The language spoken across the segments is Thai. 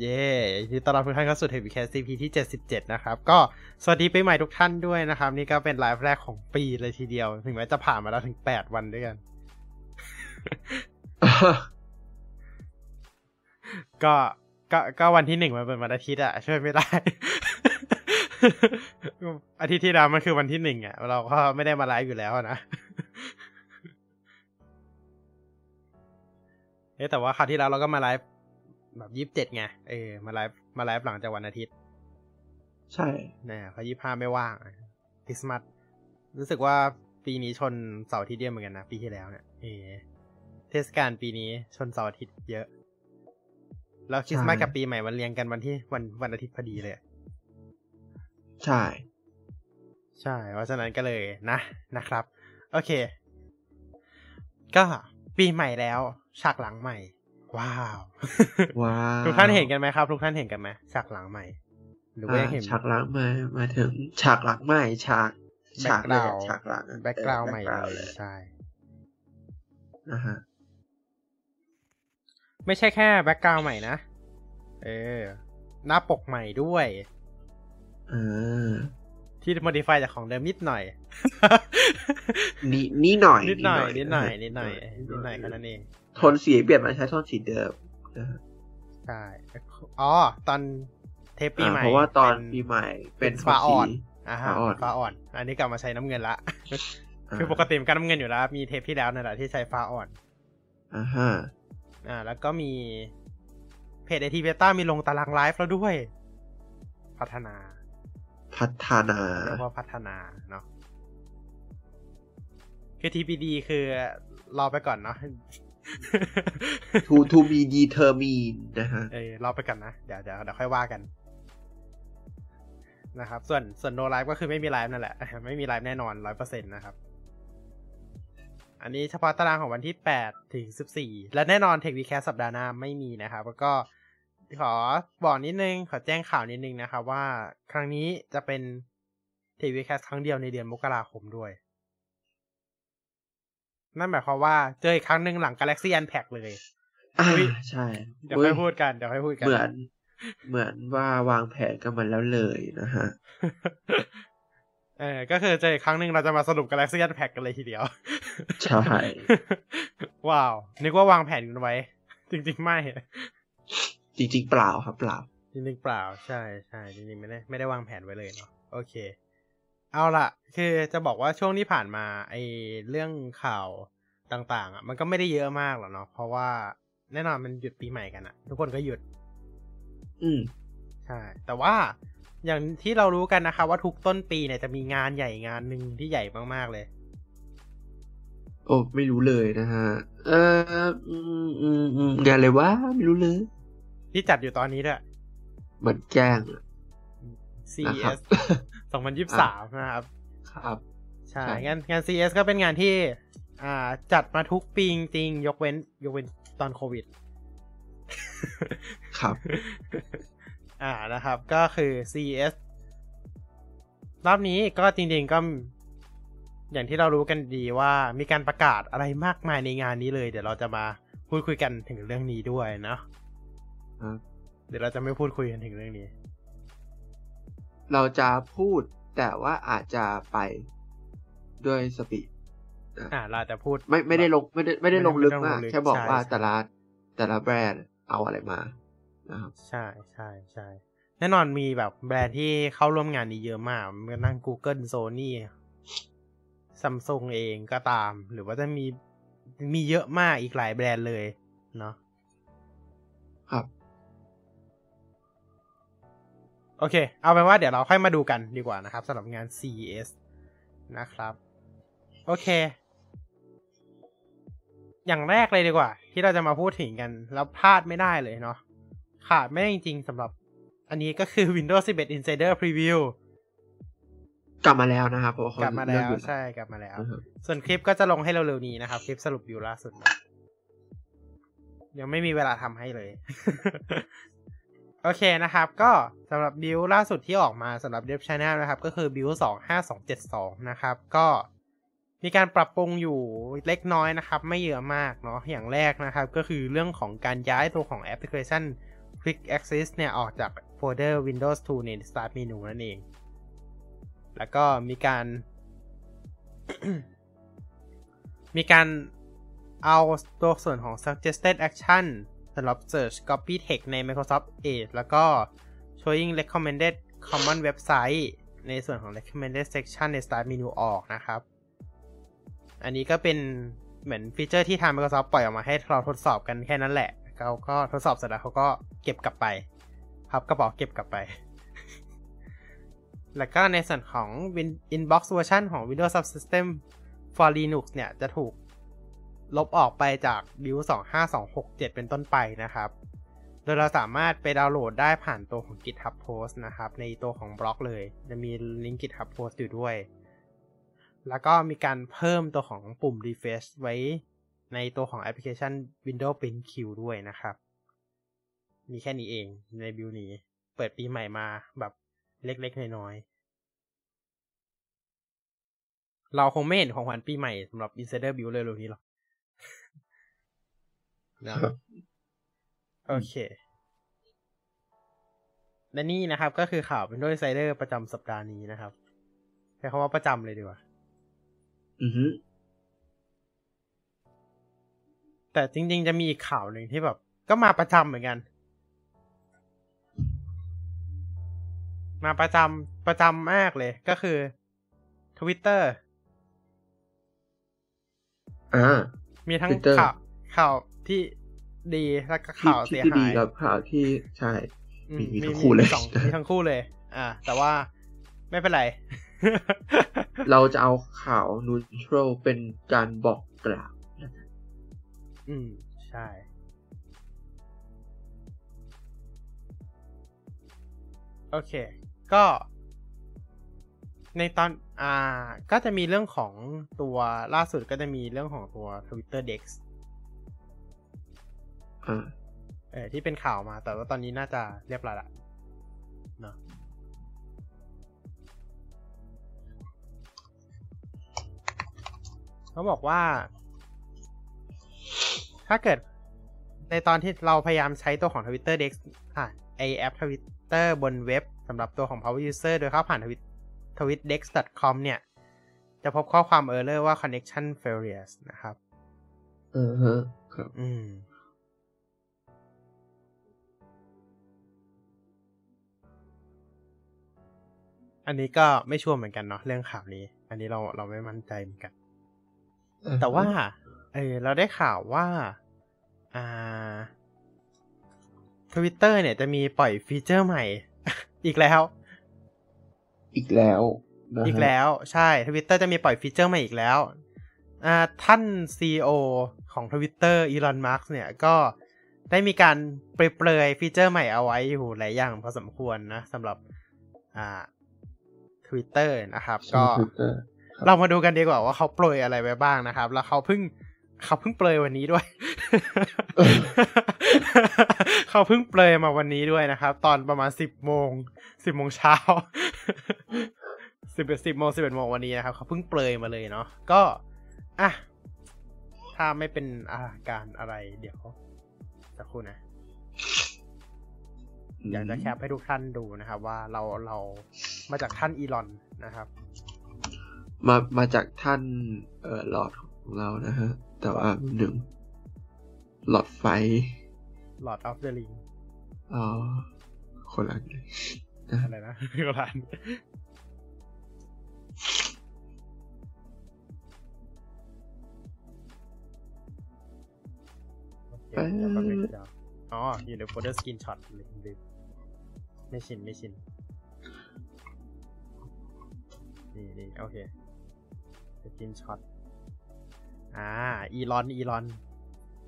ยินดีต้อนรับทุกท่านเข้าสู่ TechWeCast EP ที่ 77 นะครับ ก็สวัสดีปีใหม่ทุกท่านด้วยนะครับ นี่ก็เป็นไลฟ์แรกของปีเลยทีเดียว ถึงแม้จะผ่านมาแล้วถึง 8 วันด้วยกัน ก็ก็ก็วันที่หนึ่งมันเป็นวันอาทิตย์อะช่วยไม่ได้ อาทิตย์ที่แล้วมันคือวันที่หนึ่งอะเราก็ไม่ได้มาไลฟ์อยู่แล้วนะเอ๊แต่ว่าคราวที่แล้วเราก็มาไลฟ์ แบบยี่สิบเจ็ดไงเออมาไลฟ์มาไลฟ์หลังจากวันอาทิตย์ ใช่นะเพราะยี่ห้าไม่ว่างคริสต์มาสรู้สึกว่าปีนี้ชนเสาร์อาทิตย์เดียวเหมือนกันนะ ปีที่แล้วเนี่ยเออเทศกาลปีนี้ชนเสาร์อาทิตย์เยอะ แล้วคริสต์มาสกับปีใหม่มันเรียงกันวันที่วันวันอาทิตย์พอดีเลย ใช่ ใช่เพราะฉะนั้นก็เลยนะนะครับ โอเค ก็ปีใหม่แล้วฉากหลังใหม่ ว้าวว้าวทุกท่านเห็นกันไหมครับ ทุกท่านเห็นกันไหมฉากหลังใหม่ หรือว่ายังเห็นฉากหลังมามาถึงฉากหลังใหม่ ฉากฉากเลยอะ background ฉากหลังแบ็กกราวด์ใหม่ออเลย background ใช่นะฮะไม่ใช่แค่แบ็กกราวด์ใหม่นะเออหน้าปกใหม่ด้วยเออที่ modify จากของเดิมนิดหน่อยนี่นี่หน่อยนิดหน่อยนิดหน่อยนิดหน่อยนิดหน่อยเแค่นั้นเอง โทนสีเปลี่ยนมาใช้โทนสีเดิมนะฮะใช่อ๋อ ตอนเทปปีใหม่อ่าเพราะว่าตอนเป็ปีใหม่เป็นเป็นโทฟ้านอ่อนสีอ่าฮะฟ้าอ่อนฟ้าอ่อน อันนี้กลับมาใช้น้ำเงินละาคือปกติมันก็น้ำเงินอยู่แล้ว มีเทปที่แล้วนั่นแหละที่ใช้ฟ้าอ่อนอ่าฮะอ่า แล้วก็มีเพจไอทีเบต้ามีลงตารางไลฟ์แล้วด้วย พัฒนา พัฒนาเรียกว่าพัฒนาเนาะคือ TBD คือรอไปก่อนเนาะ to to be determined นะฮะเออรอไปก่อนนะ เดี๋ยวเดี๋ยวเดี๋ยวค่อยว่ากัน นะครับ ส่วนส่วน No Live ก็คือไม่มีไลฟ์นั่นแหละ ไม่มีไลฟ์แน่นอนร้อยเปอร์เซ็นต์นะครับ อันนี้เฉพาะตารางของวันที่แปดถึงสิบสี่และแน่นอน TechWeCast สัปดาห์หน้าไม่มีนะครับ แล้วก็ขอบอกนิดนึง ขอแจ้งข่าวนิดนึงนะครับว่าครั้งนี้จะเป็นเทควีแคสครั้งเดียวในเดือนมกราคมด้วย นั่นหมายความว่าเจออีกครั้งหนึ่งหลัง Galaxy Unpack เลยอ่าอุ๊ยใช่ เดี๋ยวค่อยพูดกันเดี๋ยวค่อยพูดกัน เหมือน เหมือนว่าวางแผนกันมาแล้วเลยนะฮะเออก็คือเจออีกครั้งหนึ่งเราจะมาสรุป Galaxy Unpack กันเลยทีเดียว ใช่ ว้าว นึกว่าวางแผนกันไว้ จริง ๆ ไม่ จริง ๆ เปล่าครับเปล่า จริงๆเปล่า ใช่ใช่จริงๆไม่ได้ไม่ได้วางแผนไว้เลยเนาะโอเค เอาละคือจะบอกว่าช่วงที่ผ่านมาไอเรื่องข่าวต่าง ๆ อะ มันก็ไม่ได้เยอะมากหรอกเนาะเพราะว่าแน่นอนมันหยุดปีใหม่กันอะทุกคนก็หยุด อืมใช่ แต่ว่าอย่างที่เรารู้กันนะคะ ว่าทุกต้นปีเนี่ยจะมีงานใหญ่งานหนึ่งที่ใหญ่มากๆเลย โอ้ไม่รู้เลยนะฮะ เอออืมอืมอืมงานอะไรวะไม่รู้เลย ที่จัดอยู่ตอนนี้ด้วยเหมือนแกล้ งอะนะครับ CES 2023นะครับ ครับ ใช่ใช่งานงาน CES ก็เป็นงานที่ อ่า จัดมาทุกปีจริงๆยกเว้น ยกเว้นตอนโควิด ครับ อ่า นะครับ ก็คือ CES รอบนี้ก็จริงๆก็ อย่างที่เรารู้กันดีว่ามีการประกาศอะไรมากมายในงานนี้เลย เดี๋ยวเราจะมาพูดคุยกันถึงเรื่องนี้ด้วยเนาะครับเดี๋ยวเราจะไม่พูดคุยกันถึงเรื่องนี้ เราจะพูดแต่ว่าอาจจะไปด้วยสปีดอ่าเราจะพูดไม่ไม่ได้ลงไม่ได้ไม่ได้ลงลึกไม่ได้ลงมากลึกแค่บอกใช่ว่าใช่แต่ละแต่ละแบรนด์เอาอะไรมานะครับใช่ใช่ใช่แน่นอนมีแบบแบรนด์ที่เข้าร่วมงานนี้เยอะมากเมื่อนั่ง Google Sony Samsung เองก็ตาม หรือว่าจะมีมีเยอะมากอีกหลายแบรนด์เลย เนาะครับ อเค เอาเป็นว่าเดี๋ยวเราค่อยมาดูกันดีกว่านะครับสำหรับงาน CES นะครับ โอเค อย่างแรกเลยดีกว่า ที่เราจะมาพูดถึงกัน แล้วพลาดไม่ได้เลยเนาะขาดไม่ได้จริงๆสำหรับอันนี้ก็คือ Windows 11 Insider Preview กลับมาแล้วนะครับเพราะว่าเขากลับมาเริ่แล้วหยุดใช่กลับมาแล้วนะครับส่วนคลิปก็จะลงให้เร็วๆนี้นะครับ คลิปสรุปวิวล่าสุดนะยังไม่มีเวลาทำให้เลย โอเคนะครับ ก็สำหรับบิวล่าสุดที่ออกมาสำหรับ Dev Channel นะครับ ก็คือบิว25272นะครับ ก็มีการปรับปรุงอยู่เล็กน้อยนะครับ ไม่เยอะมากเนาะอย่างแรกนะครับ ก็คือเรื่องของการย้ายตัวของแอปพลิเคชัน Quick Access เนี่ย ออกจากโฟลเดอร์ Windows 2 ใน Start Menu นั่นเอง แล้วก็มีการ มีการเอาตัวส่วนของ suggested action สำหรับ search copy text ใน Microsoft Edge แล้วก็ showing recommended common website ในส่วนของ recommended section ใน start menu ออกนะครับ อันนี้ก็เป็นเหมือนฟีเจอร์ที่ทาง Microsoft ปล่อยออกมาให้เราทดสอบกันแค่นั้นแหละ เขาก็ทดสอบเสร็จแล้วเขาก็เก็บกลับไป พับกระเป๋าเก็บกลับไป แล้วก็ในส่วนของ Win- Inbox version ของ Windows Subsystem for Linux เนี่ยจะถูก ลบออกไปจาก build 25267 เป็นต้นไปนะครับ โดยเราสามารถไปดาวน์โหลดได้ผ่านตัวของ GitHub Post นะครับ ในตัวของบล็อกเลย จะมีลิงก์ GitHub Post อยู่ด้วย แล้วก็มีการเพิ่มตัวของปุ่ม refresh ไว้ในตัวของแอปพลิเคชัน Windows Print Q ด้วยนะครับ มีแค่นี้เองในบิลนี้ เปิดปีใหม่มาแบบเล็กๆ น้อยๆ เราคงไม่เห็นของขวัญปีใหม่สำหรับ Insider Build เลยเร็วนี้หรอก นะโอเค และนี่นะครับ ก็คือข่าว Windows Insider ประจำสัปดาห์นี้นะครับใช้คำว่าประจำเลยดีกว่า อือฮึแต่จริง ๆ จะมีอีกข่าวหนึ่งที่แบบ ก็มาประจำเหมือนกัน มาประจำประจำมากเลย ก็คือ Twitter อ่ามีทั้ง Twitter ข่าวข่าว ที่ดีแล้วก็ที่ข่าวที่เสียที่หาดียกับข่าวที่ใช่อืมีมีทั้งคู่เลยสองมีทั้งคู่เลย อ่า แต่ว่าไม่เป็นไร เราจะเอาข่าว neutral เป็นการบอกกล่าวอืม ใช่ โอเค ก็ ในตอน อ่า ก็จะมีเรื่องของตัวล่าสุดก็จะมีเรื่องของตัว Twitter Dex อ่า เออที่เป็นข่าวมา แต่ว่าตอนนี้น่าจะเรียบร้อยละเนาะเขาบอกว่า ถ้าเกิดในตอนที่เราพยายามใช้ตัวของ Twitter Dex ค่ะไอแอป Twitter บนเว็บสำหรับตัวของ Power User โดยเข้าผ่าน twitdex.com เนี่ย จะพบข้อความ error ว่า connection failures นะครับ อือฮะครับ อืม อันนี้ก็ไม่ชัวร์เหมือนกันเนาะเรื่องข่าวนี้ อันนี้เราเราไม่มั่นใจเหมือนกัน แต่ว่า เออเราได้ข่าวว่าอ่าทวิตเตอร์เนี่ยจะมีปล่อยฟีเจอร์ใหม่ อีกแล้ว อีกแล้วนะฮะอีกแล้วใช่ทวิตเตอร์จะมีปล่อยฟีเจอร์ใหม่อีกแล้วอ่าท่าน CEO ของทวิตเตอร์อีลอนมัสก์เนี่ยก็ได้มีการเปรยๆฟีเจอร์ใหม่เอาไว้อยู่หลายอย่างพอสมควรนะสำหรับอ่า ทวิตเตอร์นะครับ ก็ใช่ Twitter ครับเรามาดูกันดีกว่าว่าเขาโปรยอะไรไว้บ้างนะครับ แล้วเขาเพิ่งเขาเพิ่งเปรยวันนี้ด้วย เขาเพิ่งเปรยมาวันนี้ด้วยนะครับ ตอนประมาณสิบโมงสิบโมงเช้าสิบสิบโมงสิบเอ็ดโมงวันนี้นะครับ เขาเพิ่งเปรยมาเลยเนาะก็อะถ้าไม่เป็นอาการอะไร เดี๋ยวจะคุณนะ อยากจะแคปให้ทุกท่านดูนะครับ ว่าเราเรามาจากท่านอีลอนนะครับ มามาจากท่านเอ่อหลอดของเรานะฮะ แต่ว่าหนึ่งหลอดไฟ Lord of the Ring อ๋อคนละเลยนะอะไรนะโบราณโอเคเดี๋ยวแป๊บนึงเดี๋ยวอ๋อ อยู่ในโฟลเดอร์สกินช็อตเลยลืม ไม่ชินไม่ชินนี่นี่โอเค screenshot อ่าอีลอนอีลอน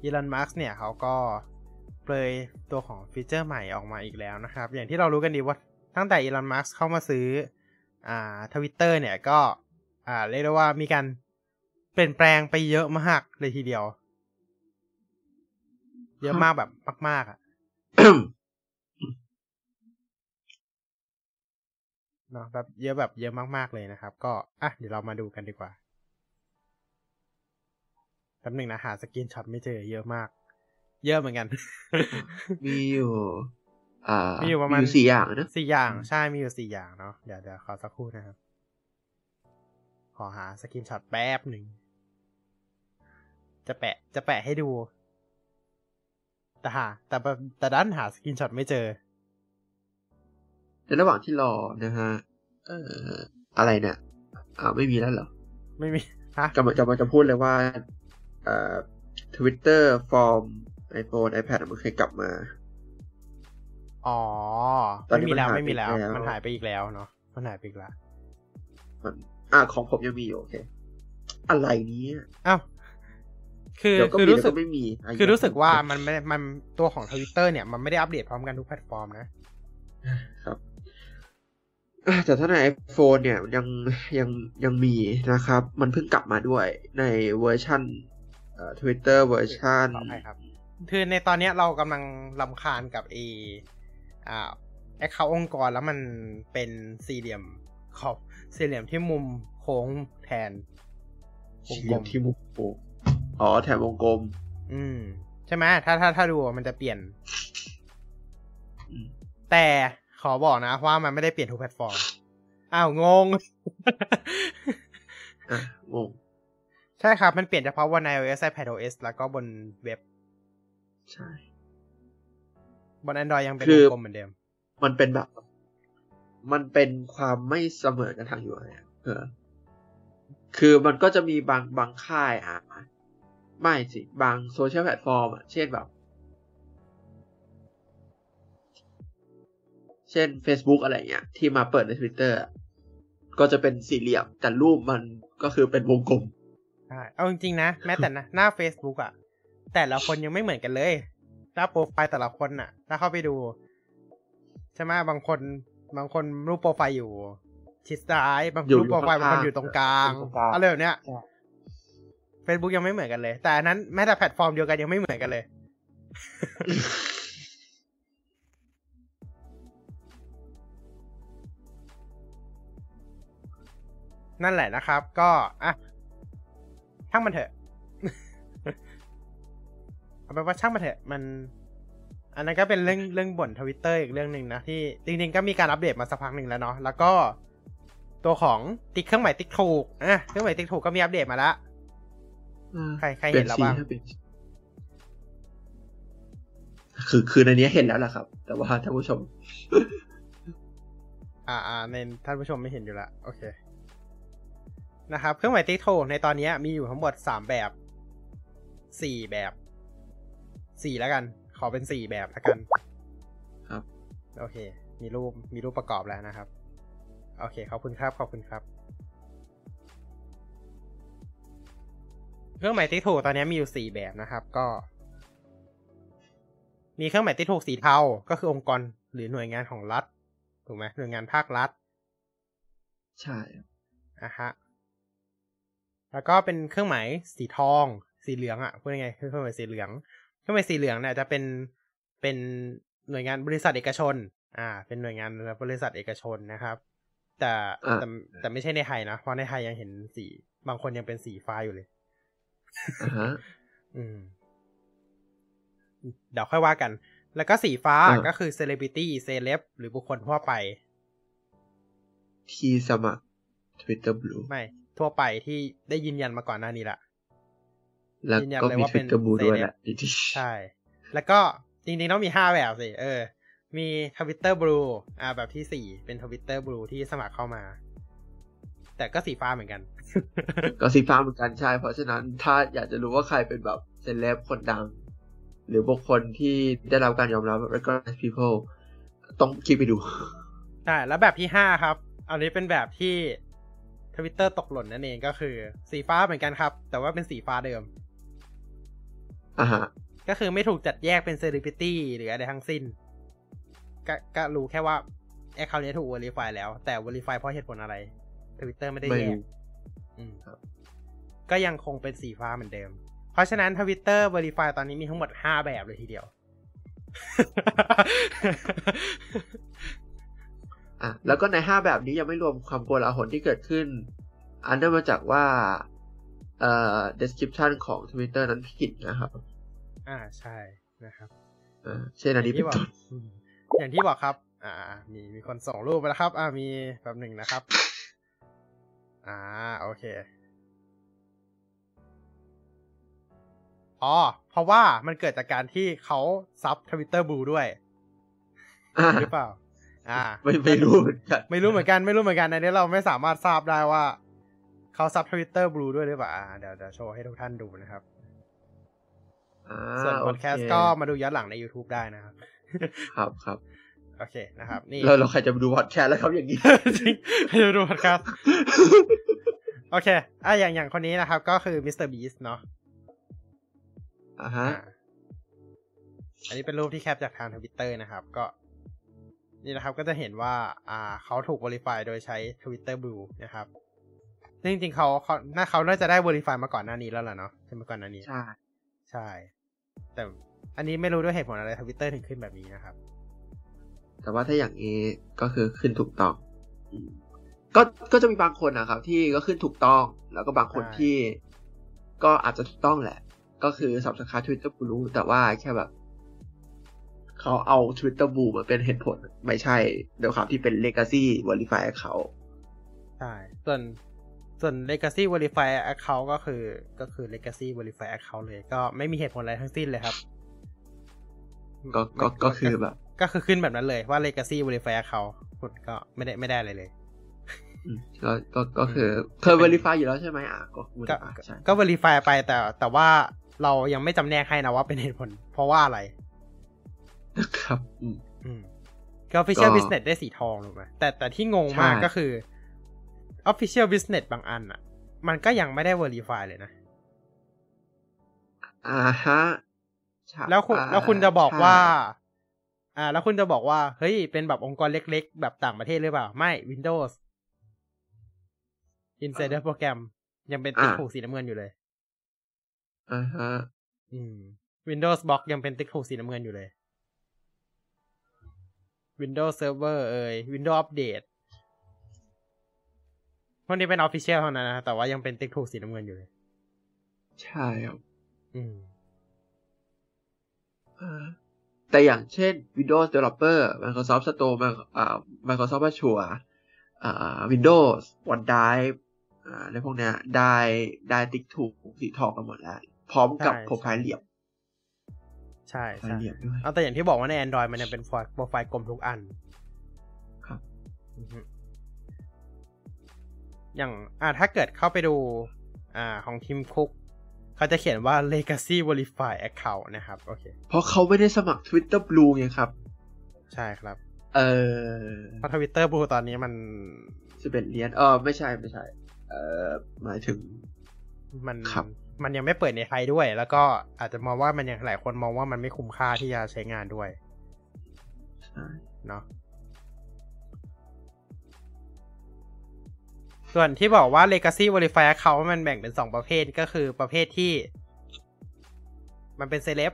อีลอนมัสก์เนี่ยเขาก็เปรยตัวของฟีเจอร์ใหม่ออกมาอีกแล้วนะครับ อย่างที่เรารู้กันดีว่าตั้งแต่อีลอนมาร์เข้ามาซื้ออ่าทวิตเตอร์เนี่ยก็อ่าเรียกได้ว่ามีการเปลี่ยนแปลงไปเยอะมากเลยทีเดียว เยอะมากแบบมากๆอะ เนาะแบบเยอะแบบเยอะมากๆเลยนะครับ ก็อะเดี๋ยวเรามาดูกันดีกว่าแป๊บหนึ่งนะหา screenshot ไม่เจอเยอะมาก เยอะเหมือนกัน มีอยู่อ่ามีมีอยู่ประมาณสี่อย่างนะสี่อย่างใช่มีอยู่สี่อย่างเนาะเดี๋ยวเดี๋ยวขอสักครู่นะครับ ขอหา screenshot แป๊บหนึ่งจะแปะจะแปะให้ดู แต่หาแต่แบบแต่ดันหา screenshot ไม่เจอ ในระหว่างที่รอนะฮะเอ่ออะไรเนี่ยอ่าไม่มีแล้วเหรอ ไม่มีฮะกำลังจะมาจะพูดเลยว่าเอ่อทวิตเตอร์ฟอร์ม iPhone iPad มันเคยกลับมา อ๋อ ตอนนี้ไม่มีแล้วมันหายไม่มีแล้วไปแล้ว มันหายไปอีกแล้วเนาะมันหายไปอีกแล้วมันอ่าของผมยังมีอยู่โอเค อะไรเนี้อ้าวคือเดี๋ยวก็คือมีรู้เดี๋ยวสึกก็ไม่มีะคือรู้สึกว่ามันไม่มันตัวของทวิตเตอร์เนี่ย มันไม่ได้อัปเดตพร้อมกันทุกแพลตฟอร์มนะครับอะ แต่ถ้าใน iPhone เนี่ยยังยังยังมีนะครับ มันเพิ่งกลับมาด้วยในเวอร์ชันเอ่อ Twitter เวอร์ชันขออภัยครับคือในตอนเนี้ยเรากำลังรำคาญกับเออ่าแอคเคาท์องค์กรแล้วมันเป็นสี่เหลี่ยมขอบสี่เหลี่ยมที่มุมโค้งแทนวงเสีกลยงมที่มุกโปอ๋อแถมวงกลม อืม ใช่ไหมถ้าถ้าถ้าดูมันจะเปลี่ยนอืมแต่ ขอบอกนะว่ามันไม่ได้เปลี่ยนทุกแพลตฟอร์ม อ้าวงงอะงง ใช่ครับ มันเปลี่ยนเฉพาะบน iOS iPadOS แล้วก็บนเว็บ ใช่ บน Android ยังเป็นคืวองกลมเหมือนเดิม มันเป็นแบบ มันเป็นความไม่เสมอกันทาง UI อะเออ คือมันก็จะมีบางบางค่ายอะ ไม่สิ บางโซเชียลแพลตฟอร์มอะ เช่นแบบ เช่น Facebook อะไรเงี้ย ที่มาเปิดใน Twitter อะก็จะเป็นสี่เหลี่ยม แต่รูปมันก็คือเป็นวงกลมใช่เอาจริงๆนะ แม้แต่นะหน้า Facebook อะแต่ละคนยังไม่เหมือนกันเลยหน้าโปรไฟล์แต่ละคนน่ะถ้าเข้าไปดู ใช่ไหมบางคน บางคนรูปโปรไฟล์อยู่ ชิดซ้าย บางอยู่รูปโปรไฟล์อยู่บางข้างๆคนอยู่ตรงกลางอยู่ตรงกลางอะไรแบบเนี้ยใช่ Facebook ยังไม่เหมือนกันเลย แต่อันนั้นแม้แต่แพลตฟอร์มเดียวกันยังไม่เหมือนกันเลย นั่นแหละนะครับ ก็อะช่างมันเถอะเอาเป็นว่าช่างมันเถอะมัน อันนั้นก็เป็นเรื่องเรื่องบ่นทวิตเตอร์อีกเรื่องหนึ่งนะที่จริงๆก็มีการอัปเดตมาสักพักหนึ่งแล้วเนาะแล้วก็ตัวของติ๊กเครื่องหมายติ๊กถูกอะเครื่องหมายติ๊กถูกก็มีอัปเดตมาแล้วใครใครเห็นแล้วบ้างปยสีให้เป็นคือคือในนี้เห็นแล้วล่ะครับ แต่ว่าท่านผู้ชม อ่าอ่าในท่านผู้ชมไม่เห็นอยู่ละโอเค นะครับ เครื่องหมายติ๊กถูกในตอนนี้มีอยู่ทั้งหมดสามแบบสี่แบบสี่แล้วกัน ขอเป็นสี่แบบแล้วกัน ครับ โอเค มีรูป มีรูปประกอบแล้วนะครับ โอเค ขอบคุณครับ ขอบคุณครับ เครื่องหมายติ๊กถูกตอนนี้มีอยู่สี่แบบนะครับ ก็ มีเครื่องหมายติ๊กถูกสีเทา ก็คือองค์กรหรือหน่วยงานของรัฐ ถูกไหมหน่วยงานภาครัฐ ใช่อะฮะ แล้วก็เป็นเครื่องหมายสีทอง สีเหลืองอะพูดยังไงคือเครื่องหมายสีเหลือง เครื่องหมายสีเหลืองเนี่ยจะเป็นเป็นหน่วยงานบริษัทเอกชน อ่า เป็นหน่วยงานบริษัทเอกชนนะครับ แต่อะแต่แต่ไม่ใช่ในไทยนะเพราะในไทยยังเห็นสีบางคนยังเป็นสีฟ้าอยู่เลยอ่าฮะอืมเดี๋ยวค่อยว่ากัน แล้วก็สีฟ้าอ่าก็คือเซเลบริตี้เซเลบหรือบุคคลทั่วไป ที่สมัคร Twitter Blue ไม่ ทั่วไปที่ได้ยืนยันมาก่อนหน้านี้ละแล้วยืนยันก็เลยมีว่าเป็น Twitter Blue ด้วยเซเลบแหละดีที่ใช่ แล้วก็จริงๆต้องมีห้าแบบสิ เออ มี Twitter Blue อ่าแบบที่สี่เป็น Twitter Blue ที่สมัครเข้ามา แต่ก็สีฟ้าเหมือนกัน ก็สีฟ้าเหมือนกันใช่ เพราะฉะนั้นถ้าอยากจะรู้ว่าใครเป็นแบบเซเลบคนดัง หรือบุคคลที่ได้รับการยอมรับแบบ recognized people ต้องคลิกไปดูใช่แล้วแบบที่ห้าครับ อันนี้เป็นแบบที่ ทวิตเตอร์ตกหล่นนั่นเองก็คือ สีฟ้าเหมือนกันครับ แต่ว่าเป็นสีฟ้าเดิมอ่าฮะก็คือไม่ถูกจัดแยกเป็นเซเลบริตี้หรืออะไรทั้งสิ้น ก็ก็รู้แค่ว่า account นี้ถูก verify แล้ว แต่ verify เพราะเหตุผลอะไรทวิตเตอร์ไม่ได้ไม่แยกรู้อืมครับก็ยังคงเป็นสีฟ้าเหมือนเดิม เพราะฉะนั้นทวิตเตอร์ verify ตอนนี้มีทั้งหมดห้าแบบเลยทีเดียว อะแล้วก็ในห้าแบบนี้ยังไม่รวมความโกลาหลที่เกิดขึ้น อันเนื่องมาจากว่าเอ่อ description ของ Twitter นั้นผิดนะครับ อ่าใช่นะครับอ่าเช่นอันนี้เป็นที่บอกต้นอืมอย่างที่บอกครับ อ่า มีมีคนส่งรูปมาแล้วครับ อ่ามีแบบหนึ่งนะครับ อ่าโอเคอ๋อ เพราะว่ามันเกิดจากการที่เขา sub Twitter Blue ด้วยอ่าหรือเปล่า อ่าไม่ไม่รู้เหมือนกันไม่รู้เหมือนกันไม่รู้เหมือนกันในนี้เราไม่สามารถทราบได้ว่าเขา sub Twitter Blue ด้วยหรือเปล่าอ่าเดี๋ยวเดี๋ยวโชว์ให้ทุกท่านดูนะครับอ่าส่วนพโออดเคแคสต์ก็มาดูย้อนหลังใน YouTube ได้นะครับ ครับครับโอเคนะครับ นี่เราเราใครจะมาดูพอดแคสต์แล้วครับอย่างนี้จริงให้ดูพอดแคสต์โอเคอะอย่างอย่างคนนี้นะครับ ก็คือ MrBeast เนาะอ่าฮะอ่าอันนี้เป็นรูปที่แคปจากทางทวิตเตอร์นะครับ ก็ นี่นะครับก็จะเห็นว่าอ่าเขาถูก verify โดยใช้ Twitter Blue นะครับซึ่งจริงๆเขาเขาน่าเขาน่าจะได้ verify มาก่อนหน้านี้แล้วล่ะเนาะใช่ไหมก่อนหน้านี้ ใช่ ใช่ แต่อันนี้ไม่รู้ด้วยเหตุผลอะไรทวิตเตอร์ถึงขึ้นแบบนี้นะครับ แต่ว่าถ้าอย่างนี้ก็คือขึ้นถูกต้องอืมก็ก็จะมีบางคนนะครับ ที่ก็ขึ้นถูกต้อง แล้วก็บางคนใช่ที่ ก็อาจจะถูกต้องแหละ ก็คือ subscribe Twitter Blue แต่ว่าแค่แบบ เขาเอา Twitter Blue มาเป็นเหตุผล ไม่ใช่โดยความที่เป็น legacy verify เขาใช่ ส่วนส่วน legacy verify account ก็คือก็คือ legacy verify account เลย ก็ไม่มีเหตุผลอะไรทั้งสิ้นเลยครับ ก็ก็ก็คือแบบ ก็คือขึ้นแบบนั้นเลยว่า legacy verify account คุณก็ไม่ได้ไม่ได้อะไรเลยอืมก็ก็ก็คือเคย verify อยู่แล้วใช่ไหมอะก็ก็ verify ใช่ก็ verify ไปแต่แต่ว่าเรายังไม่จำแนกให้นะว่าเป็นเหตุผลเพราะว่าอะไร ครับอืมอืมก็ official ก็ business ได้สีทองถูกไหมแต่แต่ที่งงมากใช่ก็คือ official business บางอันอะ มันก็ยังไม่ได้ verify เลยนะ อ่าฮะใช่แล้วคุณอ่าแล้วคุณจะบอกว่าใช่อ่า แล้วคุณจะบอกว่า เฮ้ย เป็นแบบองค์กรเล็กๆ แบบต่างประเทศหรือเปล่า ไม่ Windows Insider โปรแกรมยังเป็นติ๊กถูกสีน้ำเงินอยู่เลยอ่าฮะ อืม Windows Box ยังเป็นติ๊กถูกสีน้ำเงินอยู่เลย Windows Server เอ่ย Windows Update พวกนี้เป็น Official เท่านั้นนะแต่ว่ายังเป็นติ๊กถูกสีน้ำเงินอยู่เลย ใช่ครับอืมอ่าแต่อย่างเช่น Windows Developer Microsoft Store มาอ่า Microsoft Azure อ่า Windows OneDrive อ่าในพวกเนี้ยได้ได้ติ๊กถูกสีทองกันหมดแล้ว พร้อมกับใช่โปรไฟล์เหลี่ยม ใช่โปรไฟใช่ล์เหลี่ยมด้วยเอาแต่อย่างที่บอกว่าใน Android มันยังเป็นโปรไฟล์กลมทุกอัน ครับอือฮึอย่างอ่าถ้าเกิดเข้าไปดู อ่า ของทีมคุกเขาจะเขียนว่า legacy verify account นะครับ โอเค เพราะเขาไม่ได้สมัคร Twitter Blue ไงครับ ใช่ครับ เออเพราะทวิตเตอร์บูตอนนี้มันจะเป็นเหรียญเออไม่ใช่ไม่ใช่ เออหมายถึง มันครับ มันยังไม่เปิดในไทยด้วย แล้วก็อาจจะมองว่ามันยังหลายคนมองว่ามันไม่คุ้มค่าที่จะใช้งานด้วยใช่เนาะส่วนที่บอกว่า legacy verify account มันแบ่งเป็นสองประเภทก็คือประเภทที่ มันเป็นเซเลบ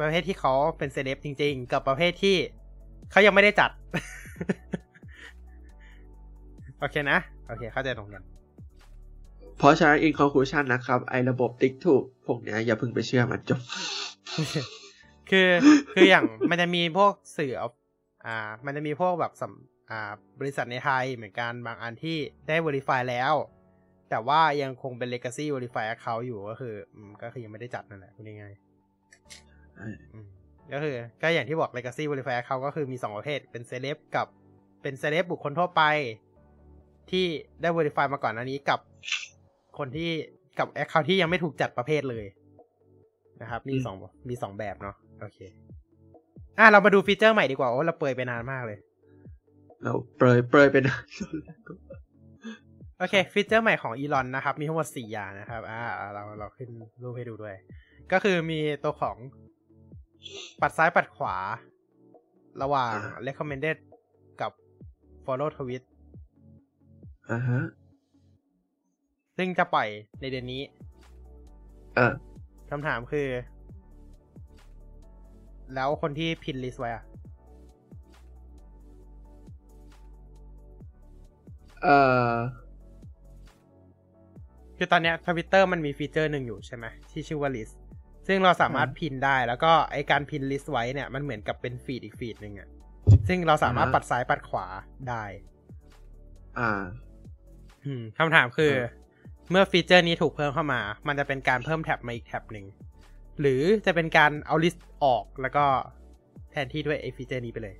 ประเภทที่เขาเป็นเซเลบจริง ๆ กับประเภทที่เขายังไม่ได้จัด โอเคนะ โอเค เข้าใจตรงกัน เพราะฉะนั้น in conclusion นะครับ ไอ้ระบบติ๊กถูกพวกเนี้ยอย่าเพิ่งไปเชื่อมันจบ คือคืออย่างมันจะมีพวกสื่อเอาอ่า มันจะมีพวกแบบสำอ่าบริษัทในไทยเหมือนกันบางอันที่ได้ verify แล้ว แต่ว่ายังคงเป็น legacy verify account อยู่ก็คืออืมก็คือยังไม่ได้จัดนั่นแหละพูดง่ายๆอืมก็คือก็อย่างที่บอก legacy verify account ก็คือมีสองประเภทเป็นเซเลบกับเป็นเซเลบบุคคลทั่วไป ที่ได้ verify มาก่อนหน้านี้กับ คนที่กับ account ที่ยังไม่ถูกจัดประเภทเลยนะครับ มีอืมสองมีสองแบบเนาะโอเค อะเรามาดูฟีเจอร์ใหม่ดีกว่าโอ้เราเปรยไปนานมากเลย เราเปรยเปรยเป็นโอเค ฟีเจอร์ใหม่ของอีลอนนะครับ มีทั้งหมดสี่อย่างนะครับ อ่า เราเราขึ้นรูปให้ดูด้วย ก็คือมีตัวของปัดซ้ายปัดขวา ระหว่างอ่า recommended กับ follow tweet อ่าฮะ ซึ่งจะปล่อยในเดือนนี้ เออคำถามคือ แล้วคนที่ pin list ไว้อะเออคือตอนเนี้ยทวิตเตอร์มันมีฟีเจอร์หนึ่งอยู่ใช่ไหมที่ชื่อว่า list ซึ่งเราสามารถ pin ได้แล้วก็ไอการ pin list ไว้เนี่ยมันเหมือนกับเป็นฟีดอีกฟีดหนึ่งอะซึ่งเราสามารถอ่าฮะปัดซ้ายปัดขวาได้ อ่าอืมคำถามคือเออ เมื่อฟีเจอร์นี้ถูกเพิ่มเข้ามา มันจะเป็นการเพิ่มแท็บมาอีกแท็บหนึ่ง หรือจะเป็นการเอา list ออกแล้วก็แทนที่ด้วยไอ้ฟีเจอร์นี้ไปเลย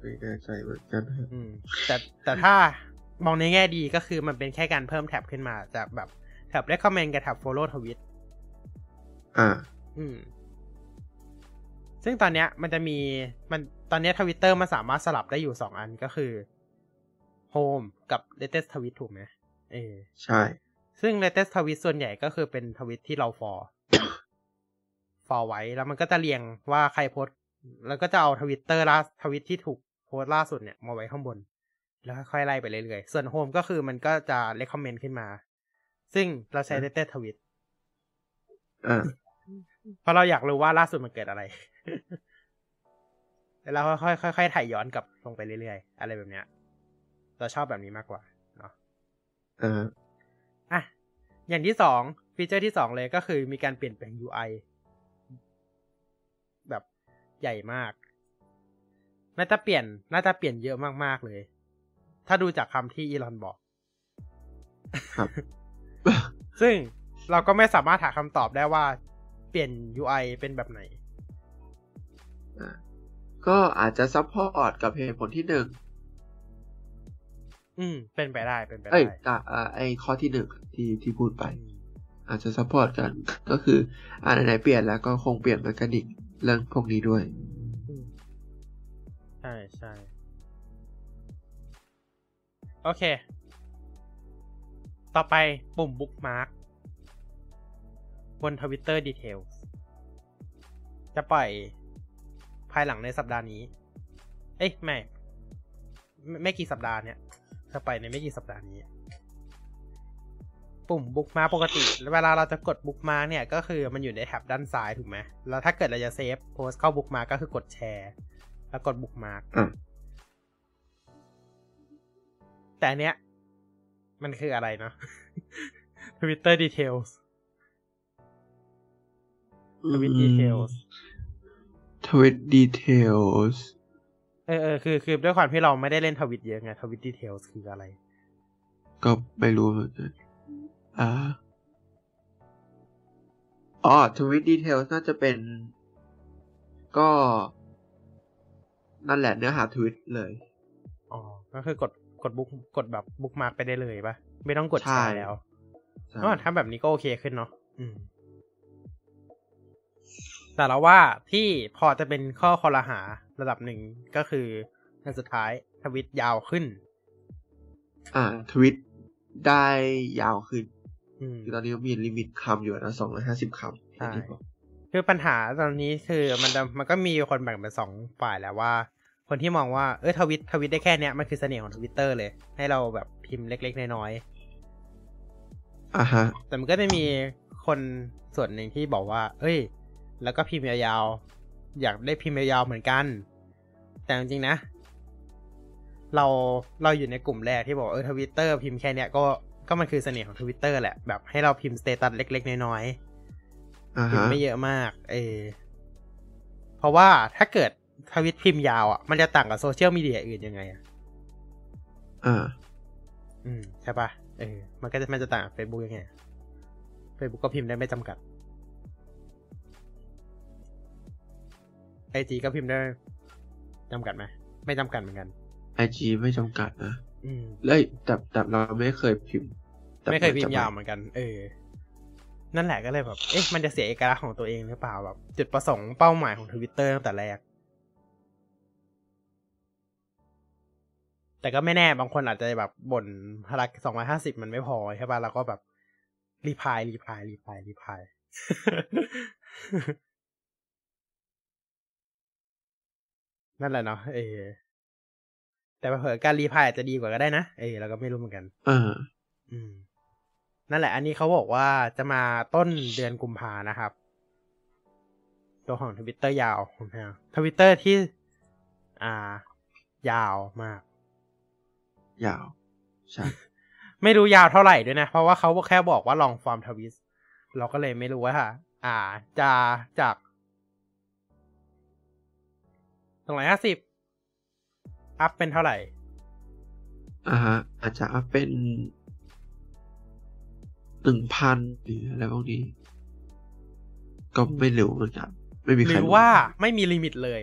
ไม่แน่ใจเหมือนกันฮะอืมแต่แต่ถ้ามองในแง่ดีก็คือมันเป็นแค่การเพิ่มแท็บขึ้นมาจากแบบแท็บ recommend กับแท็บ follow tweet อ่า อืม ซึ่งตอนเนี้ยมันจะมีมันตอนเนี้ทวิตเตอร์มันสามารถสลับได้อยู่สองอันก็คือ home กับ latest tweet ถูกไหมเออใช่ ซึ่ง latest tweet ส่วนใหญ่ก็คือเป็นทวิตที่เราฟอฟอไว้ แล้วมันก็จะเรียงว่าใครโพสต์แล้วก็จะเอาทวิตเตอร์ล่าทวิตที่ถูกโพสต์ล่าสุดเนี่ยมาไว้ข้างบน แล้วค่อยๆไล่ไปเรื่อยๆ ส่วน home ก็คือมันก็จะ recommend ขึ้นมา ซึ่งเราใช้ latest tweet อ่าเพราะเราอยากรู้ว่าล่าสุดมันเกิดอะไรแล้วเราค่อยๆค่อยๆถ่ายย้อนกลับลงไปเรื่อยๆ อะไรแบบเนี้ย เราชอบแบบนี้มากกว่าเนาะอ่าอะอย่างที่สองฟีเจอร์ที่สองเลยก็คือมีการเปลี่ยนแปลง UI แบบใหญ่มากน่าจะเปลี่ยนน่าจะเปลี่ยนเยอะมากๆเลย ถ้าดูจากคำที่อีลอนบอกครับซึ่งเราก็ไม่สามารถหาคำตอบได้ว่าเปลี่ยน UI เป็นแบบไหนอ่าก็อาจจะ support กับเหตุผลที่หนึ่ง อืม เป็นไปได้ เป็นไปเอ้ยได้อ่าอ่าไอข้อที่หนึ่งที่ที่พูดไปอืมอาจจะ support กัน ก็คือ อ่าไหนๆเปลี่ยนแล้วก็คงเปลี่ยน mechanic เรื่องพวกนี้ด้วยอืมใช่ใช่โอเค ต่อไปปุ่ม bookmark บน Tweet Details จะปล่อยภายหลังในสัปดาห์นี้ เอ้ยไม่ ไม่ไม่กี่สัปดาห์เนี่ย จะปล่อยในไม่กี่สัปดาห์นี้ ปุ่ม bookmark ปกติ เวลาเราจะกด bookmark เนี่ยก็คือมันอยู่ในแท็บด้านซ้ายถูกไหมแล้วถ้าเกิดเราจะเซฟโพสเข้า bookmark ก็คือกดแชร์ แล้วกด bookmark อะแต่อันเนี้ย มันคืออะไรเนาะ Twitter Details ทวิต Details ทวิตดีเทลส์ เออเออคือคือด้วยความที่เราไม่ได้เล่นทวิตเยอะไงทวิต Details คืออะไร ก็ไม่รู้เหมือนกันอ่าอ๋อ tweet detail น่าจะเป็น ก็ นั่นแหละเนื้อหาทวิตเลยอ๋อก็คือกดกด book กดแบบ bookmark ไปได้เลยปะไม่ต้องกดแชใช่ร์แล้วใช่อ๋อทำแบบนี้ก็โอเคขึ้นเนาะอืมแต่เราว่าที่พอจะเป็นข้อครหา ระดับหนึ่งก็คือในสุดท้ายทวิตยาวขึ้น อ่า ทวิตได้ยาวขึ้นอืมคือตอนนี้มี limit คำอยู่นะสองร้อยห้าสิบคำอย่างที่บอกคือปัญหาตอนนี้คือมันจะมันก็มีคนแบ่งเป็นสองฝ่ายแล้วว่า คนที่มองว่าเออทวิตทวิตได้แค่เนี้ยมันคือเสน่ห์ของทวิตเตอร์เลย ให้เราแบบพิมพ์เล็กๆน้อยอ่าฮะๆแต่มันก็จะมีคนส่วนหนึ่งที่บอกว่า เอ้ย แล้วก็พิมพ์ยาวๆ อยากได้พิมพ์ยาวๆเหมือนกัน แต่จริงๆนะ เราเราอยู่ในกลุ่มแรกที่บอกเออทวิตเตอร์พิมพ์แค่เนี้ยก็ก็มันคือเสน่ห์ของทวิตเตอร์แหละแบบให้เราพิมพ์สเตตัสเล็ก ๆ น้อยๆอ่าฮะพิมพ์ไม่เยอะมาก เออเพราะว่าถ้าเกิดทวิตพิมพ์ยาวอะมันจะต่างกับโซเชียลมีเดียอื่นยังไงอะอ่าอืมใช่ปะเออ มันก็จะมันจะต่างกับเฟซบุ๊กยังไงเฟซบุ๊กก็พิมพ์ได้ไม่จำกัด ไอจีก็พิมพ์ได้จำกัดไหมไม่จำกัดเหมือนกันไอจีไม่จำกัดนะอืมเลยแต่แต่เราไม่เคยพิมพ์แต่ไม่เคยพิมพ์จะยาวเหมือนกัน เออ นั่นแหละก็เลยแบบ เอ๊ะ มันจะเสียเอกลักษณ์ของตัวเองหรือเปล่าแบบจุดประสงค์เป้าหมายของทวิตเตอร์ตั้งแต่แรก แต่ก็ไม่แน่บางคนอาจจะแบบบ่นพลักสองร้อยห้าสิบมันไม่พอใช่ป่ะ แล้วก็แบบ reply reply reply reply นั่นแหละเนาะเออแต่เผื่อการ reply อาจจะดีกว่าก็ได้นะเออเราก็ไม่รู้เหมือนกันอ่าอืม นั่นแหละ อันนี้เขาบอกว่าจะมาต้นเดือนกุมภานะครับ ตัวของทวิตเตอร์ยาวนะทวิตเตอร์ที่ อ่า ยาวมาก ยาว ใช่ ไม่รู้ยาวเท่าไหร่ด้วยนะ เพราะว่าเขาแค่บอกว่า long-form tweet เราก็เลยไม่รู้ว่า อ่า จะจาก สองร้อยห้าสิบอัพเป็นเท่าไหร่ อ่าฮะ อาจจะอัพเป็นหนึ่งพันหรืออะไรพวกนี้ ก็ไม่รู้เหมือนกัน ไม่มีใครหรือว่าไม่มี limit เลย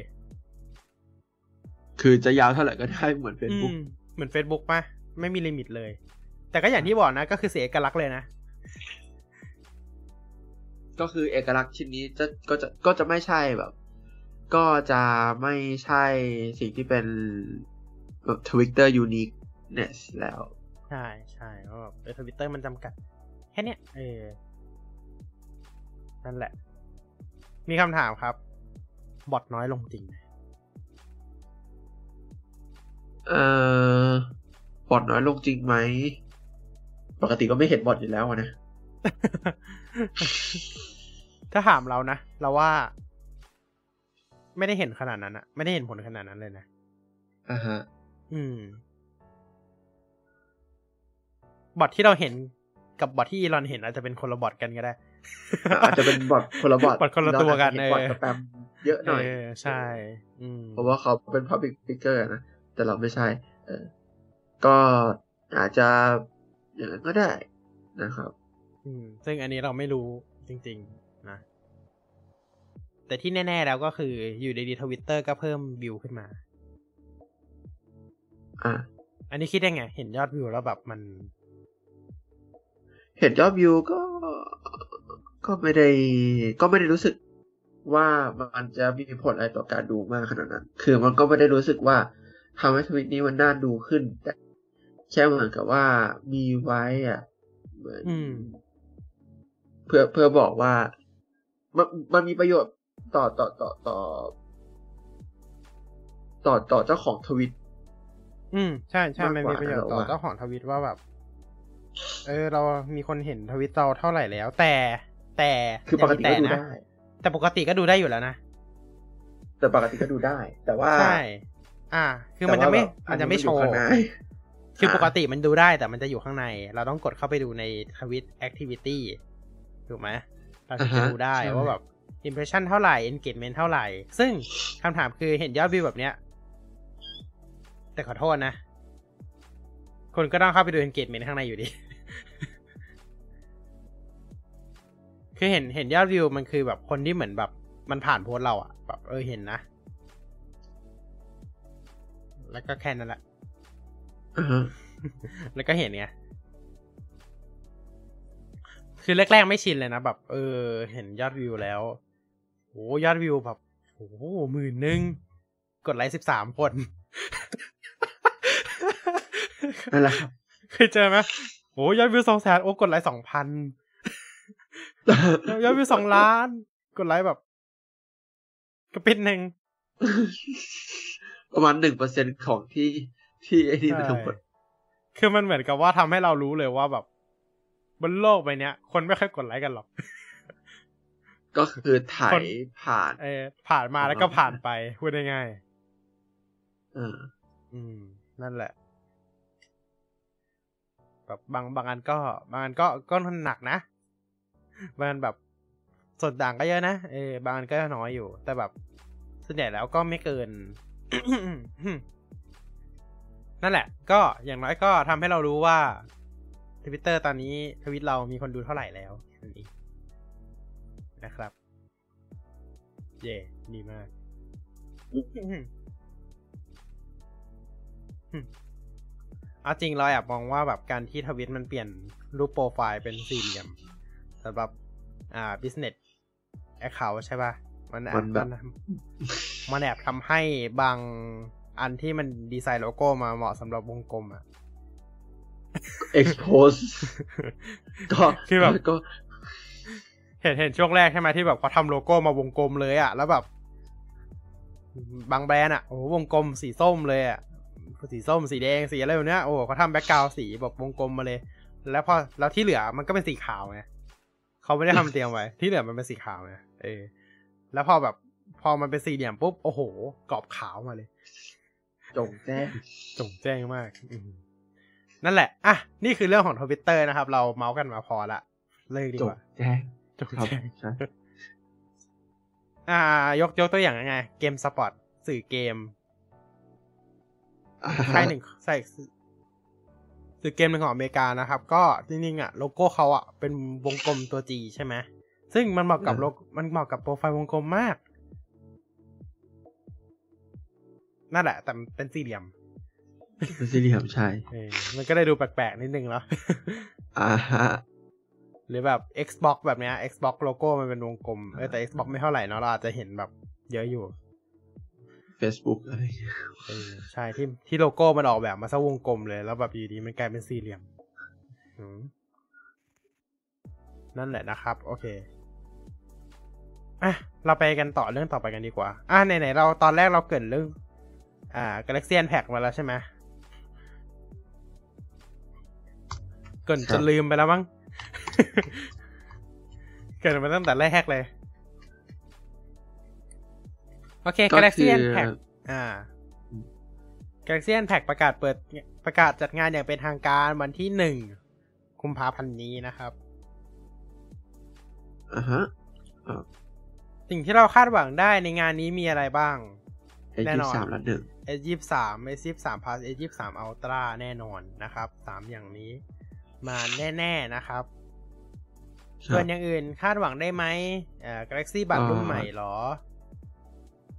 คือจะยาวเท่าไหร่ก็ได้เหมือนเฟซอืมเหมือน Facebook ป่ะไม่มี limit เลย แต่ก็อย่างที่บอกนะ ก็คือเสียเอกลักษณ์เลยนะ ก็คือเอกลักษณ์ชิ้นนี้จะก็จะก็จะไม่ใช่แบบ ก็จะไม่ใช่สิ่งที่เป็นแบบ Twitter uniqueness แล้ว ใช่ใช่เพราะแบบทวิตเตอร์มันจำกัด แค่เนี้ยเออ นั่นแหละ มีคำถามครับ บอทน้อยลงจริงไหมเอ่อบอทน้อยลงจริงไหม ปกติก็ไม่เห็นบอทอยู่แล้วอะนะ ถ้าถามเรานะ เราว่า ไม่ได้เห็นขนาดนั้นอะไม่ได้เห็นผลขนาดนั้นเลยนะอ่าฮะ อืม บอทที่เราเห็นกับบอทที่อีลอนเห็นอาจจะเป็นคนละบอทกันก็ได้ อาจจะเป็นบอทคนละบอทบอทคนละตัวกันเราอาจจะเห็บอทเออสแปมเยอะหน่อยเออใช่ อืมเพราะว่าเขาเป็น Public Figure นะแต่เราไม่ใช่ เออ ก็อาจจะอย่างนั้นก็ได้นะครับ อืม ซึ่งอันนี้เราไม่รู้จริง ๆ นะ แต่ที่แน่ ๆ แล้วก็คืออยู่ในดีทวิตเตอร์ก็เพิ่มวิวขึ้นมา อะอันนี้คิดได้ไง เห็นยอดวิวแล้วแบบมัน เห็นยอดวิวก็ก็ไม่ได้ ก็ไม่ได้รู้สึกว่ามันจะมีผลอะไรต่อการดูมากขนาดนั้น คือมันก็ไม่ได้รู้สึกว่าทำให้ทวิตนี้มันน่าดูขึ้น แต่แค่เหมือนกับว่ามีไว้อะเหมือนอืมเพื่อเพื่อบอกว่า มันมันมีประโยชน์ ต่อต่อต่อต่อต่อต่อเจ้าของทวิต อืม ใช่ใช่มากมันกว่ามีประโยชน์ต่อเราว่าเจ้าของทวิตว่าแบบ เออ เรามีคนเห็นทวิตเราเท่าไหร่แล้ว แต่ แต่คือปกติก็ยังดูมีแต่นะได้ แต่ปกติก็ดูได้อยู่แล้วนะแต่ปกติก็ดูได้ แต่ว่าใช่อ่า คือมันจะไม่แต่ว่าแบบมันจะไม่อันนี้โชว์มันอยู่ข้างในคืออ่าปกติมันดูได้แต่มันจะอยู่ข้างใน เราต้องกดเข้าไปดูในทวิตแอคทิวิตี้ถูกไหมเราถึงจะอ่าฮะดูได้ใช่ว่าแบบ impression เท่าไหร่ engagement เท่าไหร่ ซึ่งคำถามคือเห็นยอดวิวแบบเนี้ย แต่ขอโทษนะ คนก็ต้องเข้าไปดู engagement ข้างในอยู่ดี คือเห็นเห็นยอดวิวมันคือแบบคนที่เหมือนแบบ มันผ่านโพสเราอะแบบเออเห็นนะ แล้วก็แค่นั้นแหละแล้วก็เห็นไงคือแรกๆไม่ชินเลยนะแบบ เออ เห็นยอดวิวแล้ว ยอดวิวแบบโหหมื่นหนึ่งกดไลค์สิบสามคนนั่นแหละครับเคยเจอไหมโอ้ยอดวิวสองแสนโอ้กดไลค์สองพันยอดวิวสองล้าน กดไลค์แบบกระปิดหนึ่งประมาณหนึ่งเปอร์เซ็นของที่ที่ไอ้นี่มันทั้งหมดคือมันเหมือนกับว่าทำให้เรารู้เลยว่าแบบ บนโลกใบเนี้ยคนไม่ค่อยกดไลค์กันหรอก ก็คือถ่าคยนผ่านเออผ่านมาแล้วก็ผ่านไปพูดง่ายเออๆอืม นั่นแหละแบบบางบางอันก็ บางอันก็ก็หนักนะบางอันแบบส่วนต่างก็เยอะนะเออบางอันก็น้อยอยู่ แต่แบบส่วนใหญ่แล้วก็ไม่เกิน นั่นแหละ ก็อย่างน้อยก็ทำให้เรารู้ว่าทวิตเตอร์ตอนนี้ทวิตเรามีคนดูเท่าไหร่แล้วนั่นเอง นะครับ เย่ดีมากเอาจริงเราแอบมองว่าแบบการที่ทวิตมันเปลี่ยนรูปโปรไฟล์เป็นสี่เหลี่ยมสำหรับอ่า business account ใช่ป่ะ มันแอบมันแบบมันมันแอบทำให้บางอันที่มันดีไซน์โลโก้มาเหมาะสำหรับวงกลมอะ expose ก็คือแบบก็เห็นเห็นช่วงแรกใช่ไหมที่แบบเขาทำโลโก้มาวงกลมเลยอะแล้วแบบบางแบรนด์อะโอ้โหวงกลมสีส้มเลยอะสีส้มสีแดงสีอะไรแบบเนี้ยโอ้โหเขาทำ background สีแบบวงกลมมาเลย แล้วพอแล้วที่เหลือมันก็เป็นสีขาวไงเขาไม่ได้ทำเตรียมไว้ ที่เหลือมันเป็นสีขาวไงเออแล้วพอแบบ พอมันเป็นสี่เหลี่ยมปุ๊บ โอ้โห กรอบขาวมาเลย จงแจ้ง จงแจ้งมากอืมนั่นแหละ อะ นี่คือเรื่องของทวิตเตอร์นะครับ เราเมาส์กันมาพอละ เลิกดีจกงว่าแจ้งจง ครับแจ้งใช่อ่า ยกยกตัวอย่างยังไง GameSpot สื่อเกมอ่าค่ายฮะหนึ่งใส่สื่อเกมหนึ่งของอเมริกานะครับ ก็จริงๆอะโลโก้เขาอะเป็นวงกลมตัว G ใช่ไหมซึ่งมันเหมาะกับโลโก้มันเหมาะกับโปรไฟล์วงกลมมาก นั่นแหละ แต่มันเป็นสี่เหลี่ยม เป็นสี่เหลี่ยมใช่เออมันก็เลยดูแปลกๆนิดนึงเนาะอ่าฮะ หรือแบบ Xbox แบบเนี้ย Xbox โลโก้มันเป็นวงกลมเออแต่ Xbox ไม่เท่าไหร่เนาะเราอาจจะเห็นแบบ เยอะอยู่ Facebook อะไรอย่างเงี้ยเออใช่ที่ที่โลโก้มันออกแบบมาซะวงกลมเลย แล้วแบบอยู่ดีมันกลายเป็นสี่เหลี่ยมอืมนั่นแหละนะครับ โอเคอะเราไปกันต่อเรื่องต่อไปกันดีกว่า อะไหนๆเราตอนแรกเราเกรินเรื่อง อ่า Galaxy Unpack มาแล้วใช่ไหมเกรินจนลืมไปแล้วมั้ง เกรินมาตั้งแต่แรกเลย โอเคก็ Galaxy คือ Unpack อ่า Galaxy Unpack ประกาศเปิดประกาศจัดงานอย่างเป็นทางการวันที่หนึ่งกุมภาพันธ์นี้นะครับอ่าฮะสิ่งที่เราคาดหวังได้ในงานนี้มีอะไรบ้างไอ้แน่ยี่นอนสามละหนึ่ง S ยี่สาม S ยี่สาม plus S ยี่สาม Ultra แน่นอนนะครับสามอย่างนี้มาแน่ ๆ นะครับ ส่วนอย่างอื่นคาดหวังได้ไหมเอ่อ Galaxy Buds รุ่นใหม่เหรอ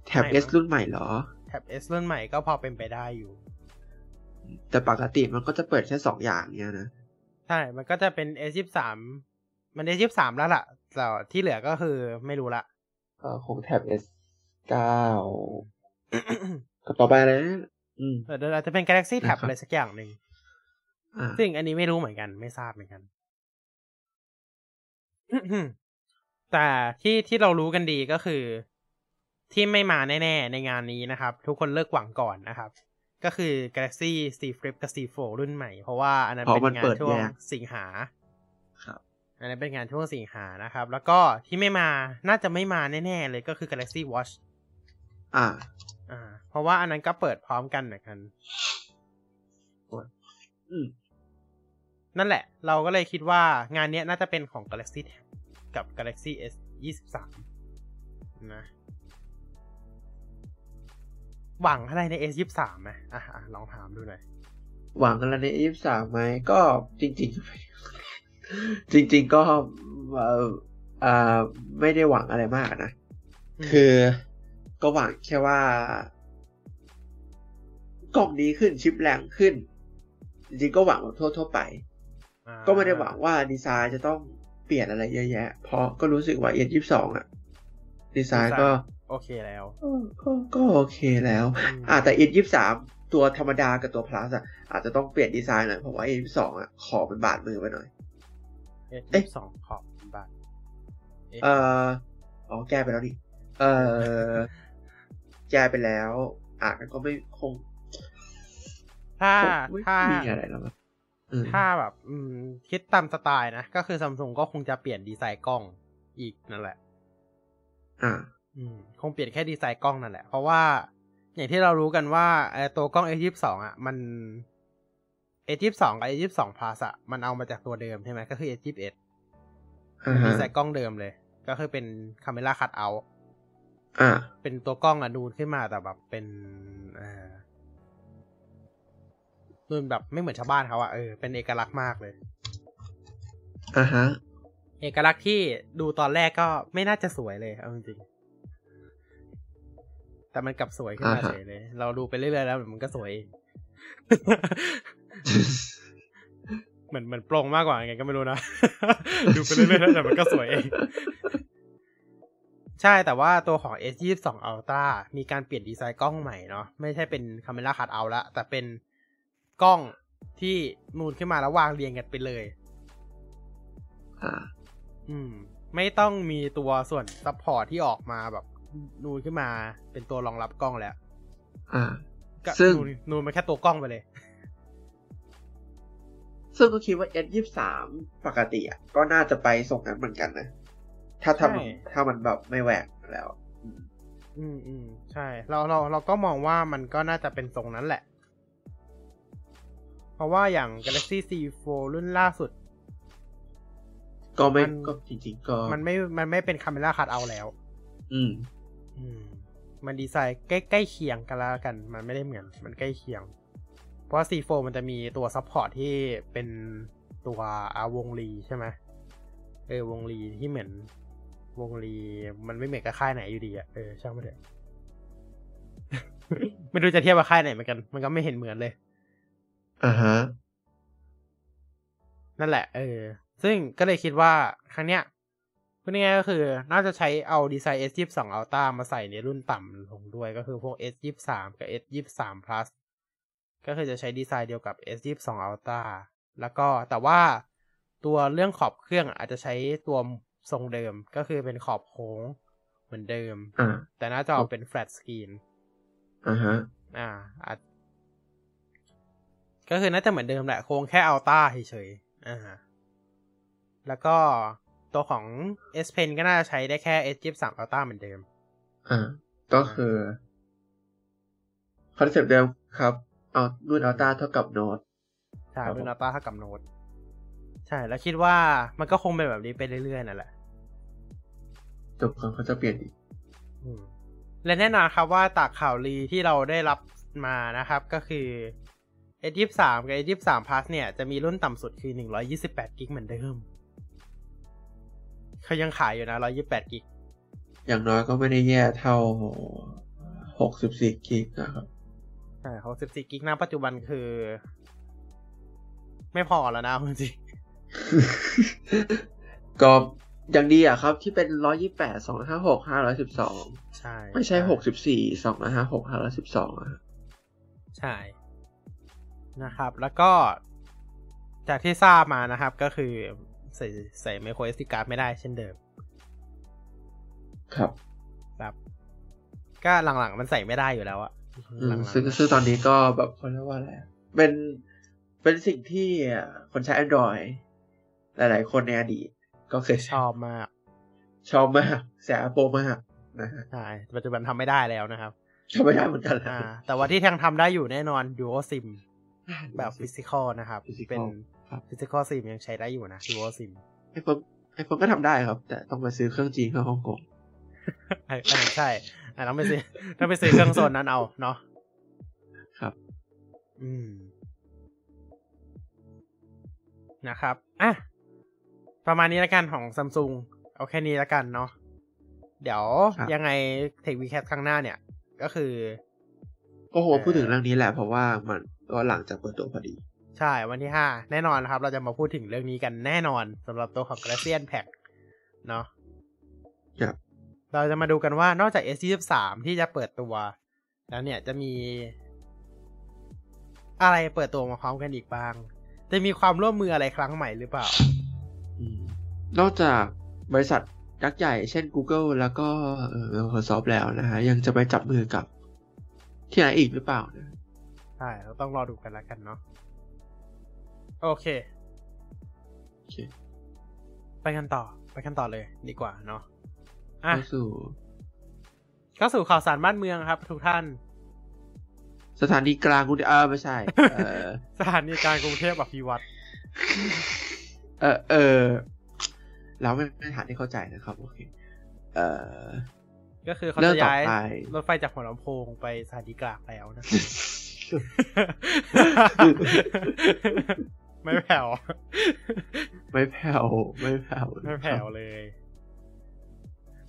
แท็บไหนวะ S รุ่นใหม่เหรอแท็บ S รุ่นใหม่ก็พอเป็นไปได้อยู่ แต่ปกติมันก็จะเปิดแค่สองอย่างเนี้ยนะ ใช่ มันก็จะเป็น S ยี่สามมัน S ยี่สามแล้วล่ะ แต่ที่เหลือก็คือไม่รู้ละเอ่อคงแท็บ S เก้าก็ต่อไปอะไรนะอืมเออเดี๋ยวอาจจะเป็น Galaxy Tab นะครับอะไรสักอย่างหนึ่งอ่าซึ่งอันนี้ไม่รู้เหมือนกัน ไม่ทราบเหมือนกัน แต่ที่ที่เรารู้กันดีก็คือ ที่ไม่มาแน่ ๆ ในงานนี้นะครับ ทุกคนเลิกหวังก่อนนะครับ ก็คือ Galaxy C Flip กับ C Fold รุ่นใหม่ เพราะว่าอันนั้นเพราะเป็นมันงาเปินดช่วงแยกสิงหาครับอันนั้นเป็นงานช่วงสิงหานะครับ แล้วก็ที่ไม่มาน่าจะไม่มาแน่ ๆ เลยก็คือ Galaxy Watch อ่า อ่า เพราะว่าอันนั้นก็เปิดพร้อมกันเหมือนกันอืม นั่นแหละ เราก็เลยคิดว่างานเนี้ยน่าจะเป็นของ Galaxy Tab กับ Galaxy S 23นะหวังอะไรใน S 23ไหมอะอะลองถามดูหน่อย หวังอะไรในยี่สามไหม ก็จริง ๆ จริง ๆ ก็เอ่ออ่าไม่ได้หวังอะไรมากนะอืมคือก็หวังแค่ว่ากล่องนี้ขึ้นชิปแรงขึ้น จริงๆก็หวังแบบทั่วๆไปอ่า ก็ไม่ได้หวังว่าดีไซน์จะต้องเปลี่ยนอะไรเยอะแยะ เพราะก็รู้สึกว่า S ยี่สองอะดีไซน์ก็ โอเคแล้วก็ก็ก็โอเคแล้วอืมอ่าแต่ S ยี่สามตัวธรรมดากับตัว plus อะอาจจะต้องเปลี่ยนดีไซน์หน่อยเพราะว่า S ยี่สองอะขอบมันบาดมือไปหน่อย S เอ๊ะ22ขอบบาทเอ่ออ๋อแก้ไปแล้วนี่เอ่อแก้ไปแล้ว อะก็ไม่คงถ้าคงไม่ถ้ามีอะไรแล้วมั้งอืม ถ้าแบบอืมคิดตามสไตล์นะ ก็คือซัมซุงก็คงจะเปลี่ยนดีไซน์กล้องอีกนั่นแหละ อ่าอืมคงเปลี่ยนแค่ดีไซน์กล้องนั่นแหละ เพราะว่า อย่างที่เรารู้กันว่าเอ่อตัวกล้อง A22 อะ มัน A22 กับ A22 Plus อะ มันเอามาจากตัวเดิมใช่ไหมก็คือ A21 อ่าดีฮะไซน์กล้องเดิมเลย ก็คือเป็นคาเมล่าคัตเอาอ่าเป็นตัวกล้องอะนูนขึ้นมาแต่แบบเป็นเอ่อ นูนแบบไม่เหมือนชาวบ้านเขาอะเออเป็นเอกลักษณ์มากเลยอ่าฮะ เอกลักษณ์ที่ดูตอนแรกก็ไม่น่าจะสวยเลยเอาจริงๆแต่มันกลับสวยขึ้นมาอ่าฮะเฉยเลย เราดูไปเรื่อยๆแล้วเดี๋ยวมันก็สวยเองเหมือนเหมือนโปร่งมากกว่าไงก็ไม่รู้นะ ดูไปเรื่อยๆแล้วเดี๋ยวมันก็สวยเอง ใช่แต่ว่าตัวของ S 2 2 Ultra มีการเปลี่ยนดีไซน์กล้องใหม่เนาะไม่ใช่เป็น Camera Cut Out ละแต่เป็น กล้องที่นูนขึ้นมาแล้ววางเรียงกันไปเลย อ่า อืม ไม่ต้องมีตัวส่วน support ที่ออกมาแบบ นูนขึ้นมาเป็นตัวรองรับกล้องแล้ว อ่าก็ซึ่งนูนนูนมันแค่ตัวกล้องไปเลย ซึ่งก็คิดว่า S ยี่สามปกติอะก็น่าจะไปส่งนั้นเหมือนกันนะ ถ้าถ้ามันใช่ถ้ามันแบบไม่แหวกแล้ว อืมอืมใช่ เราเราเราก็มองว่ามันก็น่าจะเป็นทรงนั้นแหละ เพราะว่าอย่าง Galaxy C4 รุ่นล่าสุด ก็ไม่มันก็จริงๆก็ มันไม่มันไม่เป็นคาเมล่าคัดเอาแล้ว อืม อืม มันดีไซน์ใกล้ใกล้เคียงกันแล้วกัน มันไม่ได้เหมือน มันใกล้เคียง เพราะว่า C4 มันจะมีตัว support ที่เป็นตัวอ่าวงรีใช่ไหมเออวงรีที่เหมือน วงรีมันไม่เหมือนกับค่ายไหนอยู่ดีอะเออช่างมันเถอะไม่รู้จะเทียบกับค่ายไหนเหมือนกัน มันก็ไม่เห็นเหมือนเลย อ่าฮะ นั่นแหละ เออ ซึ่งก็เลยคิดว่าครั้งเนี้ยพูดง่ายๆก็คือ น่าจะใช้เอาดีไซน์ S 2 2 Ultra มาใส่ในรุ่นต่ำลงด้วยก็คือพวก S 2 3 กับ S 2 3 plus ก็คือจะใช้ดีไซน์เดียวกับ S 2 2 Ultra แล้วก็แต่ว่าตัวเรื่องขอบเครื่องอาจจะใช้ตัวทรงเดิมก็คือเป็นขอบโค้งเหมือนเดิมอ่าแต่หน้าจอเป็น flat screen อ่าฮะ อ่าอาจ ก็คือน่าจะเหมือนเดิมแหละโครงแค่ Ultra เฉยๆอ่าแล้วก็ตัวของ S Pen ก็น่าจะใช้ได้แค่ S 2 3 Ultra เหมือนเดิม อ่า ก็คือคอนเซปต์เดิมครับ เอารุ่น Ultra เท่ากับโน้ตใช่ครับรุ่น Ultra เท่ากับโน้ตใช่ แล้วคิดว่ามันก็คงเป็นแบบนี้ไปเรื่อยๆนั่นแหละ จบกันเขาจะเปลี่ยนอีกอืมและแน่นอนครับว่าจากข่าวลือที่เราได้รับมานะครับ ก็คือ S 2 3กับ S 2 3 Plus เนี่ย จะมีรุ่นต่ำสุดคือ128กิกเหมือนเดิมเขายังขายอยู่นะ128กิก อย่างน้อยก็ไม่ได้แย่เท่าหกสิบสี่กิกนะครับใช่เขา14กิกนะปัจจุบันคือ ไม่พอแล้วนะจริงก็อย่างดีอะครับ ที่เป็นร้อยี่แปดสองห้าหกห้าร้อยสิบสองๆใช่ ไม่ใช่หกสิบสี่สองห้าหกห้าร้อยสิบสองอะใช่ นะครับ แล้วก็จากที่ทราบมานะครับก็คือใส่ใส่ไมโคร SD card ไม่ได้เช่นเดิม ครับครับ ก็หลังๆมันใส่ไม่ได้อยู่แล้วอะอืหลัมงๆซึ่งซึ่งตอนนี้ก็แบบเขาเรียกว่าอะไรอะเป็นเป็นสิ่งที่คนใช้ Android หลายๆ คนในอดีต ก็เคยชอบมาก ชอบมากแสบโปรมากนะฮะใช่ปัจจุบันทำไม่ได้แล้วนะครับชอบไม่ได้เหมือนกันแหละอ่าแต่ว่าที่ทางทำได้อยู่แน่นอน Dual SIM แบบ physical นะครับ Physical เป็นครับ physical ซิมยังใช้ได้อยู่นะ Dual SIM iPhone iPhone ก็ทำได้ครับ แต่ต้องไปซื้อเครื่องจีนเข้าฮ่องกงอ่าใช่อ่าต้องไปซื้อต้องไปซื้อเครื่องโซนนั้นเอาเนาะครับ อืมนะครับอะประมาณนี้ละกันของซัมซุงเอาแค่นี้ละกันเนาะเดี๋ยวครับยังไงเทควีแคทครั้งหน้าเนี่ย ก็คือ ก็คงพูดถึงเรื่องนี้แหละเพราะว่ามัน ก็หลังจากเปิดตัวพอดี ใช่วันที่ห้าแน่นอนครับ เราจะมาพูดถึงเรื่องนี้กันแน่นอนสำหรับตัวของ g r a c i a n Pack เนาะครับเราจะมาดูกันว่านอกจาก S23 ที่จะเปิดตัว แล้วเนี่ยจะมี อะไรเปิดตัวมาพร้อมกันอีกบ้าง จะมีความร่วมมืออะไรครั้งใหม่หรือเปล่าอืมนอกจากบริษัทยักษ์ใหญ่เช่น Google แล้วก็เอ่อ Microsoft แล้วนะฮะ ยังจะไปจับมือกับ ที่ไหนอีกหรือเปล่านะ ใช่เราต้องรอดูกันแล้วกันเนาะโอเคโอเค ไปกันต่อ ไปกันต่อเลยดีกว่าเนาะอะเข้าสู่เข้าสู่ข่าวสารบ้านเมืองครับ ทุกท่าน สถานีกลางกรุงเทพเออไม่ใช่เออสถานีกลารกรุงเทพอภิวัตรเออเออเราไม่ไม่ฐานที่เข้าใจนะครับโอเคเออก็คือเขาเรื่องจะต่อย้ายไปรถไฟจากหัวลำโพงไปสถานีกลางแล้วนะ ไม่แผ่ว ไม่แผ่ว ไม่แผ่ว ไม่แผ่วเลย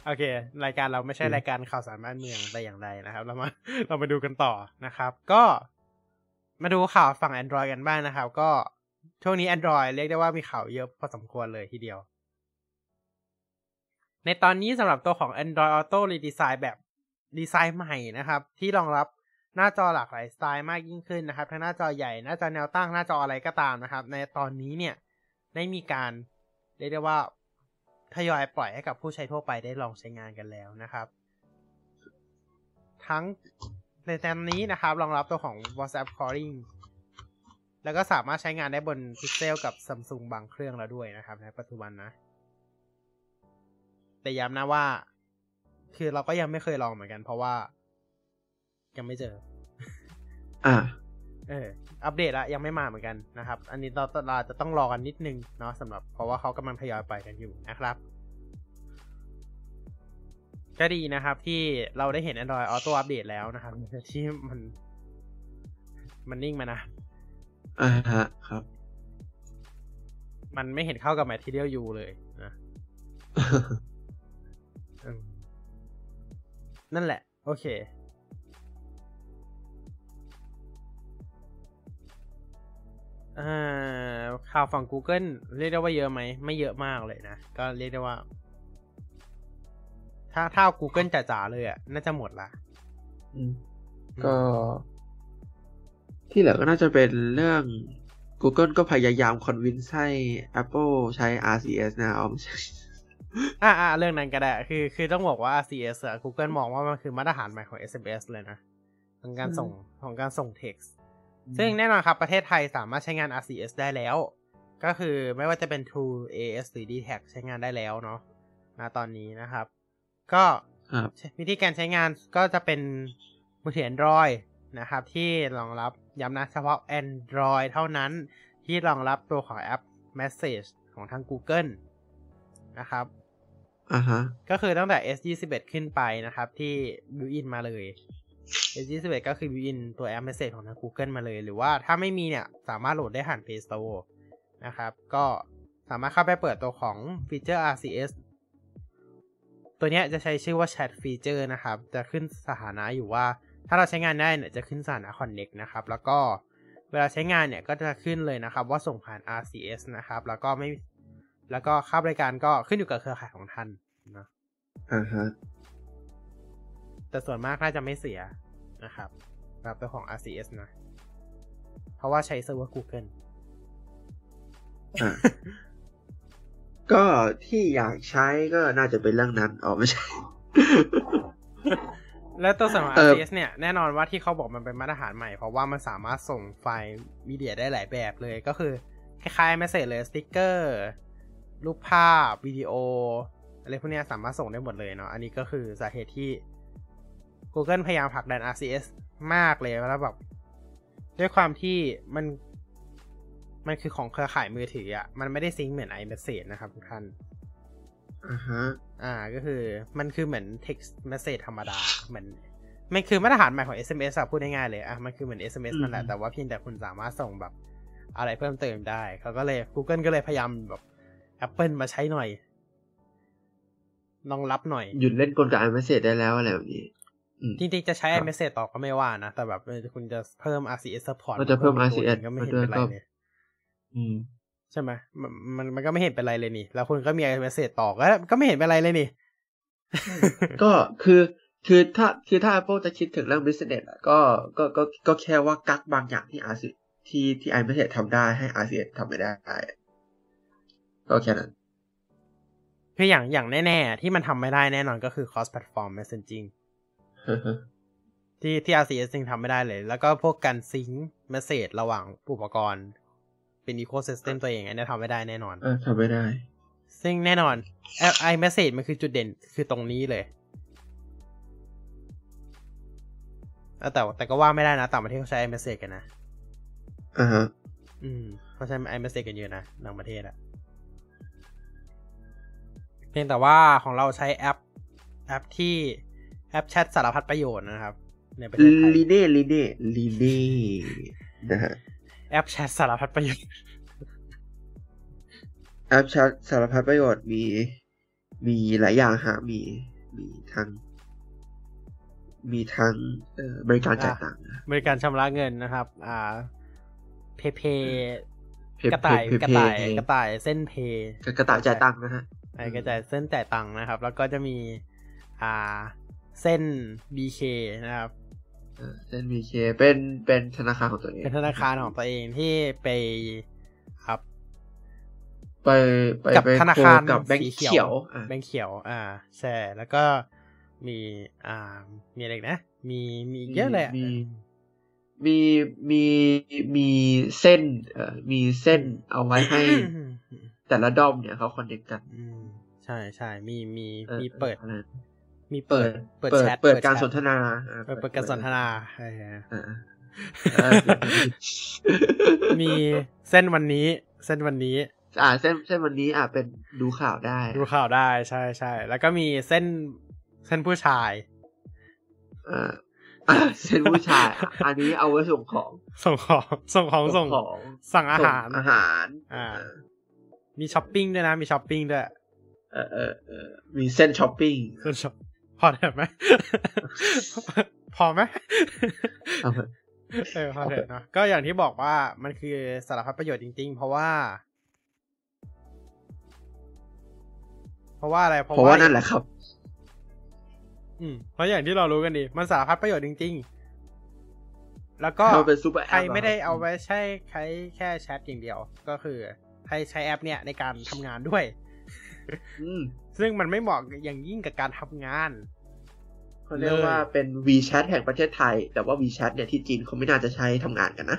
โอเค รายการเราไม่ใช่อืมรายการข่าวสารบ้านเมืองแต่อย่างใดนะครับ เรามา เรามาดูกันต่อนะครับ ก็มาดูข่าวฝั่ง Android กันบ้างนะครับ ก็ช่วงนี้ Android เรียกได้ว่ามีข่าวเยอะพอสมควรเลยทีเดียว ในตอนนี้สำหรับตัวของ Android Auto Redesign แบบดีไซน์ใหม่นะครับ ที่รองรับ หน้าจอหลากหลายสไตล์มากยิ่งขึ้นนะครับ ทั้งหน้าจอใหญ่ หน้าจอแนวตั้ง หน้าจออะไรก็ตามนะครับ ในตอนนี้เนี่ยได้มีการเรียกได้ว่าทยอยปล่อยให้กับผู้ใช้ทั่วไปได้ลองใช้งานกันแล้วนะครับ ทั้งในตอนนี้นะครับรองรับตัวของ WhatsApp Calling แล้วก็สามารถใช้งานได้บน Pixel กับ Samsung บางเครื่องแล้วด้วยนะครับ ในปัจจุบันนะ แต่ย้ำนะว่า คือเราก็ยังไม่เคยลองเหมือนกันเพราะว่า ยังไม่เจอ อ่า เออ อัปเดตละยังไม่มาเหมือนกันนะครับ อันนี้เราเราจะต้องรอกันนิดนึงเนาะสำหรับเพราะว่าเขากำลังทยอยไปกันอยู่นะครับ ก็ดีนะครับที่เราได้เห็น Android Auto Update แล้วนะครับ ที่มัน มันนิ่งมานะ อ่าฮะครับ มันไม่เห็นเข้ากับ Material U เลยนะอืมนั่นแหละ โอเค อ่าข่าวฝั่ง Google เรียกได้ว่าเยอะไหม ไม่เยอะมากเลยนะ ก็เรียกได้ว่า ถ้าถ้าเอา Google จ๋าๆเลยอะ น่าจะหมดละอืมก็ ที่เหลือก็น่าจะเป็นเรื่อง Google ก็พยายามคอนวินให้ Apple ใช้ RCS นะเอาไม่ใช่อ่าอ่าเรื่องนั้นก็ได้ คือ คือต้องบอกว่า RCS อะ Google มองว่ามันคือมาตรฐานใหม่ของ SMS เลยนะของการส่งของการส่ง text ซึ่งแน่นอนครับ ประเทศไทยสามารถใช้งาน RCS ได้แล้ว ก็คือไม่ว่าจะเป็น True AS หรือ d t a c ใช้งานได้แล้วเนาะณตอนนี้นะครับ ก็ครับวิธีการใช้งานก็จะเป็นมือถือ Android นะครับ ที่รองรับย้ำนะเฉพาะ Android เท่านั้นที่รองรับตัวของแอป Message ของทาง Google นะครับอ่าฮะก็คือตั้งแต่ S21 ขึ้นไปนะครับ ที่ built-in มาเลย S21 ก็คือ built-in ตัวแอป Message ของทาง Google มาเลย หรือว่าถ้าไม่มีเนี่ย สามารถโหลดได้ผ่าน Play Store นะครับ ก็สามารถเข้าไปเปิดตัวของฟีเจอร์ RCS ตัวเนี้ยจะใช้ชื่อว่า Chat Feature นะครับ จะขึ้นสถานะอยู่ว่า ถ้าเราใช้งานได้เนี่ยจะขึ้นสถานะ Connect นะครับ แล้วก็เวลาใช้งานเนี่ยก็จะขึ้นเลยนะครับ ว่าส่งผ่าน RCS นะครับ แล้วก็ไม่แล้วก็ค่าบริการก็ขึ้นอยู่กับเครือข่ายของท่านนะอ่าฮะ แต่ส่วนมากน่าจะไม่เสียนะครับแบบตัวของ RCS นะ เพราะว่าใช้เซิร์ฟเวอร์ Google อ่าก็ที่อยากใช้ก็น่าจะเป็นเรื่องนั้นอ๋อไม่ใช่ แล้วตัวส่วนของเอ่อ RCS เนี่ย แน่นอนว่าที่เขาบอกมันเป็นมาตรฐานใหม่ เพราะว่ามันสามารถส่งไฟล์มีเดียได้หลายแบบเลยก็คือ คล้ายๆ Message เลยสติ๊กเกอร์ รูปภาพ วิดีโอ อะไรพวกเนี้ยสามารถส่งได้หมดเลยเนาะอันนี้ก็คือสาเหตุที่ Google พยายามผลักดัน RCS มากเลยแล้วแบบด้วยความที่มันมันคือของเครือข่ายมือถืออะ มันไม่ได้ซิงค์เหมือน iMessage นะครับทุกท่านอ่าฮะ อ่าก็คือมันคือเหมือน text message ธรรมดาเหมือนมันคือมาตรฐานใหม่ของ SMS อะพูดง่ายๆเลยอะมันคือเหมือน SMS นั่นแหละอืมแต่ว่าเพียงแต่คุณสามารถส่งแบบอะไรเพิ่มเติมได้เขาก็เลย Google ก็เลยพยายามแบบ Apple มาใช้หน่อยรองรับหน่อย หยุดเล่นกลกับ iMessage ได้แล้วอะไรแบบนี้อืม จริงๆจะใช้ครับ iMessage ต่อก็ไม่ว่านะ แต่แบบเออคุณจะเพิ่ม RCS support ก็จะเพิ่มนตัว RCS ก็ไม่เห็นมาด้วยเป็นไรก็เลยอืมใช่ไหมมันมันมันก็ไม่เห็นเป็นไรเลยนี่ แล้วคุณก็มี iMessage ต่อก็ก็ไม่เห็นเป็นไรเลยนี่ ก็คือคือถ้าคือถ้า Apple จะคิดถึงเรื่อง business อะก็ก็ก็ก็แค่ว่ากักบางอย่างที่ RC ที่ที่ iMessage ทำได้ให้ RCS ทำไม่ได้ ก็แค่นั้นคืออย่างอย่างแน่ ๆ ที่มันทำไม่ได้แน่นอนก็คือ cross platform messaging ที่ที่ RCS จริงทำไม่ได้เลย แล้วก็พวกการซิงค์เมสเซจระหว่างอุปกรณ์ เป็น ecosystem ตัวเองอันนี้ทำไม่ได้แน่นอนเออทำไม่ได้ ซึ่งแน่นอนไอ message มันคือจุดเด่นคือตรงนี้เลยเออแต่แต่ก็ว่าไม่ได้นะ ต่างประเทศเขาใช้ iMessage กันนะอ่าฮะอืมเขาใช้ iMessage กันเยอะนะต่างประเทศอะเพียงแต่ว่าของเราใช้แอปแอปที่ แอปแชทสารพัดประโยชน์นะครับในประเทศไทยลีเน่ลีเน่ลีเน่นะฮะแอปแชทสารพัดประโยชน์แอปแชทสารพัดประโยชน์มีมีหลายอย่างฮะมีมีทั้งมีทั้งเอ่อบริการจ่ายตังค์นะบริการชำระเงินนะครับ อ่า เพเพเพกระต่ายเพกระเพต่ายเพกระต่ายเส้นเพกระต่ายจ่ายตังค์นะฮะไอ้กระต่ายเส้นจ่ายตังค์นะครับ แล้วก็จะมี อ่า เส้น BK นะครับเออเส้นมีเคเป็นเป็นธนาคารของตัวเอง เป็นธนาคารของตัวเองที่ไปครับ ไปไปกับไปธนาคารโกับแบงสีค์เขียวอะแบงค์เขียว อ่าใช่แล้วก็มีอ่ามีอะไรอีกนะ มีมีเยอะเลยอะมีมีมีมีเส้น เอ่อมีเส้นเอาไว้ให้ แต่ละด้อมเนี่ยเขาคอนเนคกันอืมใช่ใช่มีมีออมีเปิดอะไร มีเปิเปิดดเปิดแชทเปิดการแชทสนทนาอ่เปิดเปิดการสนทนาเอออ่าอ่ามีเส้นวันนี้ เส้นวันนี้ อ่า เส้นเส้นวันนี้อะเป็นดูข่าวได้ ดูข่าวได้ใช่ใช่แล้วก็มีเส้นเส้นผู้ชายอ่าอ่าเส้นผู้ชายอะอันนี้เอาไว้ส่งของ ส่งของ ส่งของ ส่งของ สั่งอาหารส่งอาหาร อ่า มีช้อปปิ้งด้วยนะ มีช้อปปิ้งด้วย เออเออเออมีเส้นช้อปปิ้ง เส้นช้อป พอได้ไหมพอไหมเอาเถอะเออพอเถอะเนอะก็อย่างที่บอกว่ามันคือสารพัดประโยชน์จริง ๆ เพราะว่า เพราะว่าอะไร เพราะว่านั่นแหละครับ อืมเพราะอย่างที่เรารู้กันดี มันสารพัดประโยชน์จริง ๆ แล้วก็เราเป็นซูเปอร์แอปใครไม่ได้อะครับเอาไว้ใช้ใช้แค่แชทอย่างเดียว ก็คือ ให้ใช้แอปเนี่ยในการทำงานด้วยอืม ซึ่งมันไม่เหมาะอย่างยิ่งกับการทำงานเขาเรียกว่าเป็น WeChat แห่งประเทศไทย แต่ว่า WeChat เนี่ยที่จีนเขาไม่น่าจะใช้ทำงานกันนะ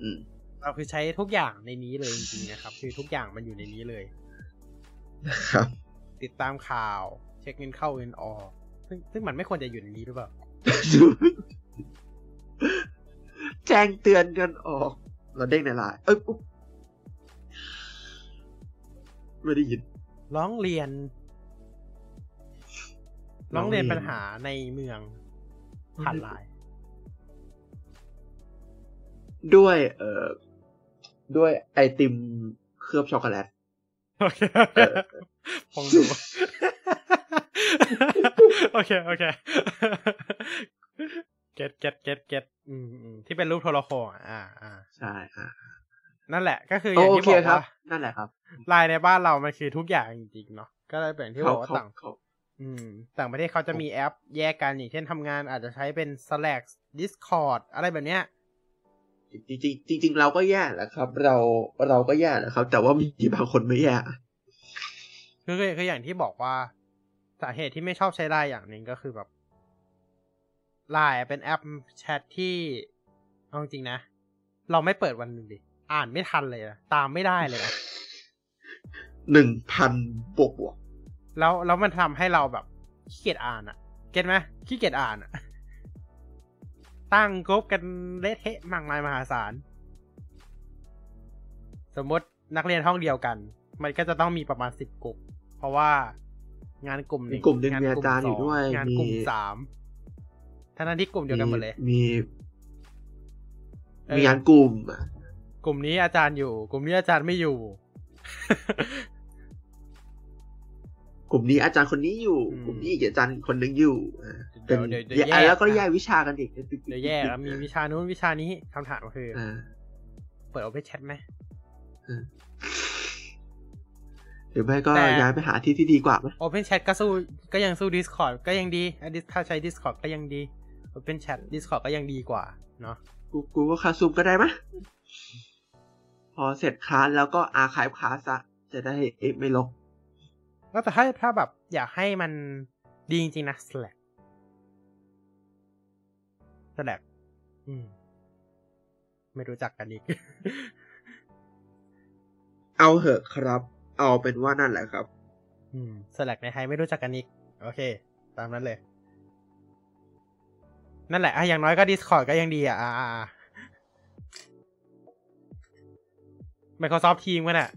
อืมเราคือใช้ทุกอย่างในนี้เลยจริงๆนะครับ คือทุกอย่างมันอยู่ในนี้เลยนะครับ ติดตามข่าว เช็คเงินเข้าเงินออก ซึ่งซึ่งมันไม่ควรจะอยู่ในนี้หรือเปล่าแจ้งเตือนกันออก เราเด้งในไลน์เอ้ยอุ๊บไม่ได้ยินร้องเรียน ร้ร้อองงเรีเรียยนนปัญหาในเมืองผ่านไลน์ด้วย เอ่อ ด้วยไอติมเคลือบช็อกโกแลตโอเคเออผมดูโอเค โอเค get get get get อืมอืมที่เป็นรูปโทรโข่งอะอ่าอ่าใช่อะนั่นแหละ ก็คือโอเคอย่างที่บอกครับว่านั่นแหละครับไลน์ในบ้านเรามันคือทุกอย่างจริงๆเนาะก็เลยเป็นที่บอกว่าเขาต่างเขา อืม ต่างประเทศเขาจะมีแอปแยกกันอย่างเช่นทำงานอาจจะใช้เป็น Slack Discord อะไรแบบเนี้ยจริงๆจริงๆเราก็แย่แหละครับ เราเราก็แย่แหละครับ แต่ว่ามีบางคนไม่แย่คือคือคืออย่างที่บอกว่าสาเหตุที่ไม่ชอบใช้ไลน์อย่างหนึ่งก็คือแบบไลน์เป็นแอปแชทที่เอาจริงๆนะ เราไม่เปิดวันหนึ่งดิ อ่านไม่ทันเลยนะตามไม่ได้เลยนะหนึ่งพันบวกบวก แล้วแล้วมันทำให้เราแบบขี้เกียจอ่านอะเก็ตไหมขี้เกียจอ่านอะตั้งกรุ๊ปกันเละเทะมากมายมหาศาล สมมตินักเรียนห้องเดียวกัน มันก็จะต้องมีประมาณสิบกลุ่มเพราะว่างานกลุ่มหมีนึ่งกลุ่มหนึ่งงานมีอาจารย์อยู่ด้วยงานมีกลุ่มสามทั้งนั้นที่กลุ่มเดียวกันหมดเลย มีเออมีงานกลุ่มอะกลุ่มนี้อาจารย์อยู่ กลุ่มนี้อาจารย์ไม่อยู่ กลุ่มนี้อาจารย์คนนี้อยู่อืมกลุ่มนี้อีกอาจารย์คนนึงอยู่อ่าเดี๋ยวเป็นเดี๋ยวเดี๋ยวแยกแล้วก็นะแยกวิชากันอีกเดี๋ยวแยกแล้วมีวิชานู้นวิชานี้คำถามก็คืออ่าเปิดโอเ n นแชทไหมหรือไม่ก็แต่ย้ายไปหาที่ที่ดีกว่าไหม Open Chat ก็สู้ก็ยังสู้ Discord ก็ยังดีอะ Dis- ถ้าใช้ Discord ก็ยังดี Open Chat Discord ก็ยังดีกว่า เนาะกูกูก็คาซูมก็ได้ไหมยพอเสร็จคลาสแล้วก็อาร์คายคลาสอะจะได้เอ๊ะไม่ลก ก็แต่ถ้าถ้าแบบ อยากให้มันดีจริงๆนะ Slack Slack อืม ไม่รู้จักกันอีก เอาเหอะครับ เอาเป็นว่านั่นแหละครับ อืม Slack ในไทยไม่รู้จักกันอีก โอเค ตามนั้นเลย นั่นแหละอะอย่างน้อยก็ Discord ก็ยังดีอะอ่าอ่าอ่า Microsoft Teams ก็น่ะ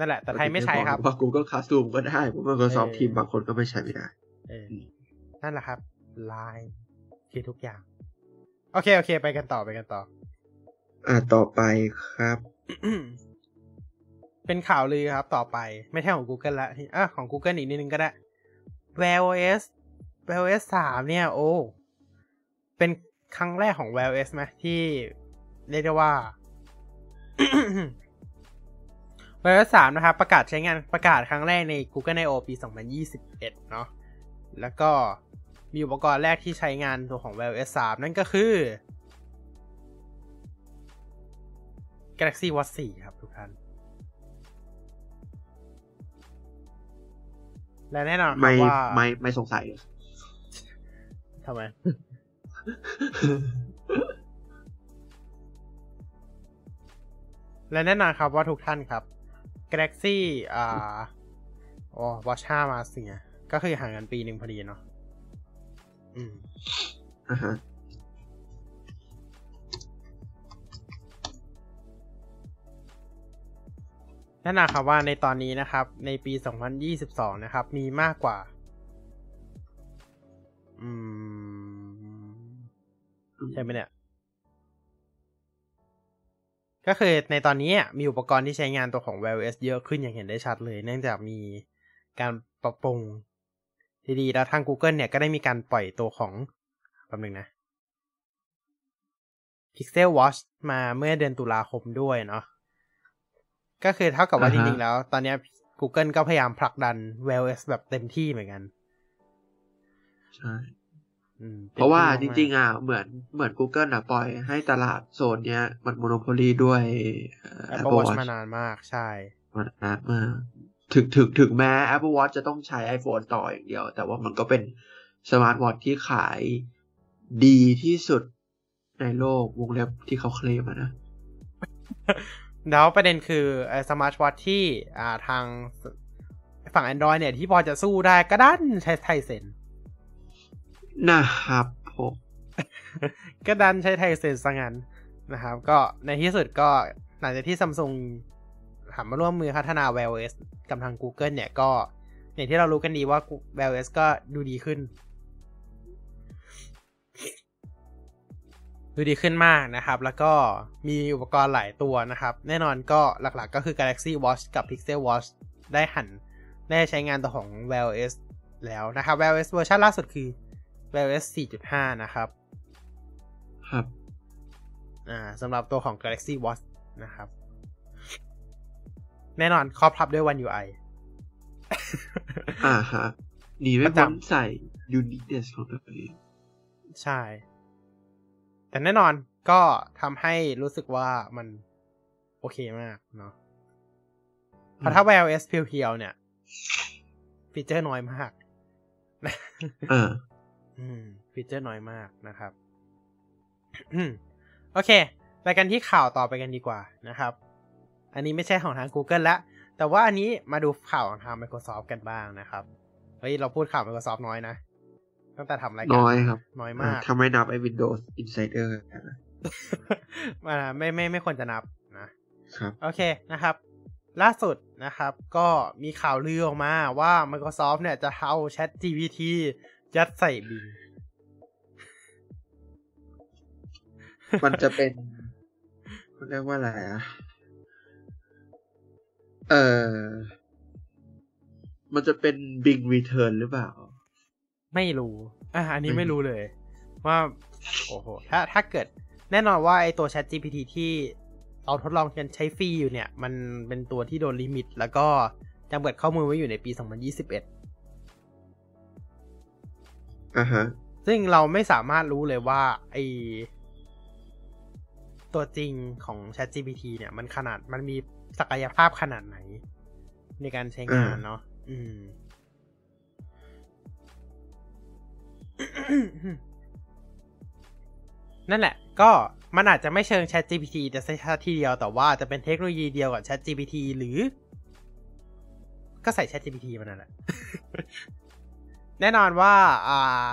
นั่นแหละ แต่ไทยไม่ใช้ครับว่า Google Classroom ก็ได้ผมว่า Microsoft เออ Teams บางคนก็ไม่ใช้ไม่ได้เออนั่นแหละครับ Line คือทุกอย่าง โอเค โอเค ไปกันต่อไปกันต่อ อ่าต่อไปครับ เป็นข่าวลือครับ ต่อไปไม่ใช่ของ Google ละอะของ Google อีกนิดนึงก็ได้ Wear OS Wear OS สามเนี่ย โอ้ เป็นครั้งแรกของ Wear OS ไหมที่เรียกได้ว่า Wear OS สามนะครับ ประกาศใช้งานประกาศครั้งแรกใน Google I/O ปี 2021 เนาะแล้วก็มีอุปกรณ์แรกที่ใช้งานตัวของ Wear OS สามนั่นก็คือ Galaxy Watch 4 ครับทุกท่าน และแน่นอนครัไม่บว่าไม่ไม่สงสัยเลยทำไม และแน่นอนครับว่าทุกท่านครับ Galaxy อ่าโอ้ Watch 5มาสิไงก็คือห่างกันปีหนึ่งพอดีเนาะอืมอ่าฮะแน่นั่นนะครับว่าในตอนนี้นะครับ ในปี 2022 นะครับ มีมากกว่า อืม ใช่ไหมเนี่ย ก็คือในตอนนี้มีอุปกรณ์ที่ใช้งานตัวของ Wear OS เยอะขึ้นอย่างเห็นได้ชัดเลย เนื่องจากมีการปรับปรุงที่ดีแล้วทาง Google เนี่ยก็ได้มีการปล่อยตัวของแป๊บนึงนะ Pixel Watch มาเมื่อเดือนตุลาคมด้วยเนาะก็คือเท่ากับว่าอ่าฮะจริงๆแล้ว ตอนเนี้ย Google ก็พยายามผลักดัน Wear OS แบบเต็มที่เหมือนกัน ใช่อืม เพราะว่าเต็มริที่งๆอะเหมือนเหมือน Google อะปล่อยให้ตลาดโซนเนี้ย มัน monopoly ด้วยเอ่อๆ Apple Apple Watch Watch มานานมากใช่มันนานมากถึงถึงถึงแม้ Apple Watch จะต้องใช้ iPhone ต่ออย่างเดียว แต่ว่ามันก็เป็นสมาร์ทวอทที่ขายดีที่สุดในโลกวงเล็บที่เขาเคลมอะนะแล้วประเด็นคือไอ้สมาร์ทวอทที่อ่าทางฝั่ง Android เนี่ยที่พอจะสู้ได้ก็ดันใช้ไทเซน นะครับผมก็ดันใช้ไทเซนซะงั้นนะครับ ก็ในที่สุดก็หลังจากที่ซัมซุงหันมาร่วมมือพัฒนา Wear OS กับทาง Google เนี่ยก็ อย่างที่เรารู้กันดีว่า Wear OS ก็ดูดีขึ้น ดูดีขึ้นมากนะครับ แล้วก็มีอุปกรณ์หลายตัวนะครับ แน่นอนก็หลักๆก็คือ Galaxy Watch กับ Pixel Watch ได้หัน ได้ใช้งานตัวของ Wear OS แล้วนะครับ Wear OS เวอร์ชันล่าสุดคือ Wear OS 4.5 นะครับ ครับ อ่าสำหรับตัวของ Galaxy Watch นะครับ แน่นอนครอบทับด้วย One UI อ่าฮะหนีไม่พ้นประจำใส่ uniqueness ของตัวเองใช่ แต่แน่นอนก็ทำให้รู้สึกว่ามันโอเคมากเนาะเพราะถ้า Wear OS เพียวๆเนี่ย ฟีเจอร์น้อยมาก อ่าอืมฟีเจอร์น้อยมากนะครับอืมโอเค ไปกันที่ข่าวต่อไปกันดีกว่านะครับ อันนี้ไม่ใช่ของทาง Google ละ แต่ว่าอันนี้มาดูข่าวของทาง Microsoft กันบ้างนะครับ เฮ้ย เราพูดข่าว Microsoft น้อยนะ ตั้งแต่ทำรายการน้อยครับ น้อยอ่ามากถ้าไม่นับไอ้ Windows Insider นะอ่าไม่ไม่ไม่ควรจะนับนะครับ โอเคนะครับ ล่าสุดนะครับ ก็มีข่าวลือออกมาว่า Microsoft เนี่ยจะเอา Chat GPT ยัดใส่บิงมันจะเป็นเขาเรียกว่าอะไรอะเออ มันจะเป็น Bing Return หรือเปล่า ไม่รู้อะอันนี้ไม่ไม่รู้รู้เลย ว่า โอ้โห ถ้าถ้าเกิด แน่นอนว่าไอตัว Chat GPT ที่เราทดลองกันใช้ฟรีอยู่เนี่ย มันเป็นตัวที่โดนลิมิต แล้วก็จำกัดข้อมูลไว้อยู่ในปี 2021 อ่าฮะ ซึ่งเราไม่สามารถรู้เลยว่าไอตัวจริงของ Chat GPT เนี่ยมันขนาดมันมีศักยภาพขนาดไหน ในการใช้งานอ่าเนาะอืม นั่นแหละ ก็มันอาจจะไม่เชิง Chat GPT จะใช้ชาทีเดียวแต่ว่าจะเป็นเทคโนโลยีเดียวกับ Chat GPT หรือ ก็ใส่ Chat GPT มันนั่นแหละ แน่นอนว่าอ่า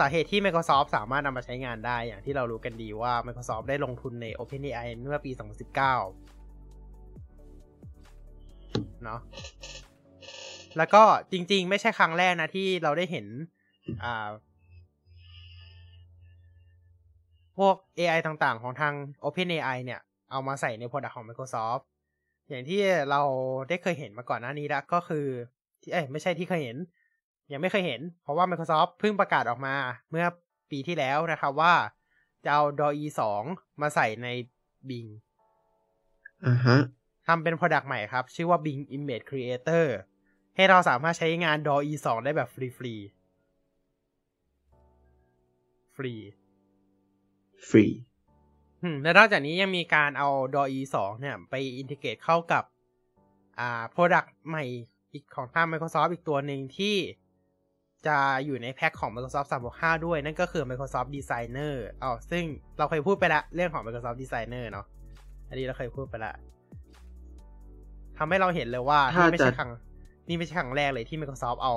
สาเหตุที่ Microsoft สามารถนำมาใช้งานได้อย่างที่เรารู้กันดีว่า Microsoft ได้ลงทุนใน OpenAI เมื่อปี 2019 เนาะแล้วก็จริง ๆ ไม่ใช่ครั้งแรกนะที่เราได้เห็น อ่า พวก AI ต่างๆ ของทาง OpenAI เนี่ย เอามาใส่ใน Product ของ Microsoft อย่างที่เราได้เคยเห็นมาก่อนหน้านี้แล้วก็คือที่เอ้ยไม่ใช่ที่เคยเห็น ยังไม่เคยเห็น เพราะว่า Microsoft เพิ่งประกาศออกมาเมื่อปีที่แล้วนะครับว่า จะเอา DALL-E 2มาใส่ใน Bing อ่าฮะทำเป็น Product ใหม่ครับ ชื่อว่า Bing Image Creator ให้เราสามารถใช้งาน DALL-E 2ได้แบบฟรีฟรีๆฟรีฟรีอืมและนอกจากนี้ยังมีการเอา DALL-E 2เนี่ย ไปอินทิเกรตเข้ากับ อ่า Product ใหม่อีกของทาง Microsoft อีกตัวหนึ่งที่ จะอยู่ในแพ็คของ Microsoft 365 ด้วย นั่นก็คือ Microsoft Designer อ๋อซึ่งเราเคยพูดไปละเรื่องของ Microsoft Designer เนาะอันนี้เราเคยพูดไปละทำให้เราเห็นเลยว่าถ้านี่ไม่ใช่จะครั้งนี่ไม่ใช่ครั้งแรกเลยที่ Microsoft เอา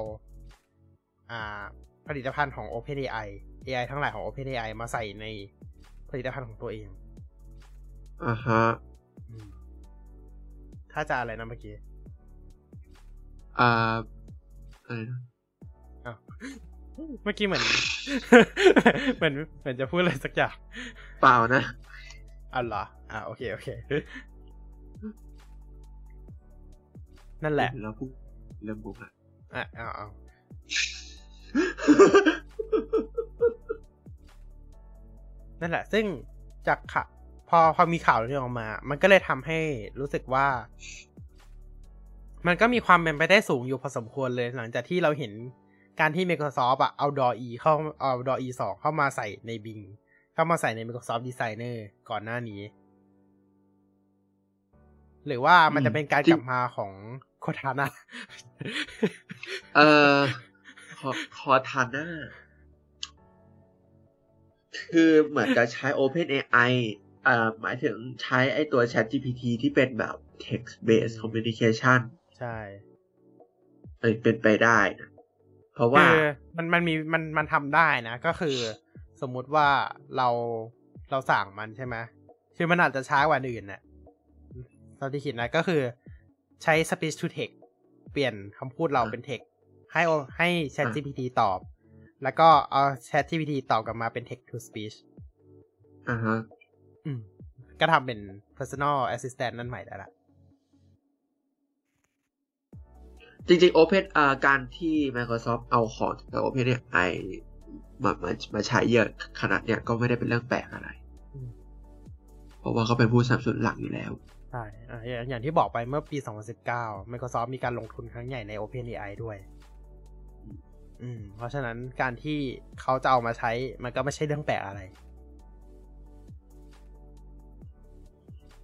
อ่า ผลิตภัณฑ์ของ OpenAI AI ทั้งหลายของ OpenAI มาใส่ในผลิตภัณฑ์ของตัวเองอ่าฮะอืมถ้าจะอะไรนะเมื่อกี้ อ่าอะไรนะ เมื่อกี้เหมือน เหมือนเหมือนจะพูดอะไรสักอย่างเปล่านะอะเหรออ่าโอเคโอเค นั่นแหละเราพูดเริ่มบุกละอะเอาเอานั่นแหละ ซึ่งจากข่าวพอพอมีข่าวเรื่องออกมา มันก็เลยทำให้รู้สึกว่า มันก็มีความเป็นไปได้สูงอยู่พอสมควรเลย หลังจากที่เราเห็น การที่ Microsoft อะเอา DAW-E เข้าเอา DAW-E 2เข้ามาใส่ใน Bing เข้ามาใส่ใน Microsoft Designer ก่อนหน้านี้ หรือว่ามันจะเป็นการกลับมาของโคทานะเอ่อคอคอทาน่าคือเหมือนจะใช้ Open AI อ่าหมายถึงใช้ไอตัว Chat GPT ที่เป็นแบบ text based communication ใช่เอยเป็นไปได้นะเพ ราะว่าคือมันมันมีมันมันทำได้นะ ก็คือ สมมุติว่าเราเราสั่งมันใช่ไหมคือมันอาจจะช้ากว่าอันอื่นน่ะตอนที่คิดนะก็คือใช้ speech to text เปลี่ยนคำพูดเราเป็น text ให้ให้ Chat อะ GPT ตอบ แล้วก็เอา Chat GPT ตอบกลับมาเป็น text to speech อ่าฮะอืมก็ทำเป็น personal assistant นั่นใหม่ได้ละ จริงๆ Open อ่าการที่ Microsoft เอาของจาก Open AI มามามาใช้เยอะขนาดเนี้ยก็ไม่ได้เป็นเรื่องแปลกอะไรอืมเพราะว่าเขาเป็นผู้สนับสนุนหลักอยู่แล้วใช่อะอย่างอย่างที่บอกไปเมื่อปี 2019 Microsoft มีการลงทุนครั้งใหญ่ใน OpenAI ด้วย อืม เพราะฉะนั้นการที่เขาจะเอามาใช้มันก็ไม่ใช่เรื่องแปลกอะไร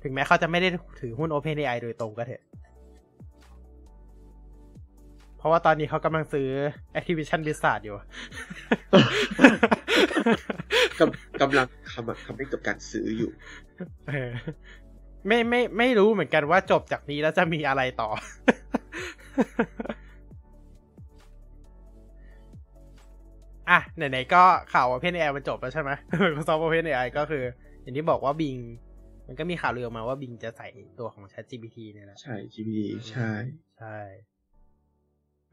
ถึงแม้เขาจะไม่ได้ถือหุ้น OpenAI โดยตรงก็เถอะเพ ราะว่าตอนนี้เขากำลังซื้อ Activision Blizzard อยู่กำกำลังทำทำให้กับการซื้ออยู่เออไม่ไม่ไม่รู้เหมือนกันว่าจบจากนี้แล้วจะมีอะไรต่อ อะ ไหนๆก็ข่าว OpenAI มันจบแล้วใช่ไหม Microsoft OpenAI ก็คือ อย่างที่บอกว่า Bing มันก็มีข่าวลือออกมาว่า Bing จะใส่ตัวของ ChatGPT เนี่ยแหละ ใช่ GPT ใช่ ใช่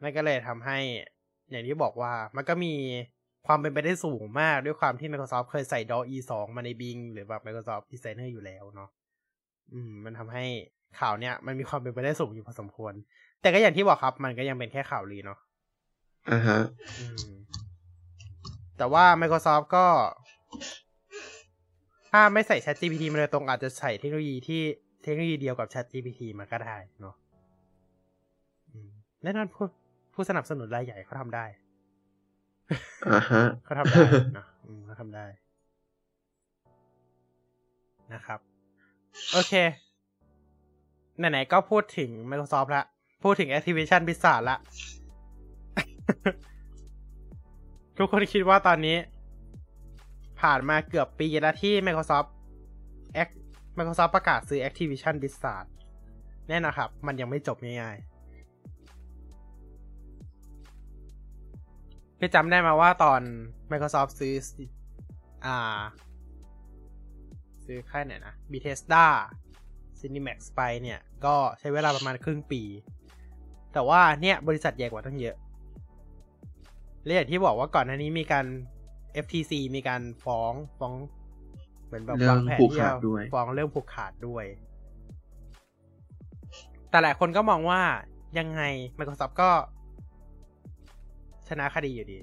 นั่นก็เลยทำให้ อย่างที่บอกว่ามันก็มีความเป็นไปได้สูงมากด้วยความที่ Microsoft เคยใส่ DALL-E 2 มาใน Bing หรือแบบ Microsoft Designer อยู่แล้วเนาะอืม มันทำให้ข่าวเนี้ยมันมีความเป็นไปได้สูงอยู่พอสมควร แต่ก็อย่างที่บอกครับมันก็ยังเป็นแค่ข่าวลือเนาะอ่าฮะอืมแต่ว่า Microsoft ก็ ถ้าไม่ใส่ Chat GPT มาโดยตรงอาจจะใส่เทคโนโลยีที่เทคโนโลยีเดียวกับ Chat GPT มาก็ได้เนาะอืมแน่นอนผู้ ผู้สนับสนุนรายใหญ่เขาทำได้อ่าฮะเขาทำได้นะอืมเขาทำได้นะครับ โอเค ไหนๆก็พูดถึง Microsoft ละ พูดถึง Activision Blizzard ละ ทุกคนคิดว่าตอนนี้ ผ่านมาเกือบปีแล้วที่ Microsoft Act Microsoft ประกาศซื้อ Activision Blizzard แน่นะครับ มันยังไม่จบง่ายๆ พี่จำได้มาว่าตอน Microsoft ซื้อ อ่า ซื้อค่ายไหนนะ Bethesda Cinemax ไปเนี่ย ก็ใช้เวลาประมาณครึ่งปี แต่ว่าเนี่ยบริษัทใหญ่กว่าตั้งเยอะและอย่างที่บอกว่าก่อนหน้านี้มีการ FTC มีการฟ้องฟ้อง เหมือนแบบเรื่องวางแผนผูกที่ขาดจะด้วยฟ้องเรื่องผูกขาดด้วย แต่หลายคนก็มองว่ายังไง Microsoft ก็ ชนะคดีอยู่ดี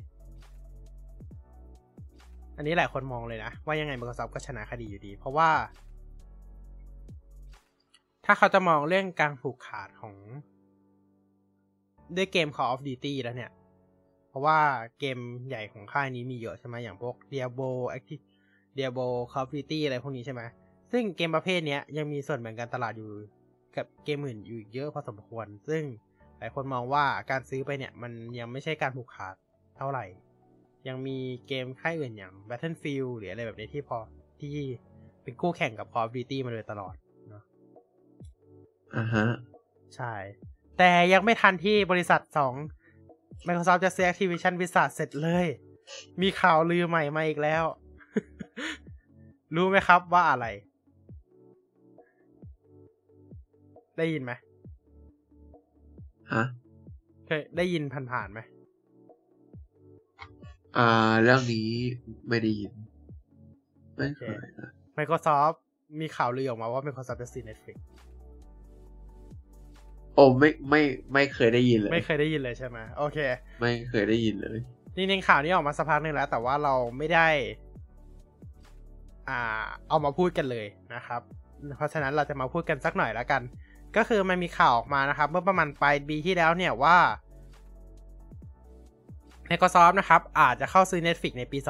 อันนี้หลายคนมองเลยนะ ว่ายังไง Microsoft ก็ชนะคดีอยู่ดี เพราะว่า ถ้าเขาจะมองเรื่องการผูกขาดของ ด้วยเกม Call of Duty แล้วเนี่ย เพราะว่าเกมใหญ่ของค่ายนี้มีเยอะใช่ไหมอย่างพวก Diablo Active Diablo Call of Duty อะไรพวกนี้ใช่ไหมซึ่งเกมประเภทนี้ยังมีส่วนแบ่งการตลาดอยู่กับเกมอื่นอยู่อีกเยอะพอสมควร ซึ่ง หลายคนมองว่าการซื้อไปเนี่ยมันยังไม่ใช่การผูกขาดเท่าไหร่ ยังมีเกมค่ายอื่นอย่าง Battlefield หรืออะไรแบบนี้ที่พอที่เป็นคู่แข่งกับ Call of Duty มาโดยตลอดเนาะอ่าฮะ ใช่ แต่ยังไม่ทันที่บริษัทสอง Microsoft จะซื้อ Activision Blizzard เสร็จเลย มีข่าวลือใหม่มาอีกแล้ว รู้ไหมครับว่าอะไร ได้ยินไหม ฮะเคยได้ยินผ่านๆไหมอ่า เรื่องนี้ไม่ได้ยิน ไม่เคยนะ Microsoft มีข่าวลือออกมาว่า Microsoft จะซื้อ Netflix โอ้ไม่ไม่ไม่เคยได้ยินเลย ไม่เคยได้ยินเลยใช่ไหมโอเค ไม่เคยได้ยินเลยจริงๆข่าวนี้ออกมาสักพักหนึ่งแล้ว แต่ว่าเราไม่ได้ อ่า เอามาพูดกันเลยนะครับ เพราะฉะนั้นเราจะมาพูดกันสักหน่อยแล้วกัน ก็คือมันมีข่าวออกมานะครับ เมื่อประมาณปลายปีที่แล้วเนี่ยว่า Microsoft นะครับ อาจจะเข้าซื้อ Netflix ในปี 2023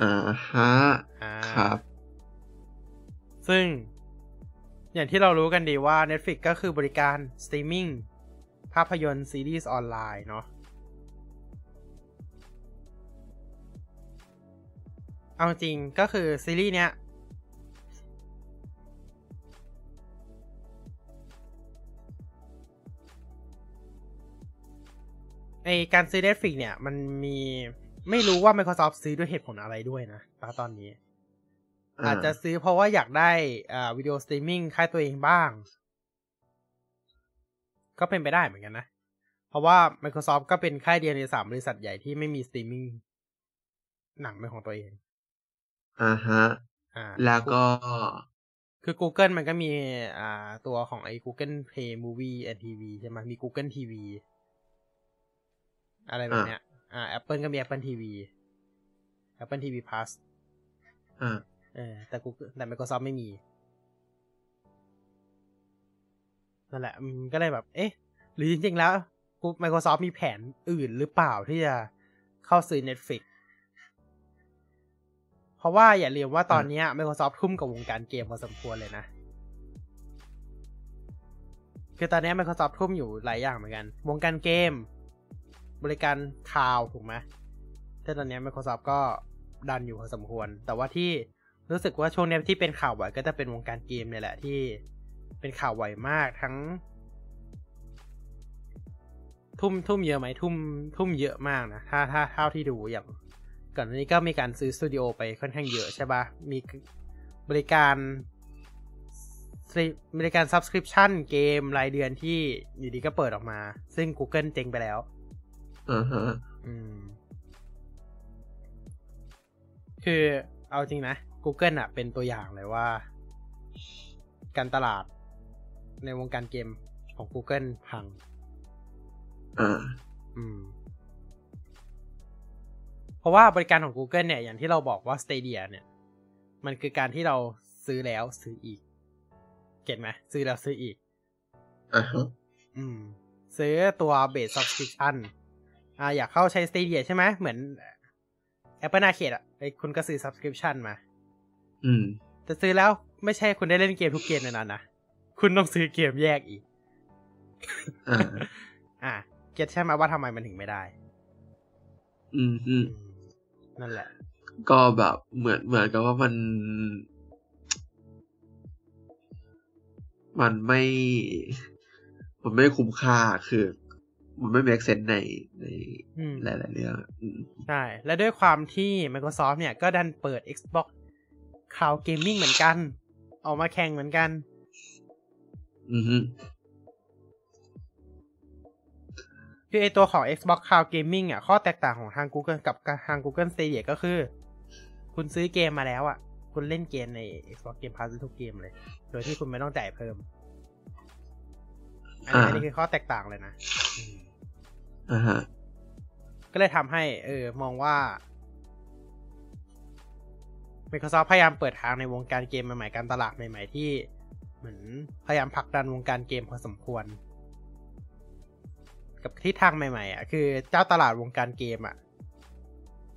อ่าฮะอ่าครับ ซึ่งอย่างที่เรารู้กันดีว่า Netflix ก็คือบริการสตรีมมิ่งภาพยนตร์ซีรีส์ออนไลน์เนาะเอาจริงก็คือซีรีส์เนี้ย ไอการซื้อ Netflix เนี่ย มันมีไม่รู้ว่า Microsoft ซื้อด้วยเหตุผลอะไรด้วยนะตอนนี้ อาจจะซื้อเพราะว่าอยากได้อ่าวิดีโอสตรีมมิ่งค่ายตัวเองบ้าง ก็เป็นไปได้เหมือนกันนะ เพราะว่า Microsoft ก็เป็นค่ายเดียวในสามบริษัทใหญ่ที่ไม่มีสตรีมมิ่งหนังเป็นของตัวเอง อ่าฮะอ่าแล้วก็ คือ Google มันก็มีอ่าตัวของไอ้ Google Play Movie and TV ใช่ไหมมี Google TV อะไรแบบเนี้ย อ่า Apple ก็มี Apple TV Apple TV Plus อ่าเออแต่ Google แต่ Microsoft ไม่มีนั่นแหละอืมก็เลยแบบ เอ๊ะ หรือจริง ๆ แล้วกู Microsoft มีแผนอื่นหรือเปล่าที่จะเข้าซื้อ Netflix เพราะว่าอย่าลืมว่าตอนเนี้ย Microsoft ทุ่มกับวงการเกมพอสมควรเลยนะ คือตอนเนี้ย Microsoft ทุ่มอยู่หลายอย่างเหมือนกัน วงการเกม บริการข่าวถูกไหมแต่ตอนนี้ Microsoft ก็ดันอยู่พอสมควร แต่ว่าที่รู้สึกว่าช่วงนี้ที่เป็นข่าวบ่อยก็จะเป็นวงการเกมเนี่ยแหละที่เป็นข่าวบ่อยมากทั้ง ทุ่มทุ่มเยอะไหมทุ่มทุ่มเยอะมากนะถ้าถ้าเท่าที่ดูอย่างก่อนหน้านี้ก็มีการซื้อสตูดิโอไปค่อนข้างเยอะใช่ปะมีบริการบริการ subscription เกมรายเดือนที่อยู่ดีก็เปิดออกมา ซึ่ง Google เจ๊งไปแล้ว อ่าฮะอืม คือเอาจริงนะ Google อะ เป็นตัวอย่างเลยว่า การตลาดในวงการเกมของ Google พัง อ่า อืม เพราะว่าบริการของ Google เนี่ย อย่างที่เราบอกว่า Stadia เนี่ย มันคือการที่เราซื้อแล้วซื้ออีก เก็ตไหมซื้อแล้วซื้ออีก อ่าฮะ อืม ซื้อตัว base subscription อ่าอยากเข้าใช้ Stadia ใช่ไหมเหมือน Apple Arcade อะไอ้คุณก็ซื้อ subscription มา อืม แต่ซื้อแล้วไม่ใช่คุณได้เล่นเกมทุกเกมในนั้นนะ คุณต้องซื้อเกมแยกอีก อ่าอะเก็ตใช่ไหมว่าทำไมมันถึงไม่ได้อืมอืมอืมนั่นแหละ ก็แบบเหมือนเหมือนกับว่ามัน มันไม่ มันไม่คุ้มค่าคือ มันไม่ make sense ในในอืมหลาย ๆ เรื่องอืมใช่ และด้วยความที่ Microsoft เนี่ยก็ดันเปิด Xbox Cloud Gaming เหมือนกัน ออกมาแข่งเหมือนกัน อือฮึคือไอตัวของ Xbox Cloud Gaming อะ ข้อแตกต่างของทาง Google กับทาง Google Stadia ก็คือ คุณซื้อเกมมาแล้วอะ คุณเล่นเกมใน Xbox Game Pass ทุกเกมเลย โดยที่คุณไม่ต้องจ่ายเพิ่ม อันนี้อ่าอันนี้คือข้อแตกต่างเลยนะ อืมอ่าฮะก็เลยทำให้ เออ มองว่า Microsoft พยายามเปิดทางในวงการเกมใหม่ๆการตลาดใหม่ๆที่ เหมือนพยายามผลักดันวงการเกมพอสมควร กับทิศทางใหม่ๆอะคือเจ้าตลาดวงการเกมอะ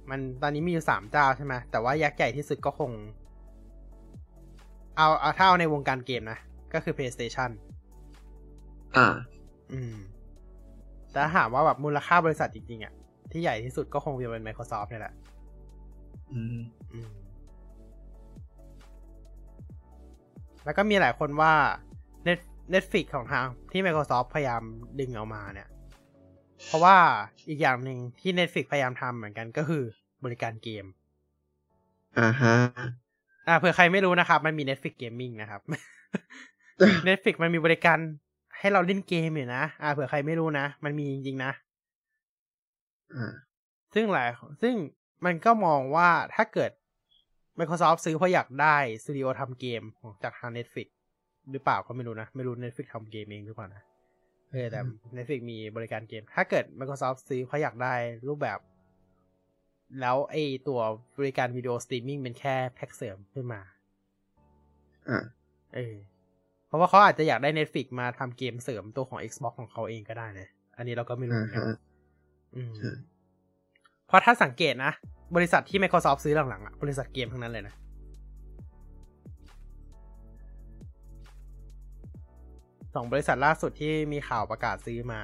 มันตอนนี้มีอยู่สามเจ้าใช่ไหมแต่ว่ายักษ์ใหญ่ที่สุดก็คง เอาเอาเท่าในวงการเกมนะ ก็คือ PlayStation อ่า อืม แต่ถ้าถามว่าแบบมูลค่าบริษัทจริงๆอะที่ใหญ่ที่สุดก็คงจะเป็น Microsoft นี่แหละ อืมอืมแล้วก็มีหลายคนว่า Net Netflix ของทางที่ Microsoft พยายามดึงเอามาเนี่ย เพราะว่าอีกอย่างหนึ่งที่ Netflix พยายามทำเหมือนกันก็คือบริการเกม อ่าฮะ อ่าเผื่อใครไม่รู้นะครับ มันมี Netflix Gaming นะครับ Netflix มันมีบริการ ให้เราเล่นเกมอยู่นะ อ่าเผื่อใครไม่รู้นะ มันมีจริงๆนะอ่าซึ่งหลายซึ่งมันก็มองว่าถ้าเกิด Microsoft ซื้อเพราะอยากได้สตูดิโอทำเกมของจากทาง Netflix หรือเปล่าก็ไม่รู้นะ ไม่รู้ Netflix ทำเกมเองหรือเปล่านะเออแต่ Netflix มีบริการเกม ถ้าเกิด Microsoft ซื้อเพราะอยากได้รูปแบบ แล้วไอตัวบริการวิดีโอสตรีมมิ่งเป็นแค่แพ็กเสริมขึ้นมา อ่าเออ เพราะว่าเขาอาจจะอยากได้ Netflix มาทำเกมเสริมตัวของ Xbox ของเขาเองก็ได้นะ อันนี้เราก็ไม่รู้อ่าเหมือนกันฮะอืมใช่เพราะถ้าสังเกตนะ บริษัทที่ Microsoft ซื้อหลังๆอะบริษัทเกมทั้งนั้นเลยนะสองบริษัทล่าสุดที่มีข่าวประกาศซื้อมา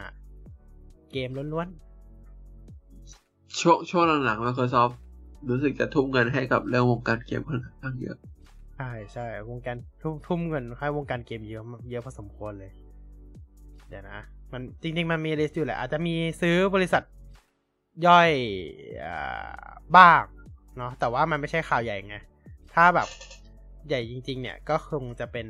เกมล้วนช่วงช่วงหลังๆ Microsoft รู้สึกจะทุ่มเงินให้กับเรื่องวงการเกมค่อนข้างเยอะๆ ใช่ใช่วงการทุ่มทุ่มเงินให้วงการเกมเยอะมากเยอะพอสมควรเลย เดี๋ยวนะ มันจริง ๆ มันมีลิสต์อยู่แหละ อาจจะมีซื้อบริษัทย่อยอาบ้างเนาะแต่ว่ามันไม่ใช่ข่าวใหญ่ไง ถ้าแบบใหญ่จริง ๆ เนี่ยก็คงจะเป็น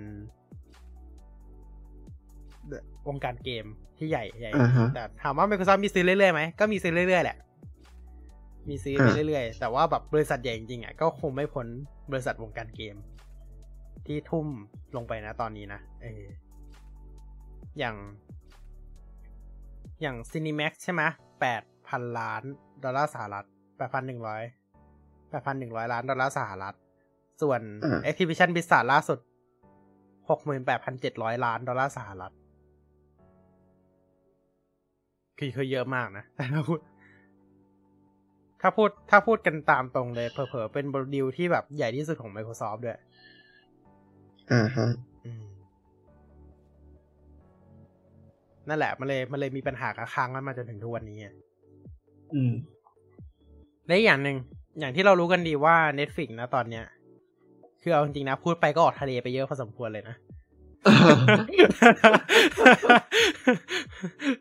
วงการเกมที่ใหญ่ใหญ่อ่าฮะแต่ถามว่า Microsoft มีซื้อเรื่อยๆไหมก็มีซื้อเรื่อยๆแหละ มีซื้อไปอ่าเรื่อยๆ แต่ว่าแบบบริษัทใหญ่จริงๆอะก็คงไม่พ้นบริษัทวงการเกม ที่ทุ่มลงไปนะตอนนี้นะเอออย่าง อย่าง Cinemax ใช่ไหมแปดพันล้านดอลลาร์สหรัฐแปดพันหนึ่งร้อยแปดพันหนึ่งร้อยล้านดอลลาร์สหรัฐ ส่วนอ่า Activision Blizzard ล่าสุดหกหมื่นแปดพันเจ็ดร้อยล้านดอลลาร์สหรัฐ คือคือเยอะมากนะแต่ถ้าพูด ถ้าพูดถ้าพูดกันตามตรงเลยเผลอๆเป็นบริดิวที่แบบใหญ่ที่สุดของ Microsoft ด้วย อ่าฮะอืมนั่นแหละ มันเลยมันเลยมีปัญหาค้างกันมาจนถึงทุกวันนี้อะอืมและอีกอย่างหนึ่งอย่างที่เรารู้กันดีว่า Netflix นะตอนเนี้ย คือเอาจริงๆนะ พูดไปก็ออกทะเลไปเยอะพอสมควรเลยนะ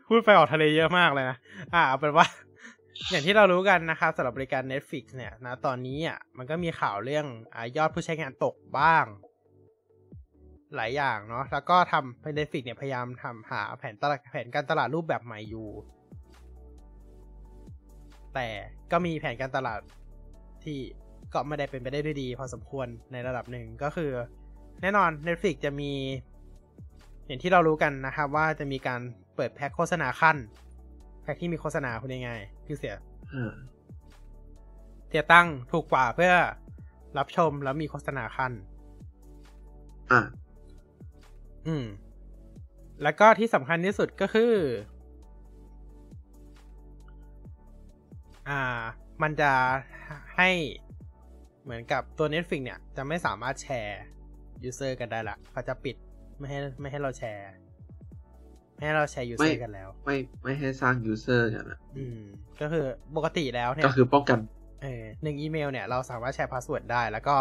พูดไปออกทะเลเยอะมากเลยนะ อ่าเอาเป็นว่า อย่างที่เรารู้กันนะครับสำหรับบริการ Netflix เนี่ยนะตอนนี้อะมันก็มีข่าวเรื่องอายอดผู้ใช้งานตกบ้าง หลายอย่างเนาะแล้วก็ทำให้ Netflix เนี่ยพยายามทำหาแผนตลาดแผนการตลาดรูปแบบใหม่อยู่ แต่ก็มีแผนการตลาดที่ก็ไม่ได้เป็นไปได้ด้วยดี พอสมควรในระดับหนึ่งก็คือ แน่นอน Netflix จะมี อย่างที่เรารู้กันนะครับ ว่าจะมีการเปิดแพ็คโฆษณาขั้น แพ็คที่มีโฆษณาคุณง่ายๆคือเสียอ่าเสียตั้งค์ถูกกว่าเพื่อรับชมแล้วมีโฆษณาขั้น อ่าอืม แล้วก็ที่สำคัญที่สุดก็คือ อ่า มันจะให้เหมือนกับตัว Netflix เนี่ย จะไม่สามารถแชร์ user กันได้ละเขาจะปิดไม่ให้ไม่ให้เราแชร์ไม่ให้เราแชร์ user ไม่กันแล้ว ไม่ไม่ให้สร้าง user กันนะอืม ก็คือปกติแล้วเนี่ย ก็คือป้องกัน เออหนึ่งอีเมลเนี่ยเราสามารถแชร์ password ได้ แล้วก็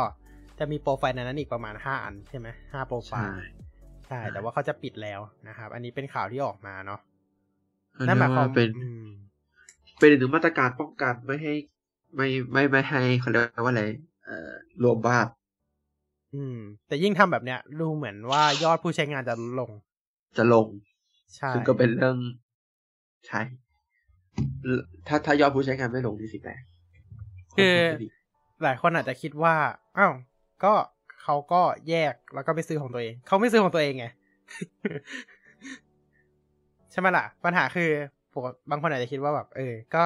จะมีโปรไฟล์ในนั้นอีกประมาณห้าอันใช่ไหมห้าโปรไฟล์ใช่ใช่ใช่แต่ว่าเขาจะปิดแล้วนะครับ อันนี้เป็นข่าวที่ออกมาเนาะอันนั่นหมายความเป็นอืมเป็นอีกหนึ่งมาตรการป้องกันไม่ให้ ไม่ไมไม่ให้เขาเรียกว่าอะไรเอ่อรวมบ้านอืม แต่ยิ่งทำแบบเนี้ยดูเหมือนว่ายอดผู้ใช้งานจะลดลง จะลงใช่ซึ่งก็เป็นเรื่องใช่ถ้าถ้ายอดผู้ใช้งานไม่ลงนี่สิแปลกคือนไม่ดีหลายคนอาจจะคิดว่าอ้าวก็ เขาก็แยกแล้วก็ไปซื้อของตัวเอง เขาไม่ซื้อของตัวเองไง ใช่ไหมล่ะ ปัญหาคือปกบางคนอาจจะคิดว่าแบบ เออ ก็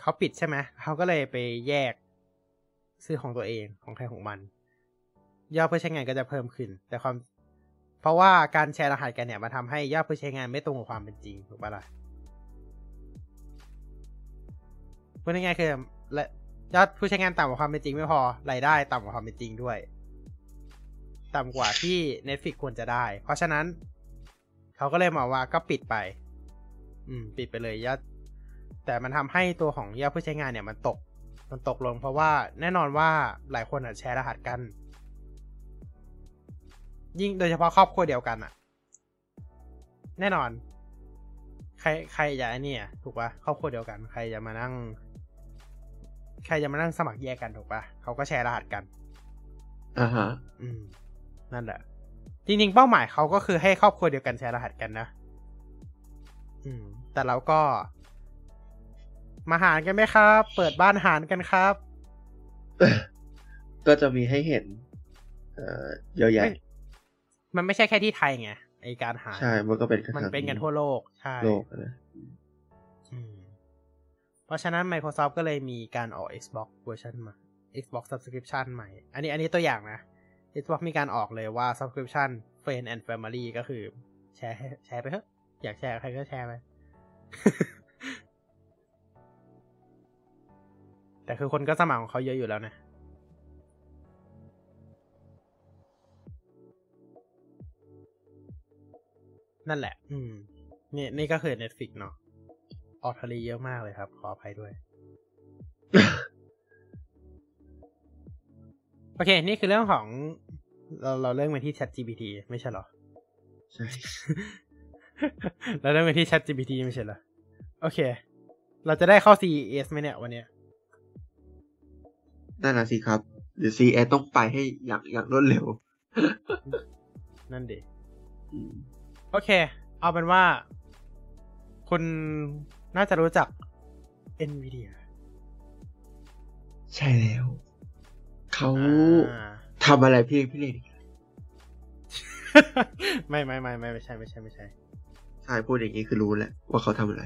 เขาปิดใช่ไหมเขาก็เลยไปแยกซื้อของตัวเองของใครของมัน ยอดผู้ใช้งานก็จะเพิ่มขึ้น แต่ความ เพราะว่าการแชร์รหัสกันเนี่ยมาทำให้ยอดผู้ใช้งานไม่ตรงกับความเป็นจริงถูกปะล่ะพูดง่ายๆคือและ ยอดผู้ใช้งานต่ำกว่าความเป็นจริงไม่พอรายได้ต่ำกว่าความเป็นจริงด้วย ต่ำกว่าที่ Netflix ควรจะได้ เพราะฉะนั้น เขาก็เลยมองว่าก็ปิดไป อืม ปิดไปเลยยอดแต่มันทำให้ตัวของยอดผู้ใช้งานเนี่ยมันตก มันตกลงเพราะว่าแน่นอนว่าหลายคนอะแชร์รหัสกัน ยิ่งโดยเฉพาะครอบครัวเดียวกันอะแน่นอน ใครใครจะไอ้นี่อะถูกปะครอบครัวเดียวกัน ใครจะมานั่ง ใครจะมานั่งสมัครแยกกันถูกปะเขาก็แชร์รหัสกันอ่าฮะ อืม นั่นแหละ จริงๆ เป้าหมายเขาก็คือให้ครอบครัวเดียวกันแชร์รหัสกันนะ อืม แต่เราก็ มาหารกันไหมครับ เปิดบ้านหารกันครับ ก็จะมีให้เห็น เอ่อเยอะแยะไม่มันไม่ใช่แค่ที่ไทยไงไอการหาร ใช่ มันก็เป็นมันเป็นกันทั่วโลก ใช่ โลกนะอืมเพ ราะฉะนั้น Microsoft ก็เลยมีการออก Xbox เวอร์ชันม่ Xbox Subscription ใหม่ อันนี้อันนี้ตัวอย่างนะ Xbox มีการออกเลยว่า Subscription Friend and Family ก็คือ แชร์แชร์ไปเถอะ อยากแชร์ใครก็แชร์ไปแต่คือคนก็สมัครของเขาเยอะอยู่แล้วนะ นั่นแหละ อืม นี่นี่ก็คือ Netflix เนาะ ออกทะเลเยอะมากเลยครับ ขออภัยด้วย โอเค นี่คือเรื่องของ เราเราเริ่มไปที่ Chat GPT ไม่ใช่เหรอ ใช่ เราเริ่มไปที่ Chat GPT ไม่ใช่เหรอ โอเค เราจะได้เข้า CES ไหมเนี่ยวันเนี้ยนั่นน่ะสิครับหรือ CS ต้องไปให้อย่างอย่างรวดเร็ว นั่นดิอืมโอเค เอาเป็นว่า คุณ น่าจะรู้จัก NVIDIA ใช่แล้ว เขาอ่าทำอะไรพี่พี่เล่นไม่ไม่ไม่ไม่ไม่ใช่ไม่ใช่ไม่ใช่ใช่พูดอย่างนี้คือรู้แหละว่าเขาทำอะไร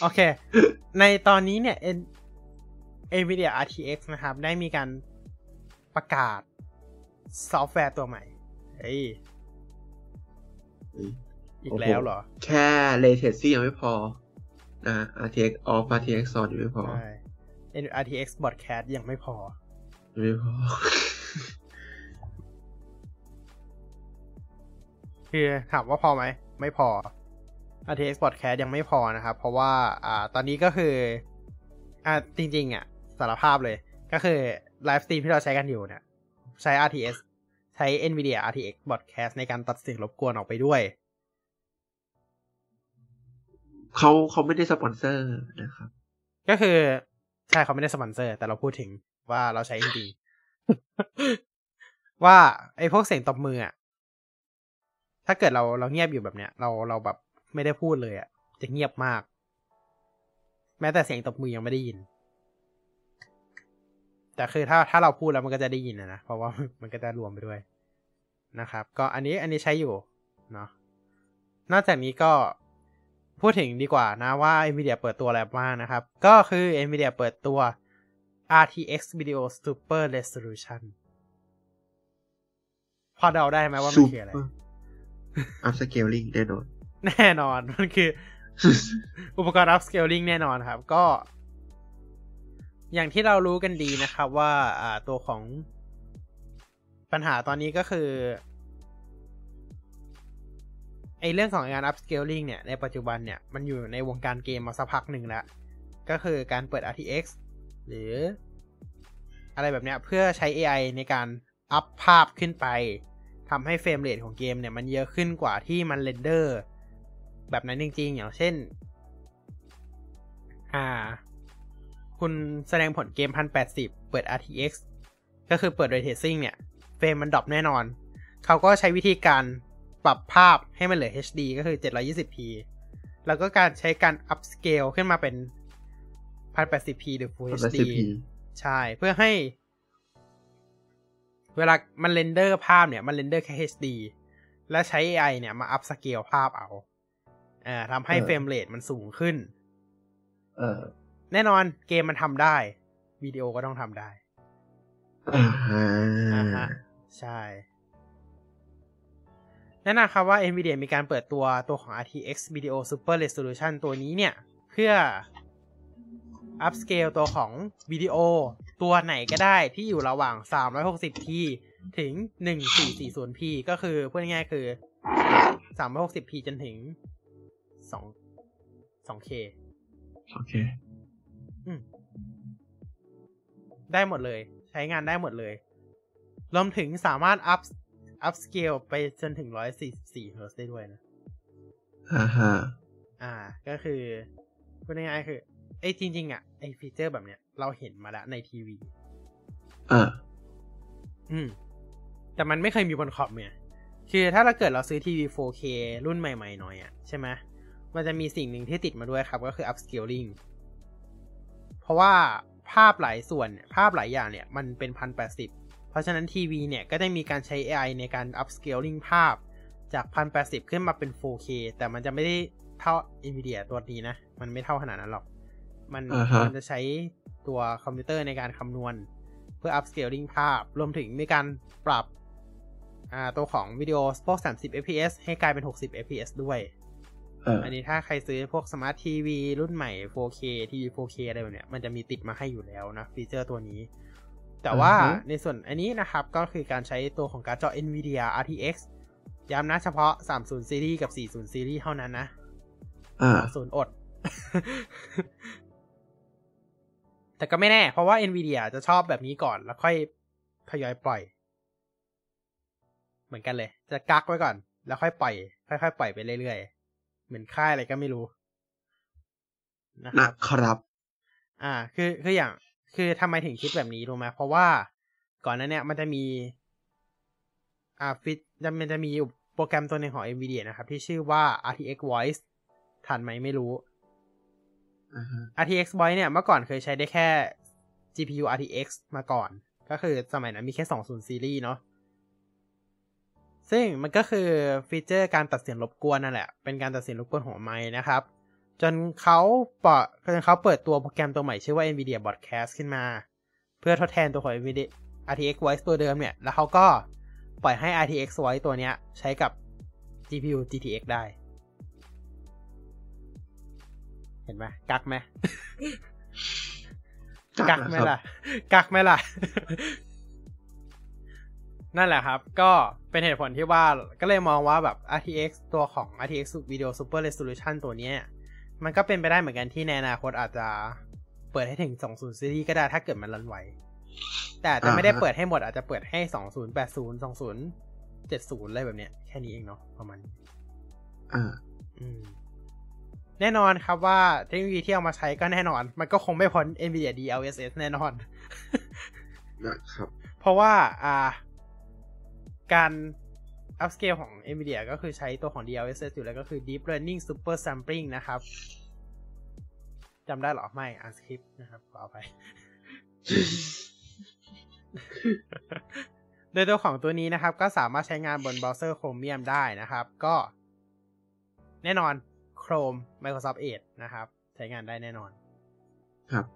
โอเค ในตอนนี้เนี่ย N NVIDIA RTX นะครับ ได้มีการประกาศซอฟต์แวร์ตัวใหม่เฮ้ยอีกแล้วเหรอ แค่ Ray Tracing ยังไม่พอ นะ RTX off RTX on ยังไม่พอใช่ RTX Broadcast ยังไม่พอยังไม่พอ คือถามว่าพอไหม ไม่พอ RTX Podcast ยังไม่พอนะครับ เพราะว่า อ่า ตอนนี้ก็คือ อ่า จริง ๆ อะ สารภาพเลย ก็คือไลฟ์สตรีมที่เราใช้กันอยู่เนี่ย ใช้ RTX ใช้ NVIDIA RTX Broadcast ในการตัดเสียงรบกวนออกไปด้วย เขาเขาไม่ได้สปอนเซอร์นะครับ ก็คือใช่เขาไม่ได้สปอนเซอร์ แต่เราพูดถึงว่าเราใช้จริงๆว่าไอ้พวกเสียงตบมืออะถ้าเกิดเราเราเงียบอยู่แบบเนี้ย เราเราแบบไม่ได้พูดเลยอะ จะเงียบมาก แม้แต่เสียงตบมือยังไม่ได้ยิน แต่คือถ้าถ้าเราพูดแล้วมันก็จะได้ยินนะนะเพราะว่ามันก็จะรวมไปด้วยนะครับ ก็อันนี้อันนี้ใช้อยู่เนาะนอกจากนี้ก็ พูดถึงดีกว่านะว่า NVIDIA เปิดตัวอะไรบ้างนะครับ ก็คือ NVIDIA เปิดตัว RTX Video Super Resolution พอเดาได้ไหมว่ามันคืออะไรอัพสเกลลิงแน่นอน แน่นอน มันคือ อุปกรณ์ upscaling แน่นอนครับ ก็ อย่างที่เรารู้กันดีนะครับว่า อ่าตัวของปัญหาตอนนี้ก็คือ ไอเรื่องของงาน upscaling เนี่ย ในปัจจุบันเนี่ย มันอยู่ในวงการเกมมาสักพักหนึ่งแล้ว ก็คือการเปิด RTX หรือ อะไรแบบเนี้ย เพื่อใช้ AI ในการอัพภาพขึ้นไปทำให้ frame rate ของเกมเนี่ย มันเยอะขึ้นกว่าที่มัน render แบบนั้นจริง ๆ อย่างเช่น อ่า คุณแสดงผลเกม 1080 เปิด RTX ก็คือเปิด Ray Tracing เนี่ย เฟรมมัน drop แน่นอน เขาก็ใช้วิธีการ ปรับภาพให้มันเหลือ HD ก็คือ 720p แล้วก็การใช้การ upscale ขึ้นมาเป็น 1080p หรือ Full HD ใช่ เพื่อให้ เวลามัน render ภาพเนี่ย มัน render แค่ HD และใช้ AI เนี่ยมา upscale ภาพเอาอ่าทำให้เออ frame rate มันสูงขึ้น เออ แน่นอนเกมมันทำได้ วิดีโอก็ต้องทำได้อ่าฮะอ่าฮะใช่ แน่นอนครับว่า NVIDIA มีการเปิดตัวตัวของ RTX Video Super Resolution ตัวนี้เนี่ย เพื่อ upscale ตัวของวิดีโอ ตัวไหนก็ได้ที่อยู่ระหว่าง 360p ถึง 1440p ก็คือพูดง่ายๆคือ 360p จนถึง 2 2k โอเคอืมได้หมดเลย ใช้งานได้หมดเลย รวมถึงสามารถ up up scale ไปจนถึง144 Hz ได้ด้วยนะอ่าฮะอ่า ก็คือพูดง่ายๆคือไอ้จริง ๆ อะไอ้ฟีเจอร์แบบเนี้ยเราเห็นมาแล้วในทีวีอ่าอืม แต่มันไม่เคยมีบนคอมเนี่ยคือถ้าเราเกิดเราซื้อทีวี 4K รุ่นใหม่ ๆ หน่อยอะใช่ไหมมันจะมีสิ่งหนึ่งที่ติดมาด้วยครับ ก็คือ upscaling เพราะว่าภาพหลายส่วนเนี่ยภาพหลายอย่างเนี่ย มันเป็นพันแปดสิบ เพราะฉะนั้นทีวีเนี่ยก็ได้มีการใช้ AI ในการ upscaling ภาพจากพันแปดสิบขึ้นมาเป็น 4K แต่มันจะไม่ได้เท่า NVIDIA ตัวนี้นะ มันไม่เท่าขนาดนั้นหรอก มันอ่าฮะมันจะใช้ตัวคอมพิวเตอร์ในการคำนวณ เพื่อ upscaling ภาพ รวมถึงมีการปรับอ่าตัวของวิดีโอพวก 30 fps ให้กลายเป็น 60 fps ด้วยเอออันนี้ถ้าใครซื้อพวกสมาร์ททีวีรุ่นใหม่ 4K ทีวี 4K อะไรแบบเนี้ย มันจะมีติดมาให้อยู่แล้วนะฟีเจอร์ตัวนี้ แต่ว่าอือฮึในส่วนอันนี้นะครับก็คือการใช้ตัวของการ์ดจอ NVIDIA RTX ย้ำนะเฉพาะ 30 ซีรีส์กับ 40 ซีรีส์เท่านั้นนะอ่าศูนย์อด แต่ก็ไม่แน่ เพราะว่า NVIDIA จะชอบแบบนี้ก่อนแล้วค่อยทยอยปล่อย เหมือนกันเลย จะกักไว้ก่อน แล้วค่อยปล่อย ค่อยๆปล่อยไปเรื่อยๆ เหมือนค่ายอะไรก็ไม่รู้นะคนะรับครับ อ่า คือคืออย่าง คือทำไมถึงคิดแบบนี้รู้ไหมเพราะว่าก่อนหนั้นเนี่ยมันจะมีอ่าฟิตมันจะมีโปรแกรมตัวหนึ่งของ NVIDIA นะครับ ที่ชื่อว่า RTX Voice ทันไหมไม่รู้อ่าฮะ RTX Voice เนี่ยเมื่อก่อนเคยใช้ได้แค่ GPU RTX มาก่อน ก็คือสมัยนั้นมีแค่ 20ซีรีส์เนาะซึ่งมันก็คือฟีเจอร์การตัดเสียงรบกวนนั่นแหละ เป็นการตัดเสียงรบกวนของไม้นะครับ จนเขาปล่อยจนเขาเปิดตัวโปรแกรมตัวใหม่ชื่อว่า NVIDIA Broadcast ขึ้นมา เพื่อทดแทนตัวของ NVIDIA RTX Voice ตัวเดิมเนี่ย แล้วเขาก็ปล่อยให้ RTX Voice ตัวเนี้ยใช้กับ GPU GTX ได้ เห็นไหมกักไหมกักไหมนะครับล่ะ กักไหมล่ะ นั่นแหละครับ ก็เป็นเหตุผลที่ว่าก็เลยมองว่าแบบ RTX ตัวของ RTX Video Super Resolution ตัวเนี้ย มันก็เป็นไปได้เหมือนกันที่ในอนาคตอาจจะเปิดให้ถึง 20ซีรีส์ก็ได้ถ้าเกิดมันรันไหว แต่อาจจะไม่ได้อ่าฮะเปิดให้หมดอาจจะเปิดให้ 2080 2070อะไรแบบเนี้ยแค่นี้เองเนาะประมาณนี้อ่าอืมแน่นอนครับว่าเทคโนโลยีที่เอามาใช้ก็แน่นอน มันก็คงไม่พ้น NVIDIA DLSS แน่นอนนะครับ เพราะว่าอ่า การ upscale ของ NVIDIA ก็คือใช้ตัวของ DLSS อยู่แล้วก็คือ Deep Learning Super Sampling นะครับจำได้เหรอ ไม่อ่านสคริปต์นะครับขออภัยโดยตัวของตัวนี้นะครับ ก็สามารถใช้งานบนเบราว์เซอร์ Chromium ได้นะครับ ก็แน่นอน Chrome Microsoft Edge นะครับ ใช้งานได้แน่นอน ครับ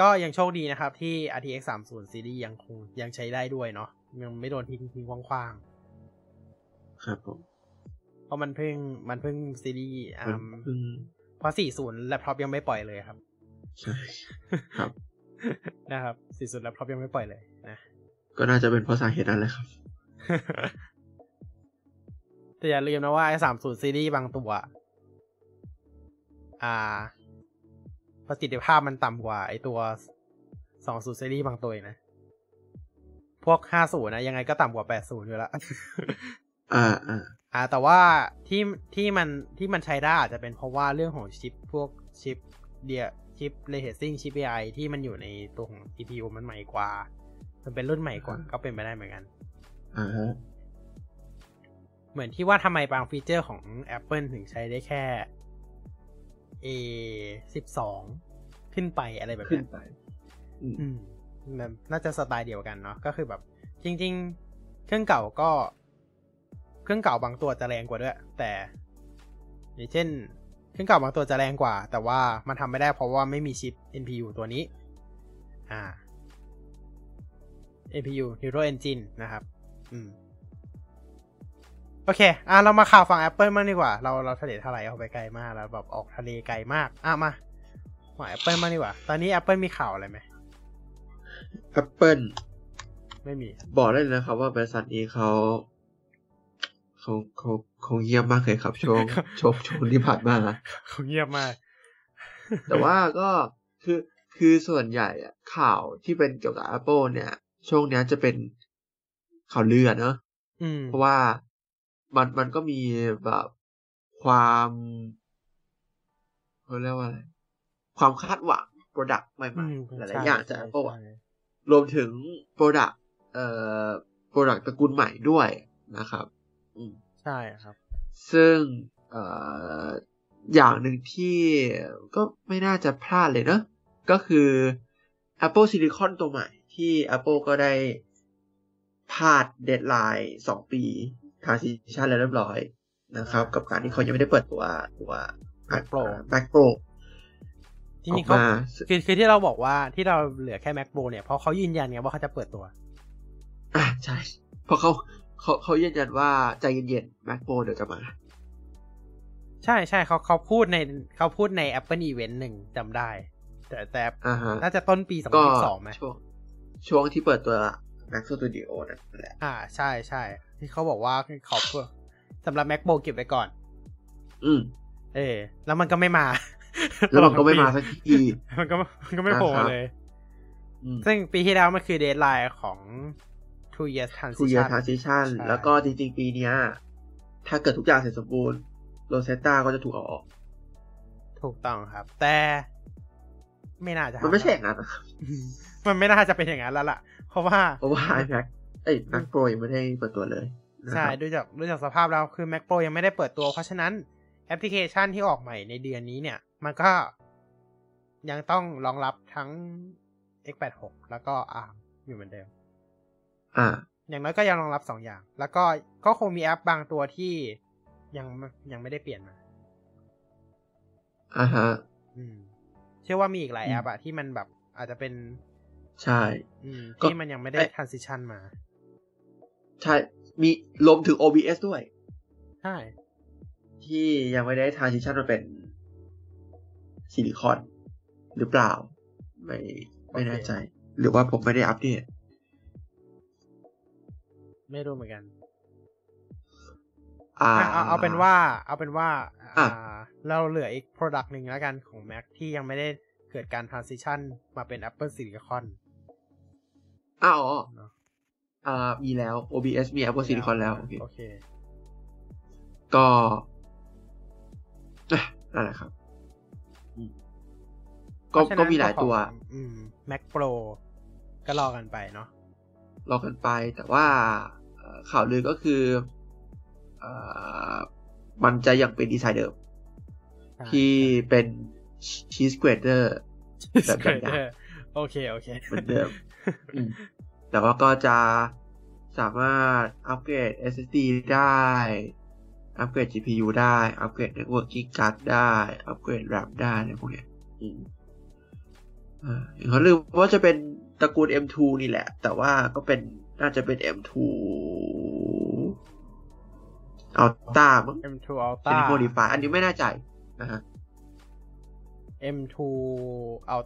ก็ยังโชคดีนะครับ ที่ RTX 30 Series ยังคงยังใช้ได้ด้วยเนาะยังไม่โดนทิ้งทิ้งคว้างครับผมๆเพราะมันเพิ่งมันเพิ่งซีรีส์อ่ามันเพิ่งเพราะ 40 แล็ปท็อปยังไม่ปล่อยเลยครับ ใช่ครับนะครับ 40 แล็ปท็อปยังไม่ปล่อยเลยนะ ก็น่าจะเป็นเพราะสาเหตุนั้นแหละครับ แต่อย่าลืมนะว่าไอ้30 ซีรีส์บางตัว อ่า ประสิทธิภาพมันต่ำกว่าไอ้ตัว20ซีรีส์บางตัวอีกนะ พวก50นะ ยังไงก็ต่ำกว่า80อยู่แล้วอ่าอ่าอ่าแต่ว่าที่ที่มันที่มันใช้ได้อาจจะเป็นเพราะว่าเรื่องของชิปพวกชิปเดียชิปเรเ a ซิ่งชิป AI ที่มันอยู่ในตัวของ GPU มันใหม่กว่า มันเป็นรุ่นใหม่กว่าก็เป็นไปได้เหมือนกันอ่าฮะเหมือนที่ว่าทำไมบางฟีเจอร์ของ Apple ถึงใช้ได้แค่ A สิบสองขึ้นไปอะไรแบบขึ้เนี้นยไปอืมอืมมันน่าจะสไตล์เดียวกันเนาะก็คือแบบ จริง ๆ เครื่องเก่าก็ เครื่องเก่าบางตัวจะแรงกว่าด้วย แต่อย่างเช่น เครื่องเก่าบางตัวจะแรงกว่า แต่ว่ามันทำไม่ได้เพราะว่าไม่มีชิป NPU ตัวนี้ อ่า NPU Neural Engine นะครับ อืม โอเค อะเรามาข่าวฝั่ง Apple มากดีกว่า เราเราทะเลทลายออกไปไกลมากแล้วแบบออกทะเลไกลมาก อะมาฝั่ง Apple มากดีกว่า ตอนนี้ Apple มีข่าวอะไรไหม Apple ไม่มี บอกได้เลยนะครับว่าบริษัทนี้เขาเขาเขาเขาเงียบมากเลยครับช่วงช่วงช่วงที่ผ่านมาเขาเงียบมาก แต่ว่าก็คือคือส่วนใหญ่อะข่าวที่เป็นเกี่ยวกับ Apple เนี่ย ช่วงเนี้ยจะเป็นข่าวเลือดเนอะอืมเพราะว่า มันมันก็มีแบบความเขาเรียกว่าอะไร ความคาดหวัง Product ใหม่อืมๆหลายใช่ๆอย่างจากใช่ Apple อะใช่รวมถึง Product เอ่อ Product ตระกูลใหม่ด้วยนะครับ อืมใช่ครับ ซึ่งเอ่ออย่างหนึ่งที่ก็ไม่น่าจะพลาดเลยเนอะก็คือ Apple Silicon ตัวใหม่ที่ Apple ก็ได้พลาดเดดไลน์สองปี transition แล้วเรียบร้อยนะครับ กับการที่เขายังไม่ได้เปิดตัวตัว Mac Pro Mac Pro จริงๆเขาออกมาคือคือที่เราบอกว่าที่เราเหลือแค่ Mac Pro เนี่ยเพราะเขายืนยันไงว่าเขาจะเปิดตัว อะใช่ เพราะเขาเขาเขายืนยันว่าใจเย็นๆ Mac Pro เดี๋ยวจะมา ใช่ใช่เขาเขาพูดในเขาพูดใน Apple Event หนึ่งจำได้ แต่แต่อ่าฮะน่าจะต้นปีก็2022ไหมช่วงช่วงที่เปิดตัว Mac Studio นั่นแหละ อ่าใช่ใช่ที่เขาบอกว่าขอบสำหรับ Mac Pro เก็บไว้ก่อน อืม เออ แล้วมันก็ไม่มา แล้วมันก็ไม่มาสักทีมันก็มันก็ไม่โผล่อ่าฮะเลยอืมซึ่งปีที่แล้วมันคือ deadline ของ two years transitionานซิชันใช่แล้วก็จริงๆ ปีเนี้ย ถ้าเกิดทุกอย่างเสร็จสมบูรณ์โรเซตตาก็จะถูกเอาออก ถูกต้องครับ แต่ ไม่น่าจะ มันไม่ใช่อย่างนั้นนะครับมันไม่น่าจะเป็นอย่างนั้นแล้วล่ะเพ ราะว่าเพรเพราะว่า iMac เอ้ย Mac Pro ยังไม่ได้เปิดตัวเลยนะใช่ครับดูจากดูจากสภาพแล้วคือ Mac Pro ยังไม่ได้เปิดตัว เพราะฉะนั้นแอปพลิเคชันที่ออกใหม่ในเดือนนี้เนี่ย มันก็ยังต้องรองรับทั้ง x86 แล้วก็ ARM อยู่เหมือนเดิม อ่า อย่างน้อยก็ยังรองรับสองอย่าง แล้วก็ก็คงมีแอปบางตัวที่ยังยังไม่ได้เปลี่ยนมา อ่าฮะ อืม เชื่อว่ามีอีกหลายอืมแอปอะที่มันแบบอาจจะเป็น ใช่อืมก็ที่มันยังไม่ได้เอ๊ะ transition มา ใช่มีรวมถึง OBS ด้วย ใช่ ที่ยังไม่ได้ transition มาเป็นซิลิคอนหรือเปล่า ไม่ไม่แน่ใจ หรือว่าผมไม่ได้อัปเดตไม่รู้เหมือนกันอ่าอะเอาเอาเป็นว่า เอาเป็นว่าอะอ่าเราเหลืออีก product หนึ่งแล้วกันของ Mac ที่ยังไม่ได้เกิดการ transition มาเป็น Apple Silicon อ้าวอ๋อเนอะอ่ามีแล้ว OBS มี Apple Silicon แล้วโอเคโอเคก็อะนั่นแหละครับอืมก็เพระฉะนั้นก็มีหลายตัวของอืม Mac Pro ก็รอกันไปเนาะรอกันไปแต่ว่าเอ่อข่าวลือก็คือเอ่อมันจะยังเป็นดีไซน์เดิมใช่ที่เป็นชีสเกรเดอร์แบบใช่แบบโอเค โอเคเหมือนเดิมอืม แต่ว่าก็จะสามารถอัปเกรด SSD ได้ อัปเกรด GPU ได้ อัปเกรด Networking Card ได้ อัปเกรด RAM ได้อะไรพวกเนี้ยอืมอ่าอย่างเขาลืมว่าจะเป็นตระกูล M2 นี่แหละ แต่ว่าก็เป็นน่าจะเป็น M2 Ultra มั้ง M2 เป็น Ultra Modify อันนี้ไม่แน่ใจนะฮะ M2 เอา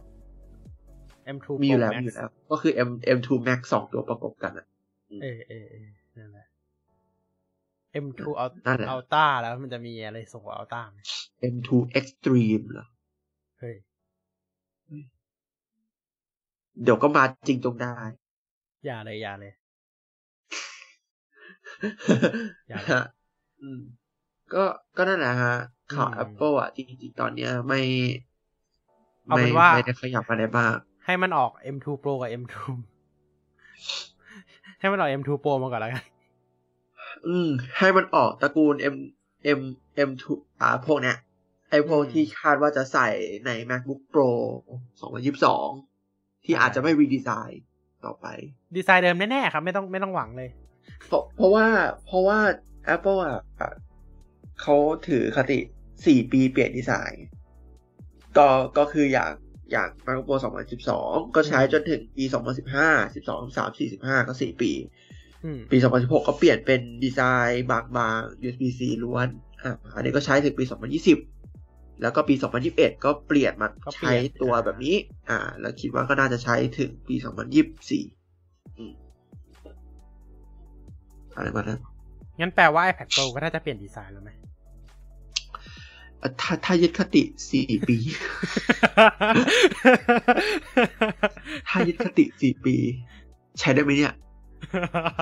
M2 มีอยู่ Pro แล้ว Max มีอยู่แล้ว ก็คือ M M2 Max สองตัวประกบกันอะเออเออเออนั่นแหละ M2 เอานั่นแหละอัลต้าแล้วมันจะมีอะไรส่งกว่าอัลต้าไหม M2 Extreme เหรอเฮ้ยเดี๋ยวก็มาจริงจงได้ อย่าเลยอย่าเลย อย่าเลยฮะอืมก็ก็นั่นแหละฮะข่าวอืม Apple อะจริงๆตอนเนี้ยไม่เอาไม่เป็นว่าไม่ได้ขยับอะไรมาก ให้มันออก M2 Pro กับ M2 ให้มันออก M2 Pro มาก่อนแล้วกัน อืม ให้มันออกตระกูล M M M2 อ่าพวกเนี้ยไอพวกอืมที่คาดว่าจะใส่ใน MacBook Pro 2022 ที่อาจจะไม่รีดีไซน์ต่อไป ดีไซน์เดิมแน่ๆครับ ไม่ต้องไม่ต้องหวังเลย เพราะเพราะว่าเพราะว่า Apple อะอะเขาถือคติสี่ปีเปลี่ยนดีไซน์ ก็ก็คืออย่าง อย่าง MacBook Pro 2012 ก็ใช้จนถึงปี 2015 12 13 45 ก็สี่ปีอืมปี 2016 ก็เปลี่ยนเป็นดีไซน์บางบาง USB-C ล้วนอะอันนี้ก็ใช้ถึงปี 2020 แล้วก็ปี 2021 ก็เปลี่ยนมาก็เปลี่ใช้ยนตัวแบบนี้ อ่า แล้วคิดว่าก็น่าจะใช้ถึงปี 2024อืมอะไรมานั้นงั้นแปลว่า iPad Pro ก็น่าจะเปลี่ยนดีไซน์แล้วไหมอะ ถ้าถ้ายึดคติสี่ปี ถ้ายึดคติสี่ปี ใช้ได้ไหมเนี่ย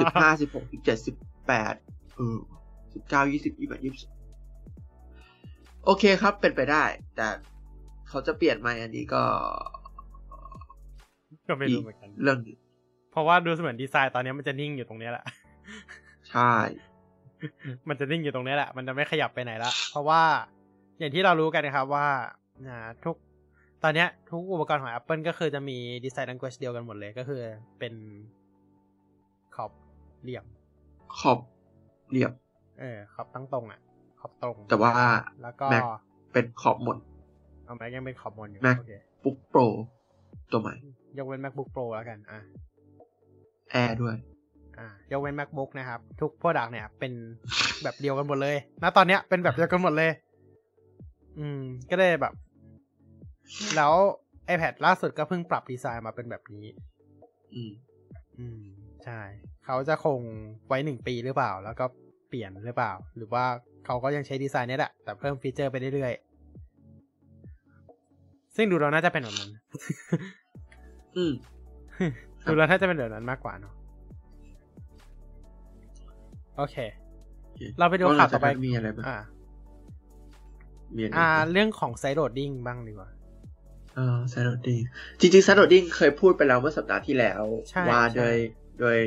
สิบห้าสิบหกสิบเจ็ดสิบแปดเออสิบเก้ายี่สิบยี่สิบยี่สิบโอเคครับเป็นไปได้ แต่เขาจะเปลี่ยนไหมอันนี้ก็ ก็ไม่อีรู้กเหมือนกัน เรื่องหนึงเพราะว่าดูเหมือนดีไซน์ตอนนี้มันจะนิ่งอยู่ตรงเนี้ยแหละ ใช่ มันจะนิ่งอยู่ตรงนี้แหละ มันจะไม่ขยับไปไหนละ เพราะว่า อย่างที่เรารู้กันนะครับว่าอ่าทุกตอนเนี้ยทุกอุปกรณ์ของ Apple ก็คือจะมีดีไซน์ language เดียวกันหมดเลยก็คือเป็นขอบเหลี่ยม ขอบเรียบเออ ขอบตั้งตรงอะ ขอบตรง แต่ว่าแล้วก็ Mac เป็นขอบมนเอา Mac ยังเป็นขอบมนอยู่ Mac โอเค Book Pro ตัวใหม่ ยกเว้น MacBook Pro แล้วกัน อะแอร์ด้วย อ่ายกเว้น MacBook นะครับ ทุก product เนี่ย เป็นแบบเดียวกันหมดเลย ณ ตอนเนี้ยเป็นแบบเดียวกันหมดเลย อืม ก็เลยแบบ แล้ว iPad ล่าสุดก็เพิ่งปรับดีไซน์มาเป็นแบบนี้ อืม อืม ใช่ เขาจะคงไว้หนึ่งปีหรือเปล่า แล้วก็เปลี่ยนหรือเปล่า หรือว่าเขาก็ยังใช้ดีไซน์เนี้ยแหละ แต่เพิ่มฟีเจอร์ไปเรื่อยๆ ซึ่งดูเราน่าจะเป็นแบบนั้น อืม ดูแล้วน่าจะเป็นแบบนั้นมากกว่าเนาะ โอเค เราไปดูข่าวต่อไปแล้หลังจกนั้นมีอะไรบ้าง อ่ามีอะไรอ่าบ้างเรื่องของไซด์โรดดิ้งบ้างดีกว่าเออ sideloadingจริงๆ sideloading เคยพูดไปแล้วเมื่อสัปดาห์ที่แล้วใช่ว่าใช่โดยโดย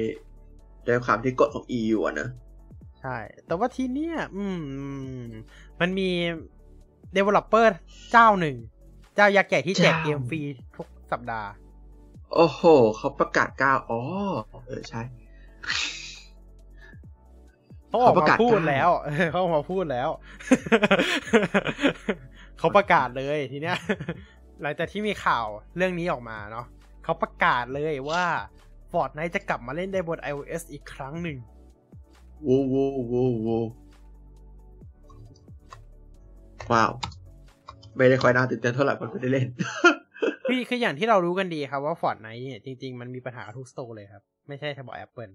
โดยความที่กฎของ EU อะนะใช่ แต่ว่าทีเนี้ยอืม มันมี developer เจ้าหนึ่ง เจ้ายักษ์ใหญ่ที่แจกเกมฟรีทุกสัปดาห์ โอ้โห เขาประกาศกร้าวอ๋อ เออ ใช่ เขาออกเขาประกามาศพูดกล้าแล้วเออเขาออกมาพูดแล้วเขาประกาศเลยทีเนี้ย หลังจากที่มีข่าวเรื่องนี้ออกมาเนาะเขาประกาศเลยว่า Fortnite จะกลับมาเล่นได้บน iOS อีกครั้งหนึ่งโว้วโว้วโว้วโว้วว้าว ไม่ได้ค่อยน่าตื่นเต้นเท่าไหร่เพราะไม่ได้เล่นคือคืออย่างที่เรารู้กันดีครับว่า Fortnite เนี่ยจริง ๆ มันมีปัญหาทุกสโตร์เลยครับ ไม่ใช่เฉพาะ Apple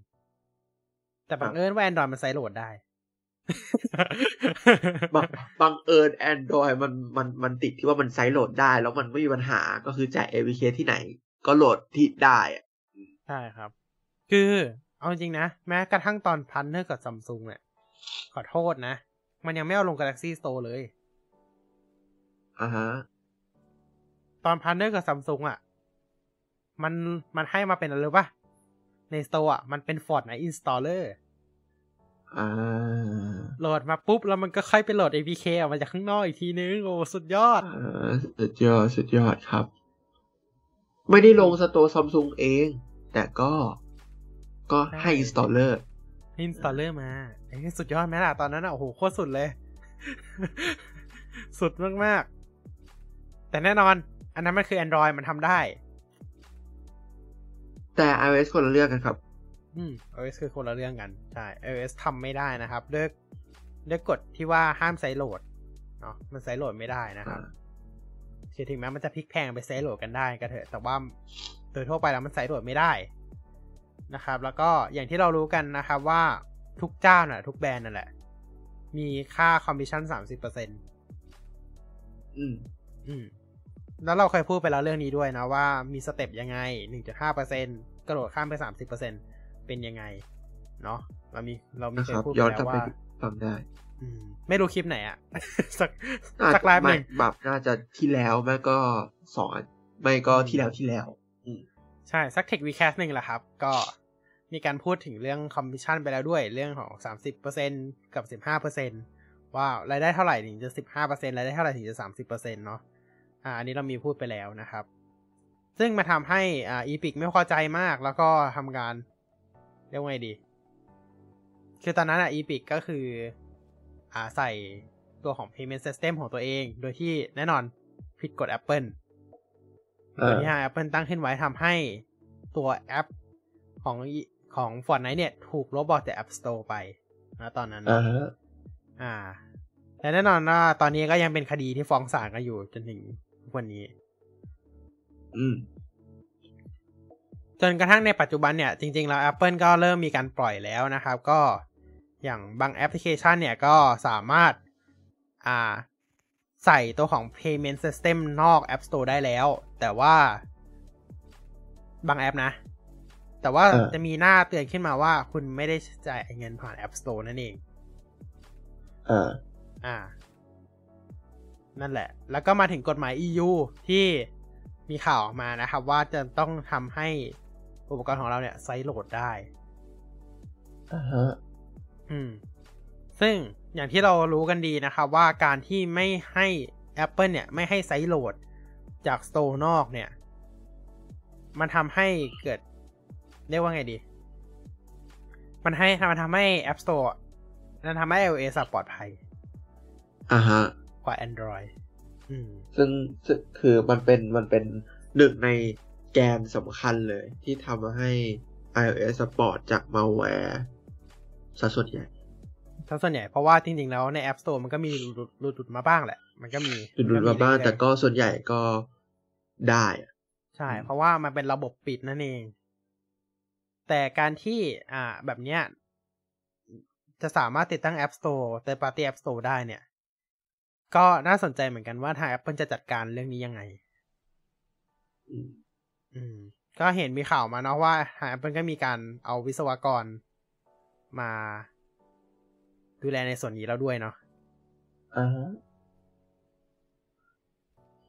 แต่บังเอิญว่า Android มันไซด์โหลดได้บังบังเอิญ Android มันมันมันติดที่ว่ามัน sideload ได้ แล้วมันไม่มีปัญหาก็คือจ่าย APK ที่ไหน ก็โหลดที่ได้อะใช่ครับ คือเอาจริงๆนะ แม้กระทั่งตอน partner กับซัมซุงเนี่ยขอโทษนะ มันยังไม่เอาลง Galaxy Store เลยอ่าฮะตอน partner กับซัมซุงอะ มันมันให้มาเป็นอะไรรู้ปะ ใน Store อะมันเป็น Fortnite Installer อ่าโหลดมาปุ๊บ แล้วมันก็ค่อยไปโหลด APK ออกมาจากข้างนอกอีกทีนึง โอ้ สุดยอดอ่าสุดยอด สุดยอดครับ ไม่ได้ลง store ซัมซุงเอง แต่ก็ก็ให้ใช่ installer ให้ Installer มาไอ้ยสุดยอดไหมล่ะ ตอนนั้นอะ โอ้โห โคตรสุดเลย สุดมาก ๆ แต่แน่นอน อันนั้นมันคือ Android มันทำได้ แต่ iOS คนละเรื่องกันครับ อืม iOS คือคนละเรื่องกัน ใช่ iOS ทำไม่ได้นะครับด้วยด้วยกฎที่ว่าห้าม sideload เนาะมัน sideload ไม่ได้นะครับคือถึงแม้มันจะพลิกแพลงไป sideload กันได้ก็เถอะ แต่ว่าโดยทั่วไปแล้วมัน sideload ไม่ได้นะครับ แล้วก็อย่างที่เรารู้กันนะครับว่าทุกเจ้าน่ะ ทุกแบรนด์นั่นแหละ มีค่าคอมมิชชั่นสามสิบเปอร์เซ็นต์อืม อืม แล้วเราเคยพูดไปแล้วเรื่องนี้ด้วยนะว่ามีสเต็ปยังไงหนึ่งจุดห้าเปอร์เซ็นกระโดดข้ามไปสามสิบเปอร์เซ็นเป็นยังไง เนาะเรามีเรามีนะเคคยรับพูดไปย้อนแล้กลับวไปว่าฟังได้อืมไม่รู้คลิปไหนอะสักน่าสักไลฟ์หไม่นึ่งแบบน่าจะที่แล้วไม่ก็สองอันไม่ก็อืมที่แล้วที่แล้วอืมใช่ สักเทควีแคสหนึ่งแหละครับ ก็มีการพูดถึงเรื่องคอมมิชชั่นไปแล้วด้วยเรื่องของสามสิบเปอร์เซ็นกับสิบห้าเปอร์เซ็นว่ารายได้เท่าไหร่ถึงจะสิบห้าเปอร์เซ็นรายได้เท่าไหร่ถึงจะสามสิบเปอร์เซ็นเนาะ อ่าอันนี้เรามีพูดไปแล้วนะครับ ซึ่งมาทำให้อ่า Epic ไม่พอใจมากแล้วก็ทำการเรียกว่าไงดี คือตอนนั้นอะ Epic ก็คืออ่าใส่ตัวของ payment system ของตัวเอง โดยที่แน่นอนผิดกฎ Apple เออโดยที่ทาง Apple ตั้งขึ้นไว้ทำให้ตัวแอปของอีของ Fortnite เนี่ยถูกลบออกจาก App Store ไปนะตอนนั้นอ่าฮะอ่าแต่แน่นอนว่าตอนนี้ก็ยังเป็นคดีที่ฟ้องศาลกันอยู่จนถึงทุก วันนี้ อืมจนกระทั่งในปัจจุบันเนี่ย จริง ๆ แล้ว Apple ก็เริ่มมีการปล่อยแล้วนะครับ ก็อย่างบางแอปพลิเคชันเนี่ยก็สามารถอ่าใส่ตัวของ payment system นอก App Store ได้แล้ว แต่ว่าบางแอปนะ แต่ว่าเออจะมีหน้าเตือนขึ้นมาว่าคุณไม่ได้จ่ายเงินผ่าน App Store นั่นเอง อ่า อ่า นั่นแหละ แล้วก็มาถึงกฎหมาย EU ที่มีข่าวออกมานะครับ ว่าจะต้องทำให้อุปกรณ์ของเราเนี่ยไซส์โหลดได้อ่าฮะอืม ซึ่งอย่างที่เรารู้กันดีนะครับ ว่าการที่ไม่ให้ Apple เนี่ย ไม่ให้ sideload จาก store นอกเนี่ย มันทำให้เกิด เรียกว่าไงดี มันให้มันทำให้ App Store มันทำให้ iOS อะปลอดภัยอ่าฮะก ว่า Android อืมซึ่งซึ่งคือมันเป็นมันเป็นหนึ่งในแกนสำคัญเลย ที่ทำให้ iOS ปลอดจากมาแวร์ซะส่วนใหญ่ทั้งส่วนใหญ่เพราะว่าจริงๆแล้วใน App Store มันก็มีหลุดหลุดหลุดมาบ้างแหละ มันก็มีหลุดๆมาบ้างเรื่อยๆแต่ก็ส่วนใหญ่ก็ได้อะใช่ เพราะว่ามันเป็นระบบปิดนั่นเอง แต่การที่อ่าแบบเนี้ยจะสามารถติดตั้ง App Store Third Party App Store ได้เนี่ย ก็น่าสนใจเหมือนกันว่าทาง Apple จะจัดการเรื่องนี้ยังไงอืมอืม ก็เห็นมีข่าวมาเนาะว่าทาง Apple ก็มีการเอาวิศวกรมาดูแลในส่วนนี้แล้วด้วยเนาะอ่าฮะ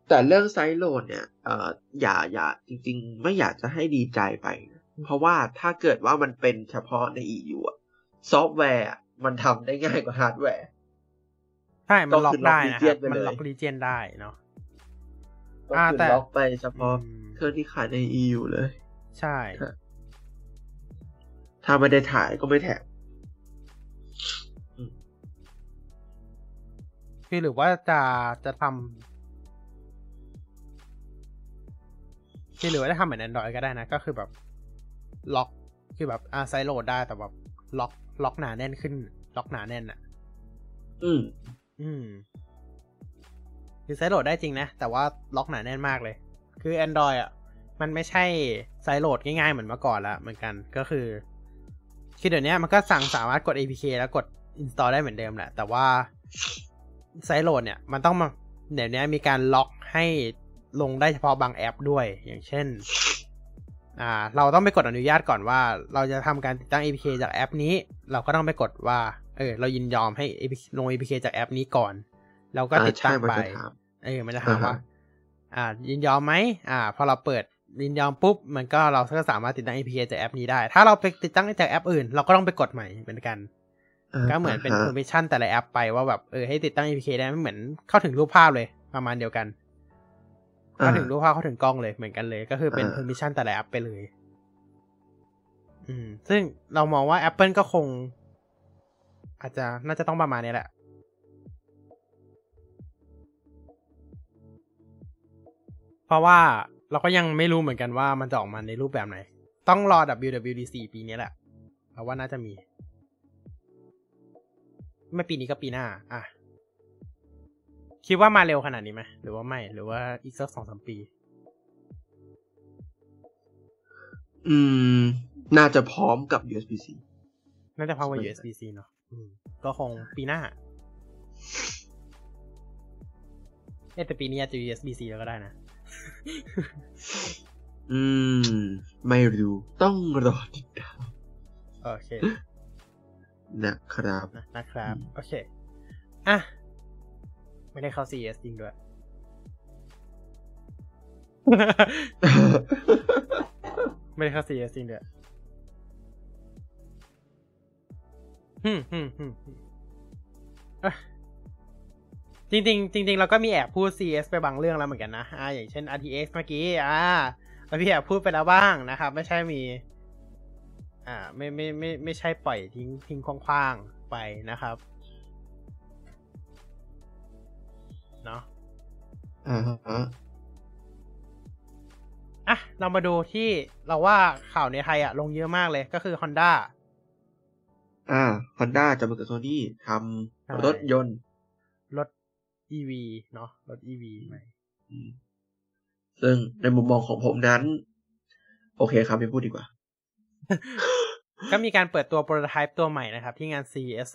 แต่เรื่อง sideload เนี่ย เอ่อ อย่า อย่า จริง ๆ ไม่อยากจะให้ดีใจไปนะเพราะว่าถ้าเกิดว่ามันเป็นเฉพาะใน EU อะซอฟต์แวร์อะมันทำได้ง่ายกว่าฮาร์ดแวร์ ใช่ มันล็อก็คืกอได้ล็อกนะครับ region ไปมันเลยล็อก region ได้เนาะก็อ่าคือแต่ล็อกไปเฉพาะอืมเครื่องที่ขายใน EU เลย ใช่ครับถ้าไม่ได้ถ่ายก็ไม่แถมคือหรือว่าจะจะทำคือหรือว่าจะทำเหมือน Android ก็ได้นะ ก็คือแบบ ล็อกคือแบบอ่าไซโหลดได้แต่แบบล็อกล็อกหนาแน่นขึ้น ล็อกหนาแน่นอะ อืม อืมคือไซโหลดได้จริงนะ แต่ว่าล็อกหนาแน่นมากเลย คือ Android อะ มันไม่ใช่ไซโหลดง่ายๆเหมือนเมื่อก่อนละเหมือนกันก็คือ คือเดี๋ยวนี้มันก็สั่งสามารถกด APK แล้วกด install ได้เหมือนเดิมแหละ แต่ว่าไซโหลดเนี่ย มันต้องมาเดี๋ยวนี้มีการล็อกให้ลงได้เฉพาะบางแอปด้วย อย่างเช่น อ่า เราต้องไปกดอนุญาตก่อนว่า เราจะทำการติดตั้ง APK จากแอปนี้ เราก็ต้องไปกดว่า เออเรายินยอมให้ APK ลง APK จากแอปนี้ก่อน เราก็ติดตั้งอ่าใช่มันไปจะถามเออมันจะถามว่าอ่าฮะอ่า ยินยอมไหมอ่า พอเราเปิดยินยอมปุ๊บ มันก็เราก็สามารถติดตั้ง APK จากแอปนี้ได้ ถ้าเราไปติดตั้งจากแอปอื่น เราก็ต้องไปกดใหม่เหมือนกัน ก็เหมือนเป็นาฮะ permission แต่ละแอปไปว่าแบบเออให้ติดตั้ง APK ได้ไม่เหมือนเข้าถึงรูปภาพเลยประมาณเดียวกันเข้าถึงรูปภาพเข้าถึงกล้องเลยเหมือนกันเลย ก็คือเป็นอ่า permission แต่ละแอปไปเลย อืม ซึ่งเรามองว่า Apple ก็คง อาจจะน่าจะต้องประมาณนี้แหละเพราะว่าเราก็ยังไม่รู้เหมือนกันว่ามันจะออกมาในรูปแบบไหน ต้องรอ WWDC ปีนี้แหละเพราะว่าน่าจะมี ไม่ปีนี้ก็ปีหน้า อะ คิดว่ามาเร็วขนาดนี้ไหมหรือว่าไม่ หรือว่าอีกสักสองสามปี อืม น่าจะพร้อมกับ USB-C น่าจะพร้อมกับใช่ USB-C เนาะอืม ก็คงปีหน้าเอ๊ะแต่ปีนี้อาจจะ USB-C แล้วก็ได้นะ อืม ไม่รู้ ต้องรอติดตาม โอเค นะครับ นะนะครับอืมโอเค อะ ไม่ได้เข้า CES จริงด้วย ไม่ได้เข้า CES จริงด้วย ฮึมฮึมฮึมฮึมอะจริงๆจริงๆเราก็มีแอบพูด CES ไปบางเรื่องแล้วเหมือนกันนะอ่าอย่างเช่น RTX เมื่อกี้อ่าเราพี่แอบพูดไปแล้วบ้างนะครับ ไม่ใช่มี อ่า ไม่ไม่ไม่ไม่ใช่ปล่อยทิ้งทิ้งคว้างๆไปนะครับเนาะอ่าฮะอะเรามาดูที่เราว่าข่าวในไทยอะลงเยอะมากเลยก็คือ Honda อ่า Honda จะมากับโซนี่ทใช่ำรถยนต์ รถ EV เนาะรถ EV ใหม่อืมซึ่งในมุมมองของผมนั้น โอเคครับไม่พูดดีกว่า ก็มีการเปิดตัวโปรโตไทป์ตัวใหม่นะครับ ที่งาน CES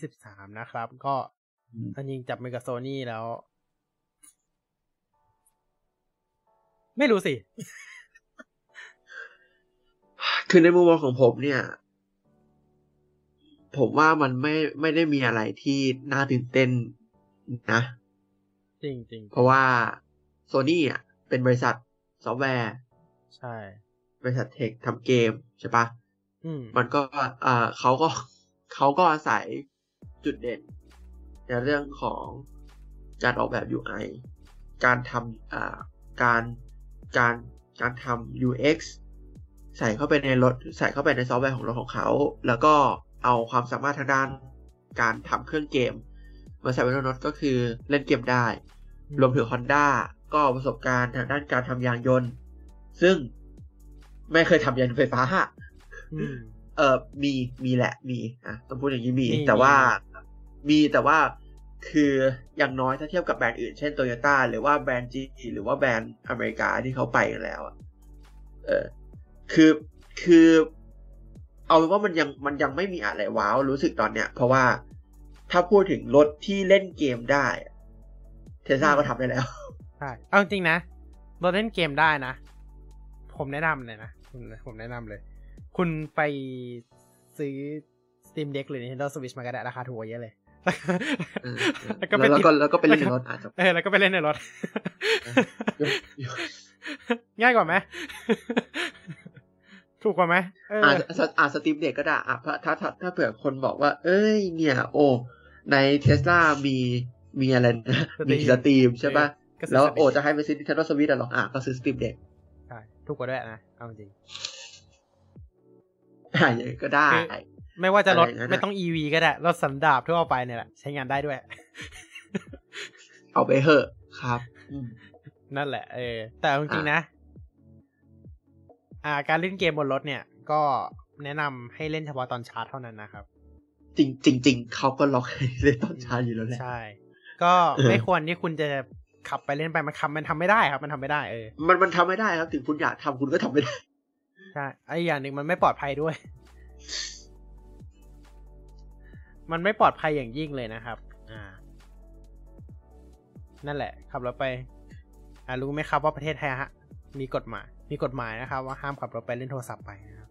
2023 นะครับ ก็อืมอันยิงจับมือกับโซนี่แล้ว ไม่รู้สิ คือในมุมมองของผมเนี่ย ผมว่ามันไม่ไม่ได้มีอะไรที่น่าตื่นเต้นนะจริงจริงเพราะว่าโซนี่อะเป็นบริษัทซอฟต์แวร์ ใช่ บริษัท tech ทำเกมใช่ปะอืมมันก็อ่าเขาก็เขาก็อาศัยจุดเด่น ในเรื่องของการออกแบบ UI การทำอ่าการการการทำ UX ใส่เข้าไปในรถใส่เข้าไปในซอฟต์แวร์ของรถของเขา แล้วก็ เอาความสามารถทางด้านการทำเครื่องเกมมาใส่ไว้ในรถก็คือเล่นเกมได้ รวมถึง Honda ก็ประสบการณ์ทางด้านการทำยางยนต์ ซึ่งไม่เคยทำยานไฟฟ้าอืมเออมีมีแหละมีอะต้องพูดอย่างนี้มีมีแต่ว่ามีมีแต่ว่าคืออย่างน้อยถ้าเทียบกับแบรนด์อื่นเช่นโตโยต้าหรือว่าแบรนด์จีหรือว่าแบรนด์อเมริกาที่เขาไปกันแล้วอะเออคือคือ เอาเป็นว่ามันยังมันยังไม่มีอะไรว้าวรู้สึกตอนเนี้ย เพราะว่าถ้าพูดถึงรถที่เล่นเกมได้เทสลาก็ทำได้แล้วใช่เอาจริงๆนะเราเล่นเกมได้นะ ผมแนะนำเลยนะผมผมแนะนำเลย คุณไปซื้อ Steam Deck หรือ Nintendo Switch มาก็ได้ราคาถูกกว่าเยอะเลยเออแล้วก็แล้วไปแล้วติดก็แล้วก็ไปเล่นในรถอาจจะเออแล้วก็ไปเล่นในรถยกยกง่ายกว่าไหม ถูกกว่าไหมเอออาจจะอาจสตรีมเด็กก็ได้อะถ้าถ้าถ้าถ้าเผื่อคนบอกว่า เอ้ย เนี่ย โอ้ ในเทสลามีมีอะไรนะมี Steam ใช่ปะก็ซื้แล้ว Steam โอ้จะให้ไปซื้อ Nintendo Switch อะหรออะก็ซื้อ Steam Deckใช่ถูกกว่าด้วยนะเอาจริงอะอย่างนี้ก็ได้คือไม่ว่าจะรถอะไรอย่างนั้นอะไม่ต้อง EV ก็ได้ รถสันดาปทั่วไปเนี่ยแหละใช้งานได้ด้วย เอาไปเหอะครับอืมนั่นแหละ เออ แต่เอาจริงๆนะ อ่า การเล่นเกมบนรถเนี่ย ก็แนะนำให้เล่นเฉพาะตอนชาร์จเท่านั้นนะครับ จริงจริงจริงเขาก็ล็อกให้เล่นตอนเช้าอยู่แล้วแหละใช่ ก็เออไม่ควรที่คุณจะขับไปเล่นไปมันขับมันทำไม่ได้ครับ มันทำไม่ได้เออมันมันทำไม่ได้ครับ ถึงคุณอยากทำคุณก็ทำไม่ได้ใช่ไออย่างหนึ่งมันไม่ปลอดภัยด้วย มันไม่ปลอดภัยอย่างยิ่งเลยนะครับ อ่า นั่นแหละขับรถไป อ่ารู้ไหมครับว่าประเทศไทยฮะ มีกฎหมาย มีกฎหมายนะครับ ว่าห้ามขับรถไปเล่นโทรศัพท์ไปนะครับ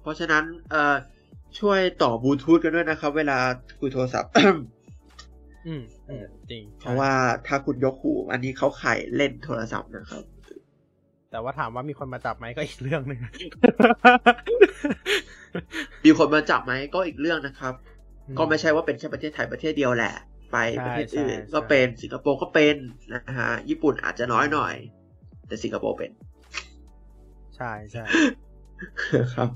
เพราะฉะนั้นเอ่อช่วยต่อบลูทูธกันด้วยนะครับ เวลาคุยโทรศัพท์ อืมอืมจริง เพราะว่าถ้าคุณยกหู อันนี้เขาไข่เล่นโทรศัพท์นะครับ แต่ว่าถามว่ามีคนมาจับไหมก็อีกเรื่องหนึ่งมีคนมาจับไหมก็อีกเรื่องนะครับอืมก็ไม่ใช่ว่าเป็นแค่ประเทศไทยประเทศเดียวแหละ ไปใช่ประเทศอื่นใช่ก็เป็นสิงคโปร์ก็เป็นนะฮะญี่ปุ่นอาจจะน้อยหน่อย แต่สิงคโปร์เป็น ใช่ใช่ครับ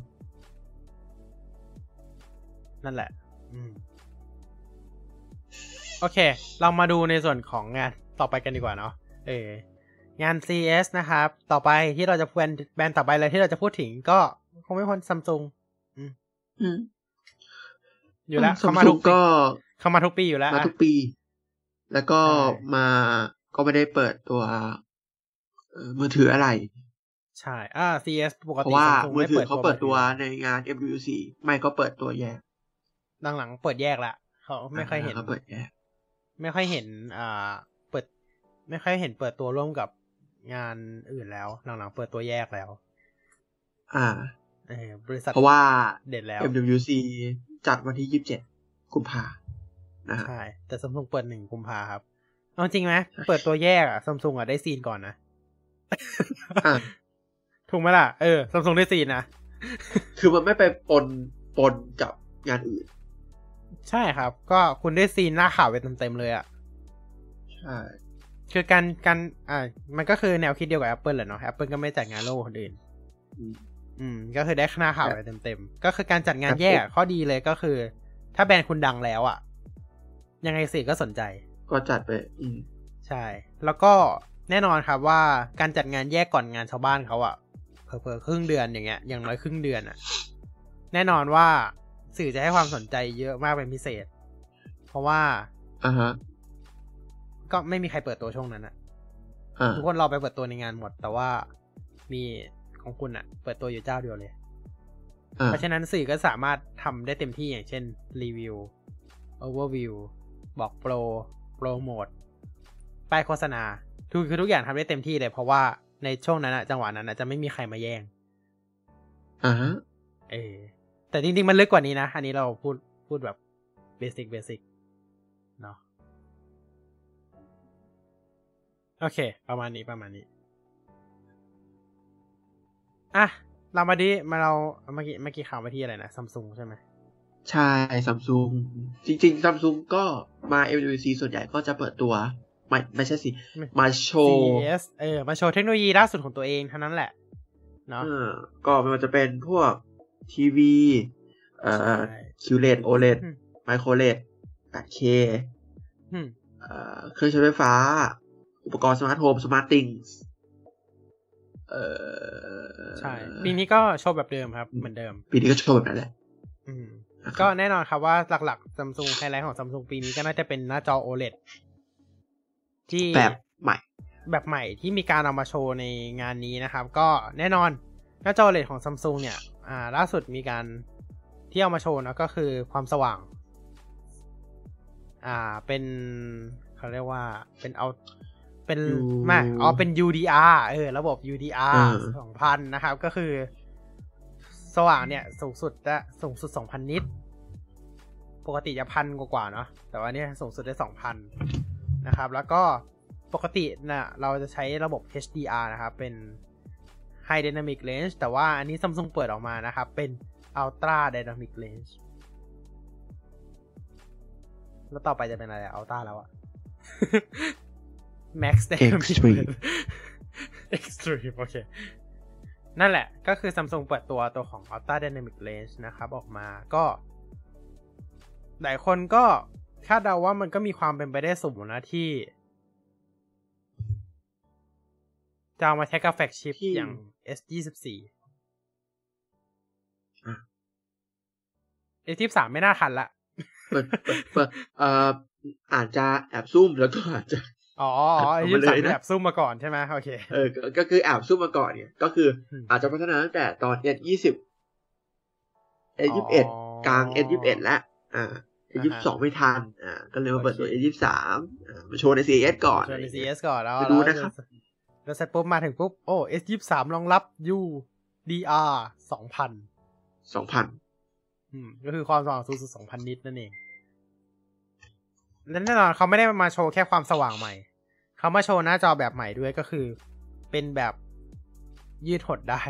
นั่นแหละ อืมโอเค เรามาดูในส่วนของงานต่อไปกันดีกว่าเนาะ เอองาน CS นะครับ ต่อไปที่เราจะแบรนด์แบรนด์ต่อไปเลยที่เราจะพูดถึงก็คงไม่พ้นซัมซุงอืมอยู่แล้วซัเขามมาซุทุงกปีก็เขามาทุกปีอยู่แล้วมาอะทุกปี แล้วก็ใช่มาก็ไม่ได้เปิดตัวเอ่อ มือถืออะไร ใช่ อ่า CS ปกเพติราะว่า Samsung มือถือเขาเปิดตัวมือในงาน MWC ไม่ก็เปิดตัวแยกถือหลังๆเปิดแยกละเขาไม่ค่อยเห็นเขาเปิดแยก ไม่ค่อยเห็น อ่า เปิด ไม่ค่อยเห็นเปิดตัวร่วมกับงานอื่นแล้ว หลังๆเปิดตัวแยกแล้ว อ่าเออบริษัทเพราะว่าเด็ดแล้ว MWC จัดวันที่ยี่สิบเจ็ดกุมภานะฮะใช่ แต่ซัมซุงเปิดหนึ่งกุมภาครับ เอาจริงไหมเปิดตัวแยกอะซัมซุงอะได้ซีนก่อนนะอะ ถูกไหมล่ะ เออซัมซุงได้ซีนนะ คือมันไม่ไปปนปนกับงานอื่น ใช่ครับ ก็คุณได้ซีนหน้าข่าวไปเต็มๆเลยอะใช่ คือการการอ่า มันก็คือแนวคิดเดียวกับ Apple แหละเนาะ Apple ก็ไม่จัดงานโลกคนอื่น อืมอืมก็คือได้หน้าข่าวไปเต็มๆ ก็คือการจัดงานแยกอะข้อดีเลยก็คือ ถ้าแบรนด์คุณดังแล้วอะยังไงสื่อก็สนใจ ก็จัดไป อืม ใช่ แล้วก็ แน่นอนครับว่าการจัดงานแยกก่อนงานชาวบ้านเขาอะเผลอๆครึ่งเดือนอย่างเงี้ยอย่างน้อยครึ่งเดือนอะแน่นอนว่าสื่อจะให้ความสนใจเยอะมากเป็นพิเศษ เพราะว่าอ่าฮะก็ไม่มีใครเปิดตัวช่วงนั้นอะอ่าทุกคนรอไปเปิดตัวในงานหมด แต่ว่ามีของคุณอะเปิดตัวอยู่เจ้าเดียวเลยอ่าเพราะฉะนั้นสื่อก็สามารถทำได้เต็มที่อย่างเช่นรีวิว overview บอกโปรโปรโมทป้ายโฆษณา ทุกคือทุกอย่างทำได้เต็มที่เลยเพราะว่าในช่วงนั้นอะจังหวะนั้นอะจะไม่มีใครมาแย่งอ่าฮะเออแต่จริงๆ มันลึกกว่านี้นะ อันนี้เราพูดพูดแบบ basic basic เนาะโอเค ประมาณนี้ประมาณนี้ อะ เรามาดิมาเราเมื่อกี้เมื่อกี้ข่าวมาที่อะไรนะซัมซุงใช่ไหมใช่ซัมซุงจริงๆซัมซุงก็มา MWC ส่วนใหญ่ก็จะเปิดตัว ไม่ไม่ใช่สิ มาโชว์ CES เออ มาโชว์เทคโนโลยีล่าสุดของตัวเองเท่านั้นแหละ เนาะเออก็ไม่ว่าจะเป็นพวกทีวีเอ่อใช่ QLED OLED อืม MicroLED 8K อืมเอ่อเครื่องใช้ไฟฟ้า อุปกรณ์ smart home SmartThings เอ่อใช่ ปีนี้ก็โชว์แบบเดิมครับ เหมือนเดิม ปีนี้ก็โชว์แบบนั้นแหละอืมนะครับก็แน่นอนครับว่าหลักๆซัมซุงไฮไลท์ของซัมซุงปีนี้ก็น่าจะเป็นหน้าจอ OLED ที่แบบใหม่ แบบใหม่ที่มีการเอามาโชว์ในงานนี้นะครับ ก็แน่นอนหน้าจอ OLED ของซัมซุงเนี่ย อ่า ล่าสุดมีการที่เอามาโชว์นะก็คือความสว่าง อ่าเป็นเขาเรียกว่าเป็นเอาเป็น U ไม่อ๋อเป็น UDR เออ ระบบ UDR เออสองพันนะครับ ก็คือ สว่างเนี่ย สูงสุดได้สูงสุดสองพันนิต ปกติจะพันกว่าๆเนาะแต่ว่าเนี่ยสูงสุดได้สองพัน นะครับ แล้วก็ปกตินะเราจะใช้ระบบ HDR นะครับ เป็น High Dynamic Range แต่ว่าอันนี้ Samsung เปิดออกมานะครับ เป็น Ultra Dynamic Range แล้วต่อไปจะเป็นอะไรอะ Ultra แล้วอะ Max Dynamic Extreme Range Extreme โอเค นั่นแหละ ก็คือ Samsung เปิดตัวตัวของ Ultra Dynamic Range นะครับ ออกมาก็ หลายคนก็ คาดเดาว่ามันก็มีความเป็นไปได้สูงนะที่ จะเอามาใช้กับแฟกชิปที่อย่าง S24 อะ S23 ไม่น่าทันละเปิดเปิดเปิดเอ่ออาจจะแอบซุ่มแล้วก็อาจจะอ๋อเอามา S23 เลยนะแบบซุ่มมาก่อนใช่ไหมโอเคเออก็ก็คือแอบซุ่มมาก่อนเนี่ยก็คือมอาจจะพัฒนาตั้งแต่ตอน S ยี่สิบ S ยี่สิบเอ็ดกลาง S ยี่สิบเอ็ดแล้วอ่า S ยี่สิบสองไม่ทัน อ่า ก็เลยมาเปิดตัวโอเค S ยี่สิบสามอ่ามาโชว์ใน CES ก่อนชวนใน CS ก่อนแล้วไปดูนะครับแล้วเสร็จปุ๊บมาถึงปุ๊บ โอ้ S23 รองรับ UDR 2000สองพันอืม ก็คือความสว่างสูงสุด2,000นิตนั่นเองและแน่นอนเขาไม่ได้มาโชว์แค่ความสว่างใหม่ เขามาโชว์หน้าจอแบบใหม่ด้วยก็คือ เป็นแบบยืดหดได้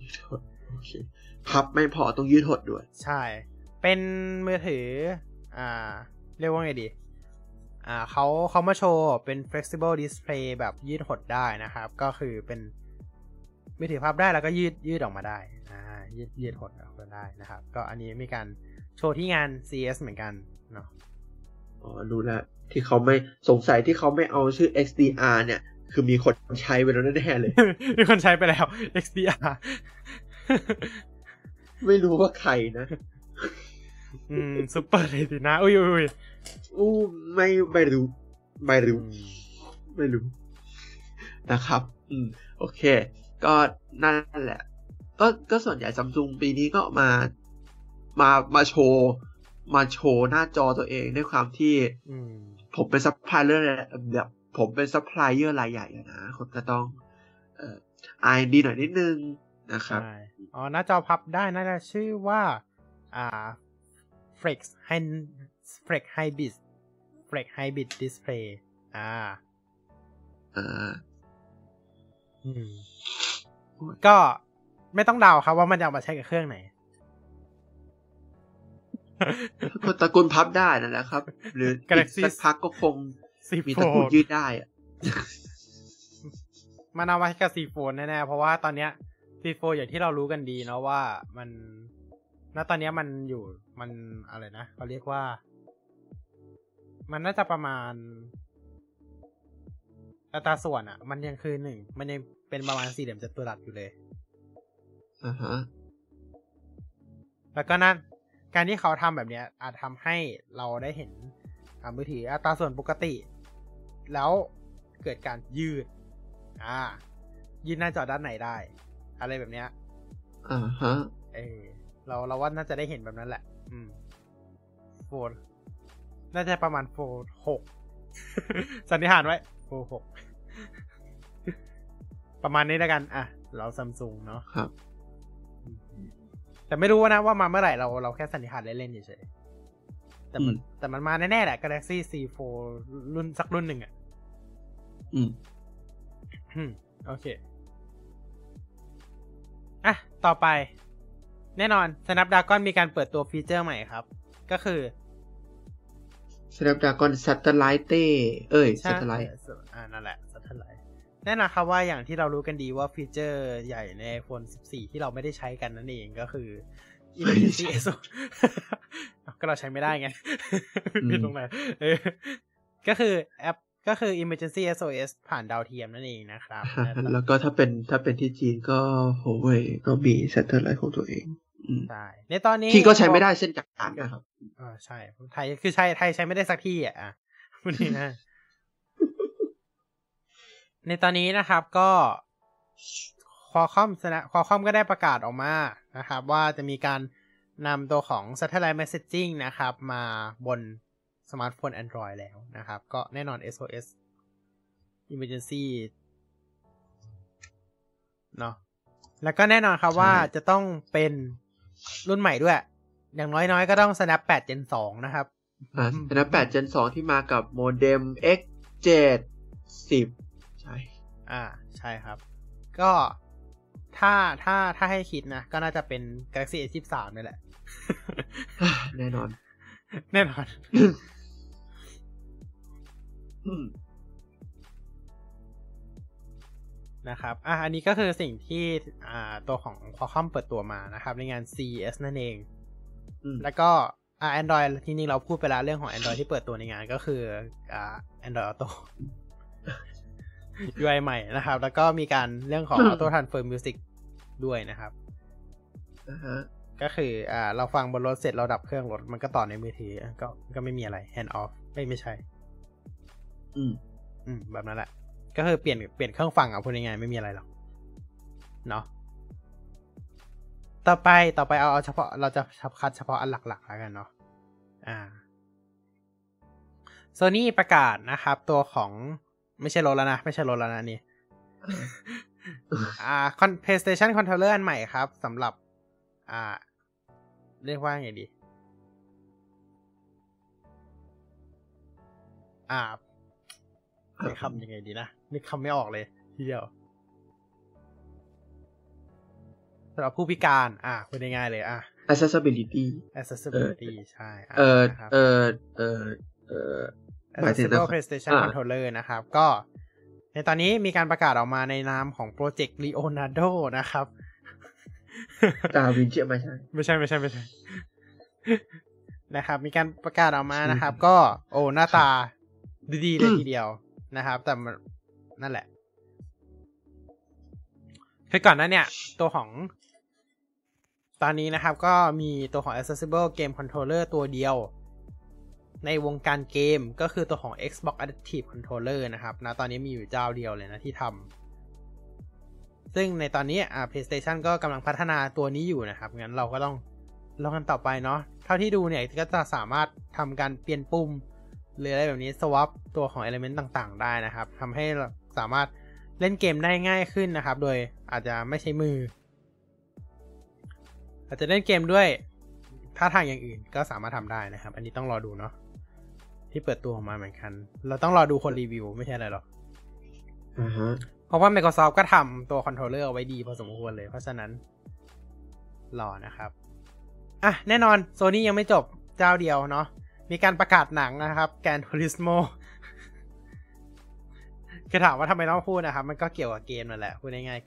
ยืดหดโอเคพับไม่พอต้องยืดหดด้วย ใช่ เป็นมือถือ อ่า เรียกว่าไงดี อ่าเขาเขามาโชว์เป็น flexible display แบบยืดหดได้นะครับ ก็คือเป็นมือถือพับได้แล้วก็ยืดยืดออกมาได้ อ่า ยืดยืดหดออกมาได้นะครับ ก็อันนี้มีการโชว์ที่งาน CES เหมือนกันเนาะ อ๋อ รู้แล้วที่เขาไม่สงสัยที่เขาไม่เอาชื่อ XDR เนี่ย คือมีคนใช้ไปแล้วแน่ๆเลย มีคนใช้ไปแล้ว XDR ไม่รู้ว่าใครนะ อืมซุปเปอร์เลยสินะ อุ้ยอุ้ยอุ้ยอู้ไม่ไม่รู้ไม่รู้อืมไม่รู้นะครับ อืม โอเค ก็นั่นแหละ ก็ก็ส่วนใหญ่ซัมซุงปีนี้ก็มา มามาโชว์ มาโชว์หน้าจอตัวเองด้วยความที่อืมผมเป็นซัพพลายเออร์แบบผมเป็นซัพพลายเออร์รายใหญ่อะนะคนก็ต้อง เอ่ออายดีหน่อยนิดนึงนะครับใช่อ๋อหน้าจอพับได้น่าจะชื่อว่า อ่า Flex Hy Flex Hybrid Flex Hybrid Display อ่าอ่าอืมก็ไม่ต้องเดาครับว่ามันจะเอามาใช้กับเครื่องไหนคนตระกูลพับได้นั่นแหละครับ หรืออีก Galaxy สักพักก็คงสิบมีโฟตระกูลยืดได้อะมันเอามาใช้กับซีโฟนแน่ๆ เพราะว่าตอนเนี้ยซีโฟอย่างที่เรารู้กันดีเนาะว่ามัน ณตอนเนี้ยมันอยู่มันอะไรนะเขาเรียกว่า มันน่าจะประมาณอัตราส่วนอะ่ะ มันยังคือหนึ่งมันยังเป็นประมาณสี่เหลี่ยมจัตุรัสอยู่เลยอ่าฮะแล้วก็นั่นการที่เขาทำแบบเนี้ย อาจทำให้เราได้เห็นอ่ามือถืออัตราส่วนปกติ แล้วเกิดการยืด อ่า ยืดหน้าจอด้านไหนได้ อะไรแบบเนี้ยอ่าฮะเออ เราเราว่าน่าจะได้เห็นแบบนั้นแหละ อืมโฟนน่าจะประมาณโฟนหกสันนิษฐานไว้โฟนหกประมาณนี้แล้วกัน อะ เราซัมซุงเนาะครับ แต่ไม่รู้นะว่ามาเมื่อไหร่เราเราแค่สันนิษฐานเล่นๆเฉยๆแต่มันอืมแต่มันมาแน่ๆแหละ Galaxy C4 รุ่นสักรุ่นหนึ่งอะ อืมอืมโอเค อะ ต่อไป แน่นอน Snapdragon มีการเปิดตัวฟีเจอร์ใหม่ครับ ก็คือ Snapdragon Satellite เอ้ยใช่ Satellite อ่านั่นแหละ Satellite แน่นอนครับว่าอย่างที่เรารู้กันดีว่าฟีเจอร์ใหญ่ใน iPhone 14 ที่เราไม่ได้ใช้กันนั่นเองก็คือ Emergency SO ก็เราใช้ไม่ได้ไงอืมผิดตรงไหนเออก็คือแอปก็คือ Emergency SOS ผ่านดาวเทียมนั่นเองนะครับฮะแล้วก็ถ้าเป็นถ้าเป็นที่จีนก็ Huawei ก็มี Satellite ของตัวเองอืม ใช่ในตอนนี้ที่ก็ใช้ไม่ได้เช่นกันนะครับอ่าใช่ไทยคือใช้ไทยใช้ไม่ได้สักที่อะอะพูดนี้นะในตอนนี้นะครับก็ควอคอมควอคอมก็ได้ประกาศออกมานะครับ ว่าจะมีการนำตัวของ Satellite Messaging นะครับ มาบนสมาร์ทโฟน Android แล้วนะครับ ก็แน่นอน SOS Emergency เนาะแล้วก็แน่นอนครับใช่ว่าจะต้องเป็น รุ่นใหม่ด้วย อย่างน้อยๆ ก็ต้อง Snap 8 Gen 2 นะครับ อ่า Snap 8 Gen 2 ที่มากับโมเด็ม X7 10 ใช่ อ่า ใช่ครับ ก็ถ้าถ้าถ้าให้คิดนะ ก็น่าจะเป็น Galaxy S23 นี่แหละ แน่นอน แน่นอน นะครับอะอันนี้ก็คือสิ่งที่อ่าตัวของ Qualcomm เปิดตัวมานะครับ ในงาน CES นั่นเองอืมแล้วก็อ่า Android ทีนี้เราพูดไปแล้วเรื่องของ Android ที่เปิดตัวในงานก็คืออ่า Android Auto UI ใหม่นะครับ แล้วก็มีการเรื่องของ Auto Transfer Music ด้วยนะครับอ่าฮะก็คืออ่าเราฟังบนรถเสร็จเราดับเครื่องรถมันก็ต่อในมือถือก็ก็ไม่มีอะไร hand off ไม่ไม่ใช่ อืม อืม แบบนั้นแหละ ก็คือเปลี่ยนเปลี่ยนเครื่องฟังอะพูดง่ายๆไม่มีอะไรหรอกเนาะต่อไปต่อไปเอาเอาเฉพาะเราจะคัดเฉพาะอันหลักๆแล้วกันเนาะอ่าโซนี่ประกาศนะครับ ตัวของไม่ใช่รถแล้วนะ ไม่ใช่รถแล้วนะอันนี่อ่า PlayStation Controller อันใหม่ครับสำหรับ อ่า เรียกว่าไงดี อ่า ใช้คำยังไงดีนะนึกคำไม่ออกเลยทีเดียวสำหรับผู้พิการ อ่าพูดง่ายๆเลยอะ accessibility accessibility ใช่ะเออนะครับเออเออเออหมายถึง accessible นะ PlayStation อ่า Controller นะครับ ก็ในตอนนี้มีการประกาศออกมาในนามของโปรเจกต์ Leonardo นะครับดาวินเชียไม่ใช่ ไม่ใช่ไม่ใช่ไม่ใช่ นะครับ มีการประกาศออกมานะครับอืมก็ โอ้หน้าตาดีๆเลยทีเดียว นะครับ แต่นั่นแหละคือก่อนหนั้นเนี่ย ตัวของ ตอนนี้นะครับก็มีตัวของ accessible game controller ตัวเดียว ในวงการเกมก็คือตัวของ Xbox Adaptive Controller นะครับนะตอนนี้มีอยู่เจ้าเดียวเลยนะที่ทำซึ่งในตอนนี้อ่า PlayStation ก็กำลังพัฒนาตัวนี้อยู่นะครับ งั้นเราก็ต้องลองกันต่อไปเนาะเท่าที่ดูเนี่ยก็จะสามารถทำการเปลี่ยนปุ่ม หรืออะไรแบบนี้ swap ตัวของ element ต่างๆ ได้นะครับทำให้เราสามารถเล่นเกมได้ง่ายขึ้นนะครับ โดยอาจจะไม่ใช้มือ อาจจะเล่นเกมด้วยท่าทางอย่างอื่นก็สามารถทำได้นะครับ อันนี้ต้องรอดูเนาะที่เปิดตัวออกมาเหมือนกัน เราต้องรอดูคนรีวิวไม่ใช่อะไรหรอกอ่าฮะเพราะว่า Microsoft ก็ทำตัวคอนโทรลเลอร์เอาไว้ดีพอสมควรเลย เพราะฉะนั้นรอนะครับ อะ แน่นอนโซนี่ยังไม่จบเจ้าเดียวเนาะ มีการประกาศหนังนะครับ แกนทูริสโมคือถามว่าทำไมต้องพูดนะครับ มันก็เกี่ยวกับเกมนั่นแหละพูดง่าย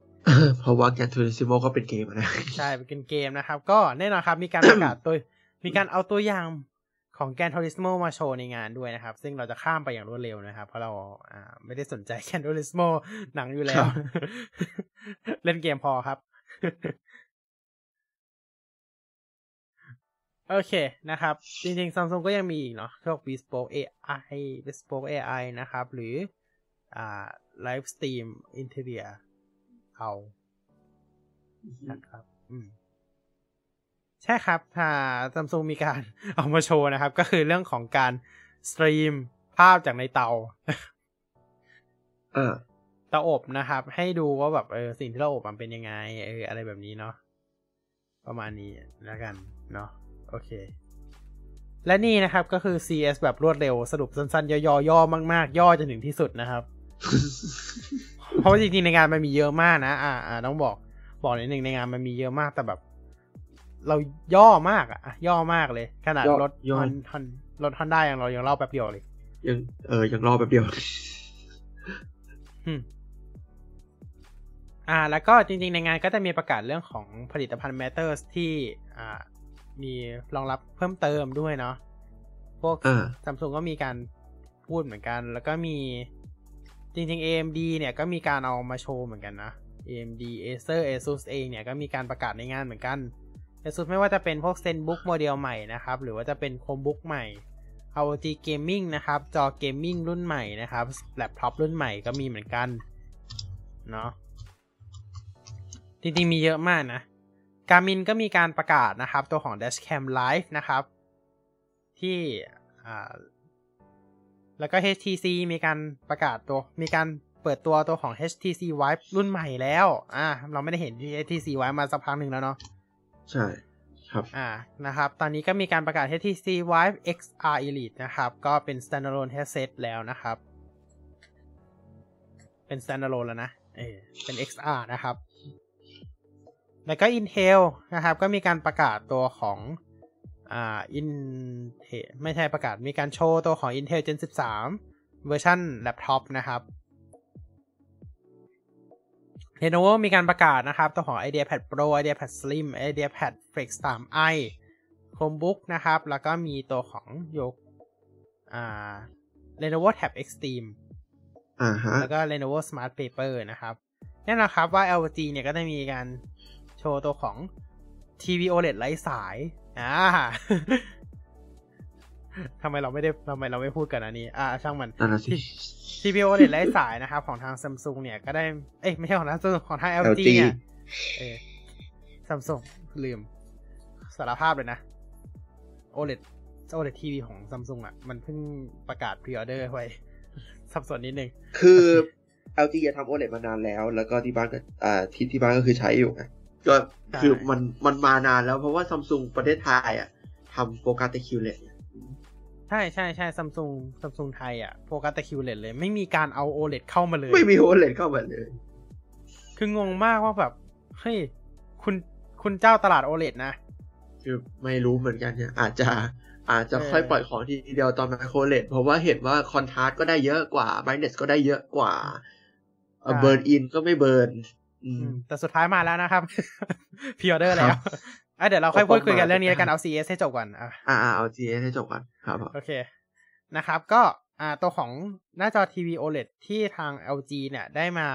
ๆเพราะว่า Gran Turismo ก็เป็นเกมอะนะใช่เป็นเกมนะครับ ก็แน่นอนครับ มีการประกาศตัวมีการเอาตัวอย่างของแกนท u ริสโมมาโชว์ในงานด้วยนะครับ ซึ่งเราจะข้ามไปอย่างรวดเร็วนะครับ เพราะเราอ่าไม่ได้สนใจแกนท u ริสโมหนังอยู่แล้ว เล่นเกมพอครับ โอเคนะครับ จริงๆ Samsung ก็ยังมีอีกเนาะพวก Bespoke AI Bespoke AI นะครับ หรืออ่า Live Stream Interior เอานะครับ อืมใช่ครับถ้าซัมซุงมีการเอามาโชว์นะครับ ก็คือเรื่องของการสตรีมภาพจากในเตาอ่าเตาอบนะครับ ให้ดูว่าแบบเออสิ่งที่เราอบมันเป็นยังไงเอออะไรแบบนี้เนาะประมาณนี้แล้วกันเนาะ โอเค และนี่นะครับก็คือ CS แบบรวดเร็วสรุปสั้นๆ ย่อๆย่อมากๆ ย่อจนถึงที่สุดนะครับ เพราะว่าจริงๆในงานมันมีเยอะมากนะ อ่าอ่าต้องบอกบอกนิดนึงในงานมันมีเยอะมากแต่แบบ เราย่อมากอะย่อมากเลย ขนาดย่อรถย่อฮอนฮอนรถฮอนด้ายังเรายังเล่าแป๊บเดียวเลย ยังเออยังรอแป๊บเดียวอืมอ่า แล้วก็จริง ๆ ในงานก็จะมีประกาศเรื่องของผลิตภัณฑ์ Matters ที่อ่า มีรองรับเพิ่มเติมด้วยเนาะพวกอ่าซัมซุงก็มีการพูดเหมือนกัน แล้วก็มีจริงๆ AMD เนี่ยก็มีการเอามาโชว์เหมือนกันนะ AMD Acer Asus เองเนี่ยก็มีการประกาศในงานเหมือนกัน Asus ไม่ว่าจะเป็นพวก ZenBook โมเดลใหม่นะครับ หรือว่าจะเป็น Chromebook ใหม่ ROG Gaming นะครับ จอ Gaming รุ่นใหม่นะครับแล็ปท็อปรุ่นใหม่ก็มีเหมือนกัน เนาะจริงๆมีเยอะมากนะ Garmin ก็มีการประกาศนะครับ ตัวของ Dashcam Live นะครับ ที่อ่าแล้วก็ HTC มีการประกาศตัว มีการเปิดตัวตัวของ HTC Vive รุ่นใหม่แล้ว อ่า เราไม่ได้เห็น HTC Vive มาสักพักหนึ่งแล้วเนาะ ใช่ ครับ อ่า นะครับ ตอนนี้ก็มีการประกาศ HTC Vive XR Elite นะครับ ก็เป็น standalone headset แล้วนะครับ เป็น standalone แล้วนะ เออเป็น XR นะครับ แล้วก็ Intel นะครับ ก็มีการประกาศตัวของอ่า Intel ไม่ใช่ประกาศมีการโชว์ตัวของ Intel Gen 13 เวอร์ชันแล็ปท็อปนะครับ Lenovo มีการประกาศนะครับ ตัวของ IdeaPad Pro IdeaPad Slim IdeaPad Flex 3i Chromebook นะครับ แล้วก็มีตัวของ Yoga Lenovo Tab Extreme อ่าฮะแล้วก็ Lenovo Smart Paper นะครับ แน่นอนครับว่า LG เนี่ยก็ได้มีการโช ว์ตัวของ TV OLED ไร้สาย อ่าทำไมเราไม่ได้ทำไมเราไม่พูดกันอันนี้ อ่า ช่างมันนั่นน่ะสิ TV OLED ไร้สายนะครับ ของทาง Samsung เนี่ยก็ได้ เอ้ยไม่ใช่ของทาง Samsung ของทาง LG, LG เนี่ยเออ Samsung ลืม สารภาพเลยนะ OLED OLED TV ของ Samsung อะ มันเพิ่งประกาศพรีออเดอร์ไว้สับสนนิดนึง คือ LG จะทำ OLED มานานแล้ว แล้วก็ที่บ้านก็อ่าที่ที่บ้านก็คือใช้อยู่ไง ก็ใช่คือมันมันมานานแล้วเพราะว่าซัมซุงประเทศไทยอะทำโฟกัสแต่ QLEDใช่ใช่ใช่ซัมซุงซัมซุงไทยอะโฟกัสแต่ QLED เลย ไม่มีการเอา OLED เข้ามาเลย ไม่มี OLED เข้ามาเลย คืองงมากว่าแบบ เฮ้ย คุณคุณเจ้าตลาด OLED นะ คือไม่รู้เหมือนกันเนี่ย อาจจะอาจจะเออค่อยปล่อยของทีเดียวตอน MicroLED เพราะว่าเห็นว่า contrast ก็ได้เยอะกว่า brightness ก็ได้เยอะกว่า burn-in ก็ไม่ burn อือืมม แต่สุดท้ายมาแล้วนะครับพรีออเดอร์แล้วอะเดี๋ยวเราค่อยพูดคุยกันเรื่องนี้แล้วกันเอา CS ให้จบก่อนอะอ่าอ่าเอา GS ให้จบก่อนครับโอเคนะครับ ก็อ่าตัวของหน้าจอทีวี OLED ที่ทาง LG เนี่ยได้มา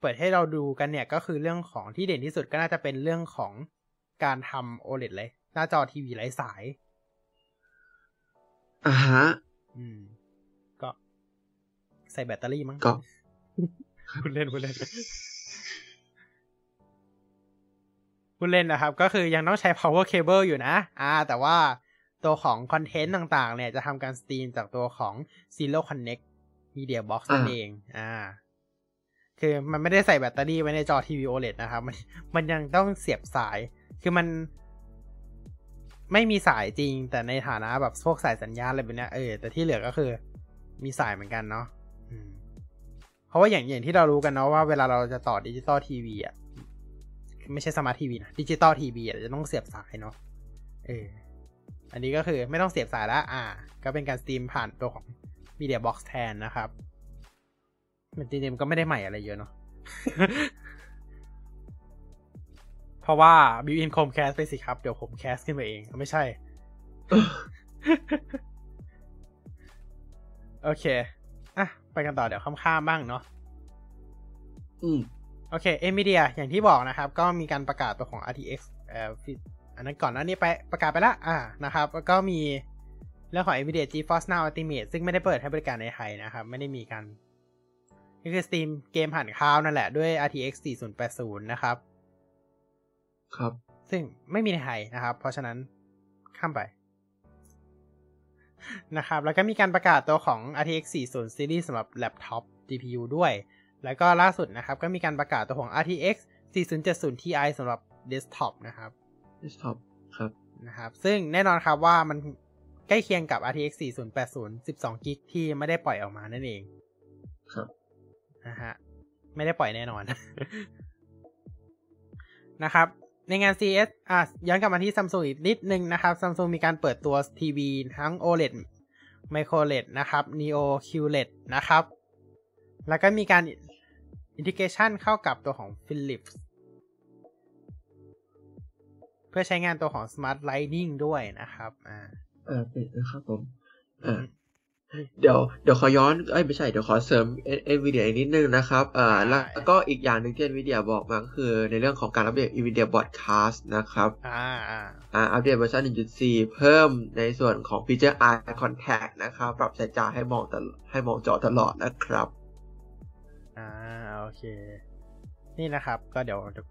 เปิดให้เราดูกันเนี่ยก็คือเรื่องของที่เด่นที่สุดก็น่าจะเป็นเรื่องของการทำ OLED เลย หน้าจอทีวีไร้สายอ่าฮะ อืม ก็ใส่แบตเตอรี่มั้งก็ คุณเล่นคุณเล่นคุณเล่นนะครับ ก็คือยังต้องใช้ power cable อยู่นะ อ่า แต่ว่าตัวของคอนเทนต์ต่างๆ เนี่ยจะทำการ stream จากตัวของ Zero Connect Media Box นั่นอ่าเอง อ่า คือมันไม่ได้ใส่แบตเตอรี่ไว้ในจอทีวี OLED นะครับ มันมันยังต้องเสียบสาย คือมันไม่มีสายจริง แต่ในฐานะแบบพวกสายสัญญาณอะไรแบบเนี้ยเออ แต่ที่เหลือก็คือ มีสายเหมือนกันเนาะอืม เพราะว่าอย่างอย่างที่เรารู้กันเนาะว่าเวลาเราจะต่อดิจิตอลทีวีอะไม่ใช่สมาร์ททีวีนะดิจิตอลทีวีอะจะต้องเสียบสายเนาะเอออันนี้ก็คือไม่ต้องเสียบสายแล้วอ่า ก็เป็นการ stream ผ่านตัวของ Media Box แทนนะครับ มันจริงๆก็ไม่ได้ใหม่อะไรเยอะเนาะเพราะว่า built-in Chromecast ไปสิครับ เดี๋ยวผม cast ขึ้นไปเองไม่ใช่ โอเค ไปกันต่อเดี๋ยวข้ามๆบ้างเนาะอืมโอเค NVIDIA อย่างที่บอกนะครับ ก็มีการประกาศตัวของ RTX เอ่อ fi- อันนั้นก่อนหน้านี้ไปประกาศไปแล้วอ่านะครับ แล้วก็มีเรื่องของ NVIDIA GeForce Now Ultimate ซึ่งไม่ได้เปิดให้บริการในไทยนะครับ ไม่ได้มีการก็คือ Steam เกมผ่านคลาวด์นั่นแหละด้วย RTX 4080 นะครับ ครับ ซึ่งไม่มีในไทยนะครับ เพราะฉะนั้นข้ามไป นะครับ แล้วก็มีการประกาศตัวของ RTX 40 Series สำหรับแล็ปท็อป GPU ด้วย แล้วก็ล่าสุดนะครับ ก็มีการประกาศตัวของ RTX 4070 Ti สำหรับ Desktop นะครับ desktop ครับนะครับ ซึ่งแน่นอนครับว่ามันใกล้เคียงกับ RTX 4080 12 g b ที่ไม่ได้ปล่อยออกมานั่นเอง ครับนะฮะไม่ได้ปล่อยแน่นอนนะครับ ในงาน CS อะย้อนกลับมาที่ Samsung อีกนิดนึงนะครับ Samsung มีการเปิดตัวทีวีทั้ง OLED Micro LED นะครับ Neo QLED นะครับ แล้วก็มีการอินทิเกชันเข้ากับตัวของ Philips เพื่อใช้งานตัวของ Smart Lighting ด้วยนะครับ อ่า เออเป็นนะครับผม อ่า เดี๋ยวเดี๋ยวขอย้อนเอ้ยไม่ใช่เดี๋ยวขอเสริม NVIDIA อีกนิดนึงนะครับอ่าแล้วแล้วก็อีกอย่างหนึ่งที่ NVIDIA บอกมาก็คือในเรื่องของการอัปเดต NVIDIA Broadcast นะครับอ่าอ่าอ่าอัปเดตเวอร์ชัน1.4 เพิ่มในส่วนของฟีเจอร์ Eye Contact นะครับปรับสายตาให้มองตลอดให้มองจอตลอดนะครับอ่าโอเค นี่นะครับ ก็เดี๋ยวเดี๋ยว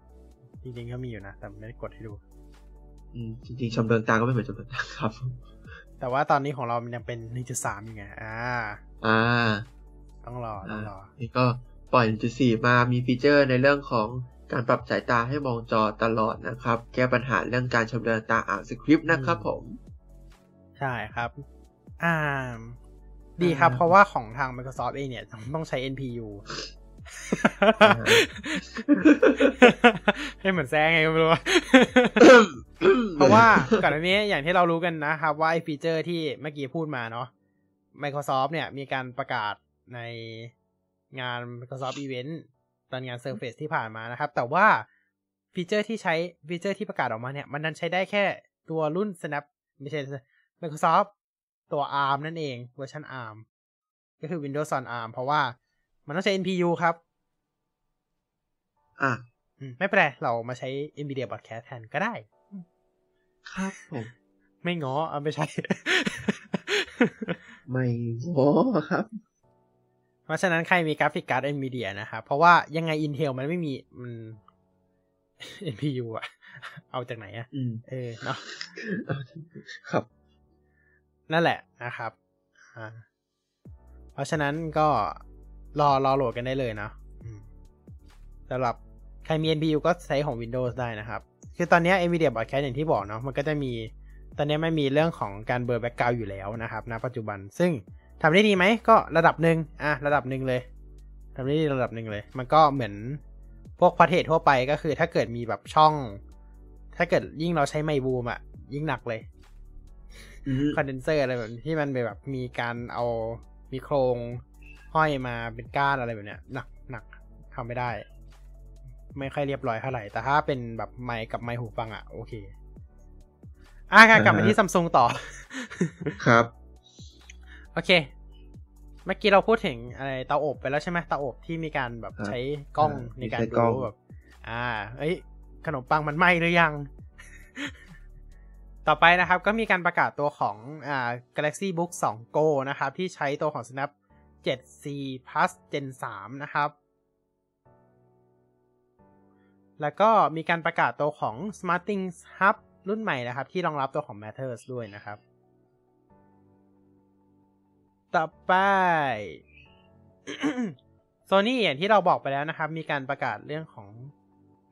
จริงๆก็มีอยู่นะ แต่ไม่ได้กดให้ดู อืมจริงๆชำเลืองตาก็ไม่เหมือนชำเลืองตาครับ แต่ว่าตอนนี้ของเรามันยังเป็น 1.3อยู่ไง อ่า อ่า ต้องรอ ต้องรอ นี่ก็ปล่อย 1.4 มามีฟีเจอร์ในเรื่องของการปรับสายตาให้มองจอตลอดนะครับ แก้ปัญหาเรื่องการชำเลืองตาอ่านสคริปต์นะครับผม ใช่ครับ อ่า ดีครับอ่าเพราะว่าของทาง Microsoft เองเนี่ย ต้องใช้ NPU อ่าให้เหมือนแซงไงก็ไม่รู้ เพราะว่าก่อนอันนี้อย่างที่เรารู้กันนะครับ ว่าไอ้ฟีเจอร์ที่เมื่อกี้พูดมาเนาะ Microsoft เนี่ยมีการประกาศในงาน Microsoft Event ตอนงาน Surface ที่ผ่านมานะครับ แต่ว่าฟีเจอร์ที่ใช้ฟีเจอร์ที่ประกาศออกมาเนี่ย มันนั้นใช้ได้แค่ตัวรุ่น Snap ไม่ใช่ Microsoft ตัว ARM นั่นเองเวอร์ชัน ARM ก็คือ Windows on ARM เพราะว่ามันต้องใช้ NPU ครับ อะอืมไม่เป็นไร เรามาใช้ NVIDIA Broadcast แทนก็ได้ ครับผมไม่ง้อเอาไม่ใช่ ไม่โอ้ครับ เพราะฉะนั้นใครมีกราฟิกการ์ด NVIDIA นะครับเพราะว่ายังไง Intel มันไม่มีมัน NPU อะเอาจากไหนอะอืมเออเนาะครับ นั่นแหละนะครับอ่าเพราะฉะนั้นก็รอรอโหลดกันได้เลยเนาะอืมสำหรับใครมี NPU ก็ใช้ของ Windows ได้นะครับ คือตอนเนี้ย NVIDIA Broadcast อย่างที่บอกเนาะมันก็จะมีตอนเนี้ยไม่มีเรื่องของการเบอร์แบ็กกราวอยู่แล้วนะครับณปัจจุบันซึ่งทำได้ดีไหมก็ระดับหนึ่งอะระดับหนึ่งเลยทำได้ดีระดับหนึ่งเลย มันก็เหมือนพวกพระเทศทั่วไปก็คือถ้าเกิดมีแบบช่อง ถ้าเกิดยิ่งเราใช้ไมค์บูมอะยิ่งหนักเลยอืมคอนเดนเซอร์อะไรแบบที่มันแบบมีการเอามีโครงห้อยมาเป็นก้านอะไรแบบเนี้ยหนักหนักทำไม่ได้ ไม่ค่อยเรียบร้อยเท่าไหร่ แต่ถ้าเป็นแบบไมค์กับไมค์หูฟังอะ โอเค อะกลับมาที่ซัมซุงต่อ ครับ โอเค เมื่อกี้เราพูดถึงอะไรเตาอบไปแล้วใช่ไหมเตาอบที่มีการแบบครับใช้กล้องอ่าในการมีใช้กล้ดูองแบบ อ่า เอ้ย ขนมปังมันไหม้หรือยัง ต่อไปนะครับ ก็มีการประกาศตัวของอ่า Galaxy Book 2 Go นะครับ ที่ใช้ตัวของ Snap 7C Plus Gen 3 นะครับ แล้วก็มีการประกาศตัวของ SmartThings Hub รุ่นใหม่นะครับ ที่รองรับตัวของ Matters ด้วยนะครับ ต่อไปโซนี่อย่างที่เราบอกไปแล้วนะครับ มีการประกาศเรื่องของ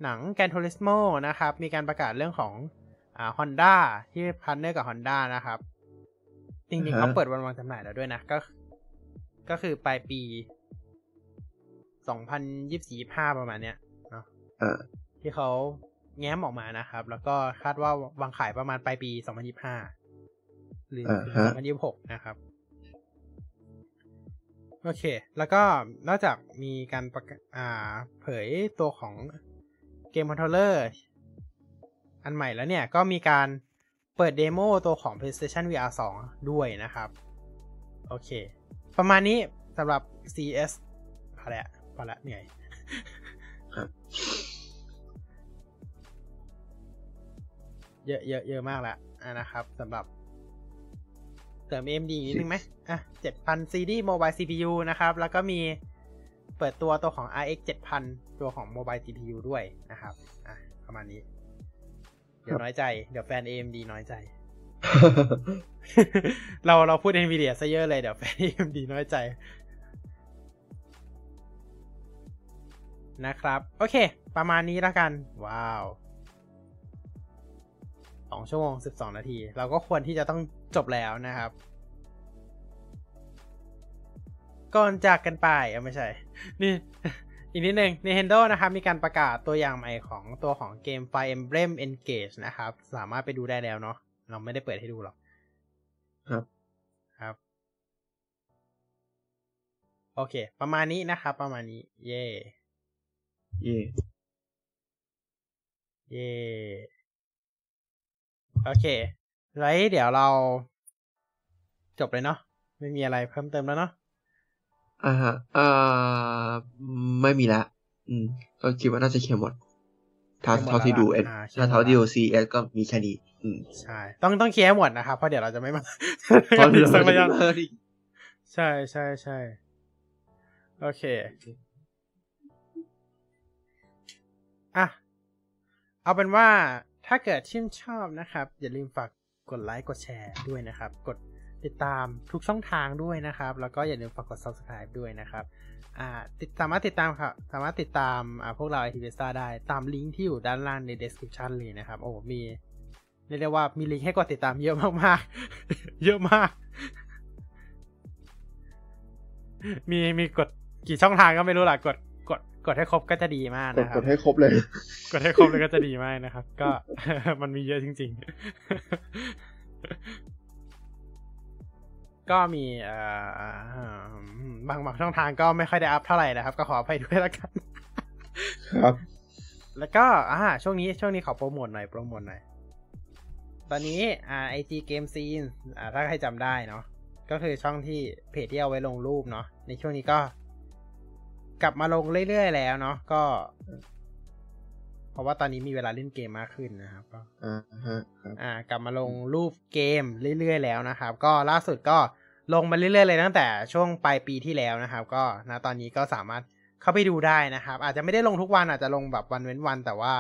หนังแกน t ท r ริสโมนะครับ มีการประกาศเรื่องของอ่าฮอนด้าที่พันเนอร์กับ Honda นะครับ จริงๆอ่าฮะเขาเปิดวันวางจำหน่ายแล้วด้วยนะ ก็ ก็คือปลายปี 2024-25ประมาณเนี้ยเนาะอ่า ที่เขาแง้มออกมานะครับ แล้วก็คาดว่าวางขายประมาณปลายปี2025หรืออ่าถึงฮะ2026นะครับ โอเค แล้วก็นอกจากมีการประกาศอ่าเผยตัวของเกม controller อันใหม่แล้วเนี่ย ก็มีการเปิด demo ตัวของ PlayStation VR 2 ด้วยนะครับ โอเค ประมาณนี้สำหรับ CES พอแล้วพอแล้วเหนื่อย เยอะเยอะเยอะมากแล้วอะนะครับสำหรับเติม AMD อีกนิดนึงไหมอะ7,000 CD Mobile CPU นะครับ แล้วก็มีเปิดตัวตัวของ RX 7,000 ตัวของ Mobile CPU ด้วยนะครับ อะ ประมาณนี้ เดี๋ยวน้อยใจ เดี๋ยวแฟน AMD น้อยใจ เราเราพูด Nvidia ซะเยอะเลยเดี๋ยวแฟน AMD น้อยใจ นะครับ โอเค ประมาณนี้แล้วกัน ว้าว สองชั่วโมงสิบสองนาที เราก็ควรที่จะต้องจบแล้วนะครับ ก่อนจากกันไปเอาไม่ใช่ นี่ อีกนิดนึง Nintendo นะครับ มีการประกาศตัวอย่างใหม่ของตัวของเกม Fire Emblem Engage นะครับ สามารถไปดูได้แล้วเนาะเราไม่ได้เปิดให้ดูหรอก ครับ ครับ โอเค ประมาณนี้นะครับ ประมาณนี้ เย่เย่เย่ โอเคไว้เดี๋ยวเราจบเลยเนาะไม่มีอะไรเพิ่มเติมแล้วเนาะอ่าฮะอ่าไม่มีละอืมก็คิดว่าน่าจะเคลียร์หมดถ้าเคลียร์หมดเท่าที่ดูแล้วเอ็ล่ะอ่าเคลียร์ถ้าหมดเท่าที่แล้วดูซีเอสก็มีแค่นี้อืมใช่ ต้องต้องเคลียร์ให้หมดนะครับเพราะเดี๋ยวเราจะไม่มาตอนอีกสักระยะเออใช่ใช่ใช่โอเคอะเอาเป็นว่า ถ้าเกิดชื่นชอบนะครับ อย่าลืมฝากกดไลค์กดแชร์ด้วยนะครับ กดติดตามทุกช่องทางด้วยนะครับ แล้วก็อย่าลืมฝากกด subscribe ด้วยนะครับติดสามารถติดตามครับสามารถติดตามพวกเราไอทีเวสตาได้ตามลิงก์ที่อยู่ด้านล่างใน description เลยนะครับ โอ้มีเรียกได้ว่ามีลิงก์ให้กดติดตามเยอะมากๆ เยอะมาก มีมีกดกี่ช่องทางก็ไม่รู้ล่ะกด กดกดให้ครบก็จะดีมากกดนะครักบดให้ครบเลย กดให้ครบเลยก็จะดีมากนะครับ ก็มันมีเยอะจริง ๆ ก็มีเอ่อบางบางช่องทางก็ไม่ค่อยได้อัพเท่าไหร่นะครับ ก็ขออภัยด้วยแล้วกัน ครับ แล้วก็อ่าช่วงนี้ช่วงนี้ขอโปรโมทหน่อยโปรโมทหน่อยตอนนี้อ่าไอจีเกมซีนอ่าถ้าใครจำได้เนาะก็คือช่องที่เพจที่เอาไว้ลงรูปเนาะในช่วงนี้ก็ กลับมาลงเรื่อยๆแล้วเนาะก็ เพราะว่าตอนนี้มีเวลาเล่นเกมมากขึ้นนะครับก็อ่าฮะครับอ่ากลับมาลงรูปเกมเรื่อยๆแล้วนะครับ ก็ล่าสุดก็ลงมาเรื่อยๆเลยตั้งแต่ช่วงปลายปีที่แล้วนะครับ ก็นะตอนนี้ก็สามารถเข้าไปดูได้นะครับ อาจจะไม่ได้ลงทุกวันอาจจะลงแบบวันเว้นวัน แต่ว่า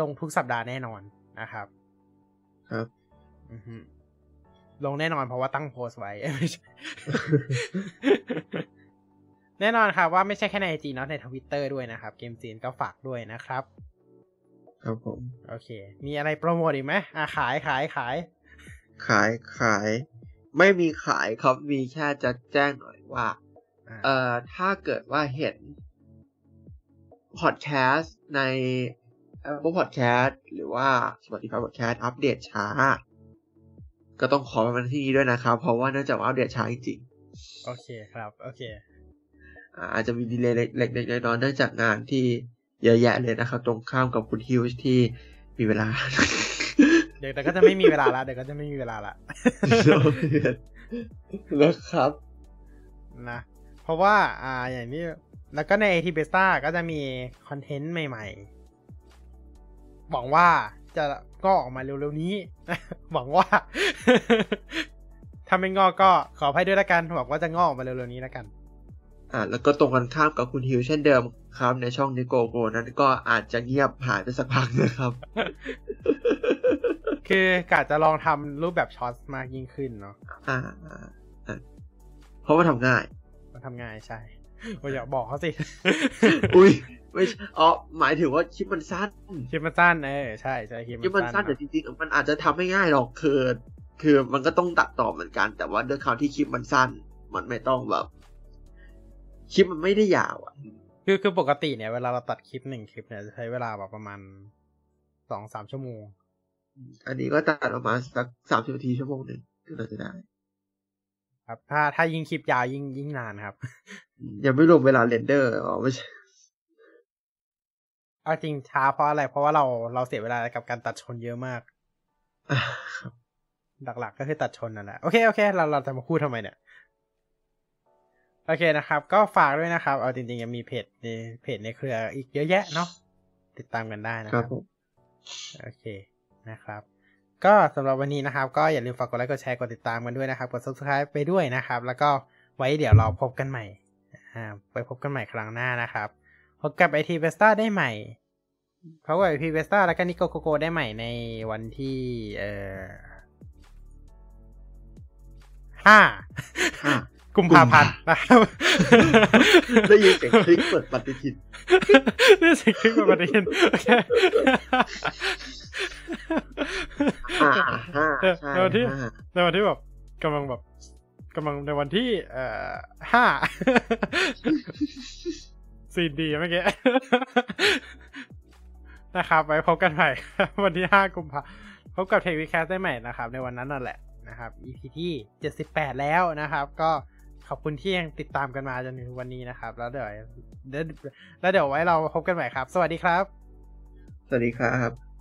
ลงทุกสัปดาห์แน่นอนนะครับ ครับอือฮึลงแน่นอนเพราะว่าตั้งโพสต์ไว้ไม่ใช่ แน่นอนครับว่าไม่ใช่แค่ในไอจีเนาะในทวิตเตอร์ด้วยนะครับ เกมจีนก็ฝากด้วยนะครับ ครับผม โอเค มีอะไรโปรโมทอีกไหมอะขายขายขาย ขายขาย ไม่มีขายครับ มีแค่จะแจ้งหน่อยว่าอะเอ่อ ถ้าเกิดว่าเห็นพอดแคสต์ใน Apple Podcast หรือว่า Spotify Podcast อัปเดตช้า ก็ต้องขอมาที่นี้ด้วยนะครับ เพราะว่าเนื่องจากว่าอัปเดตช้าจริงโอเคครับ โอเคๆ อ่าอาจจะมีดีเลย์เล็กๆน้อยๆเนื่องจากงานที่เยอะแยะเลยนะครับ ตรงข้ามกับคุณฮิวส์ที่มีเวลา เดี๋ยวแต่ก็จะไม่มีเวลาละเดี๋ยวก็จะไม่มีเวลาละนะครับนะเพราะว่าอ่าอย่างนี้แล้วก็ใน AT Beta ก็จะมีคอนเทนต์ใหม่ๆหวังว่าจะก็ออกมาเร็วๆนี้ หวังว่า ถ้าไม่งอกก็ขออภัยด้วยละกันหวังว่าจะงอกออกมาเร็วๆนี้ละกัน อ่าแล้วก็ตรงกันข้ามกับคุณฮิวเช่นเดิมครับในช่องนิโกโกนั้นก็อาจจะเงียบหายไปสักพักนะครับ คือกะจะลองทำรูปแบบช็อตมากยิ่งขึ้นเนาะอ่าอ่าอ่าเพราะว่าทำง่ายมาทำง่ายใช่โอ้ยอย่าบอกเขาสิ อุ้ยไม่ใช่อ๋อหมายถึงว่าคลิปมันสั้นคลิปมันสั้นเออใช่ใช่คลิปคลิปมันสั้นแต่จริงๆมันอาจจะทำไม่ง่ายหรอกคือ คือมันก็ต้องตัดต่อเหมือนกัน แต่ว่าด้วยคราวที่คลิปมันสั้น มันไม่ต้องแบบ คลิปมันไม่ได้ยาวอะ คือคือปกติเนี่ยเวลาเราตัดคลิปหนึ่งคลิปเนี่ยจะใช้เวลาแบบประมาณสองสามชั่วโมง อันนี้ก็ตัดออกมาสักสามสิบนาทีชั่วโมงหนึ่งก็น่าจะได้ ครับ ถ้าถ้ายิ่งคลิปยาวยิ่งยิ่งนานครับ ยังไม่รวมเวลาเรนเดอร์อ๋อไม่ใช่เอาจริงช้าเพราะอะไร เพราะว่าเราเราเสียเวลากับการตัดชนเยอะมากอ่าครับหลักๆก็คือตัดชนนั่นแหละ โอเคโอเค เราเราจะมาพูดทำไมเนี่ย โอเคนะครับ ก็ฝากด้วยนะครับ เอาจริงๆยังมีเพจในเพจในเครืออีกเยอะแยะเนาะติดตามกันได้นะคครัรับบผมโอเคนะครับ ก็สำหรับวันนี้นะครับ ก็อย่าลืมฝากกดไลค์กดแชร์กดติดตามกันด้วยนะครับ กด subscribe ไปด้วยนะครับ แล้วก็ไว้เดี๋ยวเราพบกันใหม่อ่าไปพบกันใหม่ครั้งหน้านะครับ พบกับไอทีเวสต้าได้ใหม่พบกับไอทีเวสต้าแล้วก็นิโกโกโกได้ใหม่ในวันที่เอ่อห้าห้า กุมภาพันธ์นะครับได้ยินเสียงคลิกเปิดปฏิทินนี่สิคลิปมาประเด็นโอเคอ่าห้าเดี๋ยวใช่เดี๋ยวที่ห้าในวันที่แบบกำลังแบบกำลังในวันที่ เอ่อห้าซีนดีเมื่อกี้นะครับไว้พบกันใหม่ วันที่ห้ากุมภาพบกับเทควิแคสได้ใหม่นะครับ ในวันนั้นนั่นแหละนะครับ EP ที่เจ็ดสิบแปดแล้วนะครับ ก็ข อบคุณที่ยังติดตามกันมาจนถึงวันนี้นะครับ แล้วเดี๋ยวแล้วเดี๋ยวไว้เราพบกันใหม่ครับ สวัสดีครับ สวัสดีครับ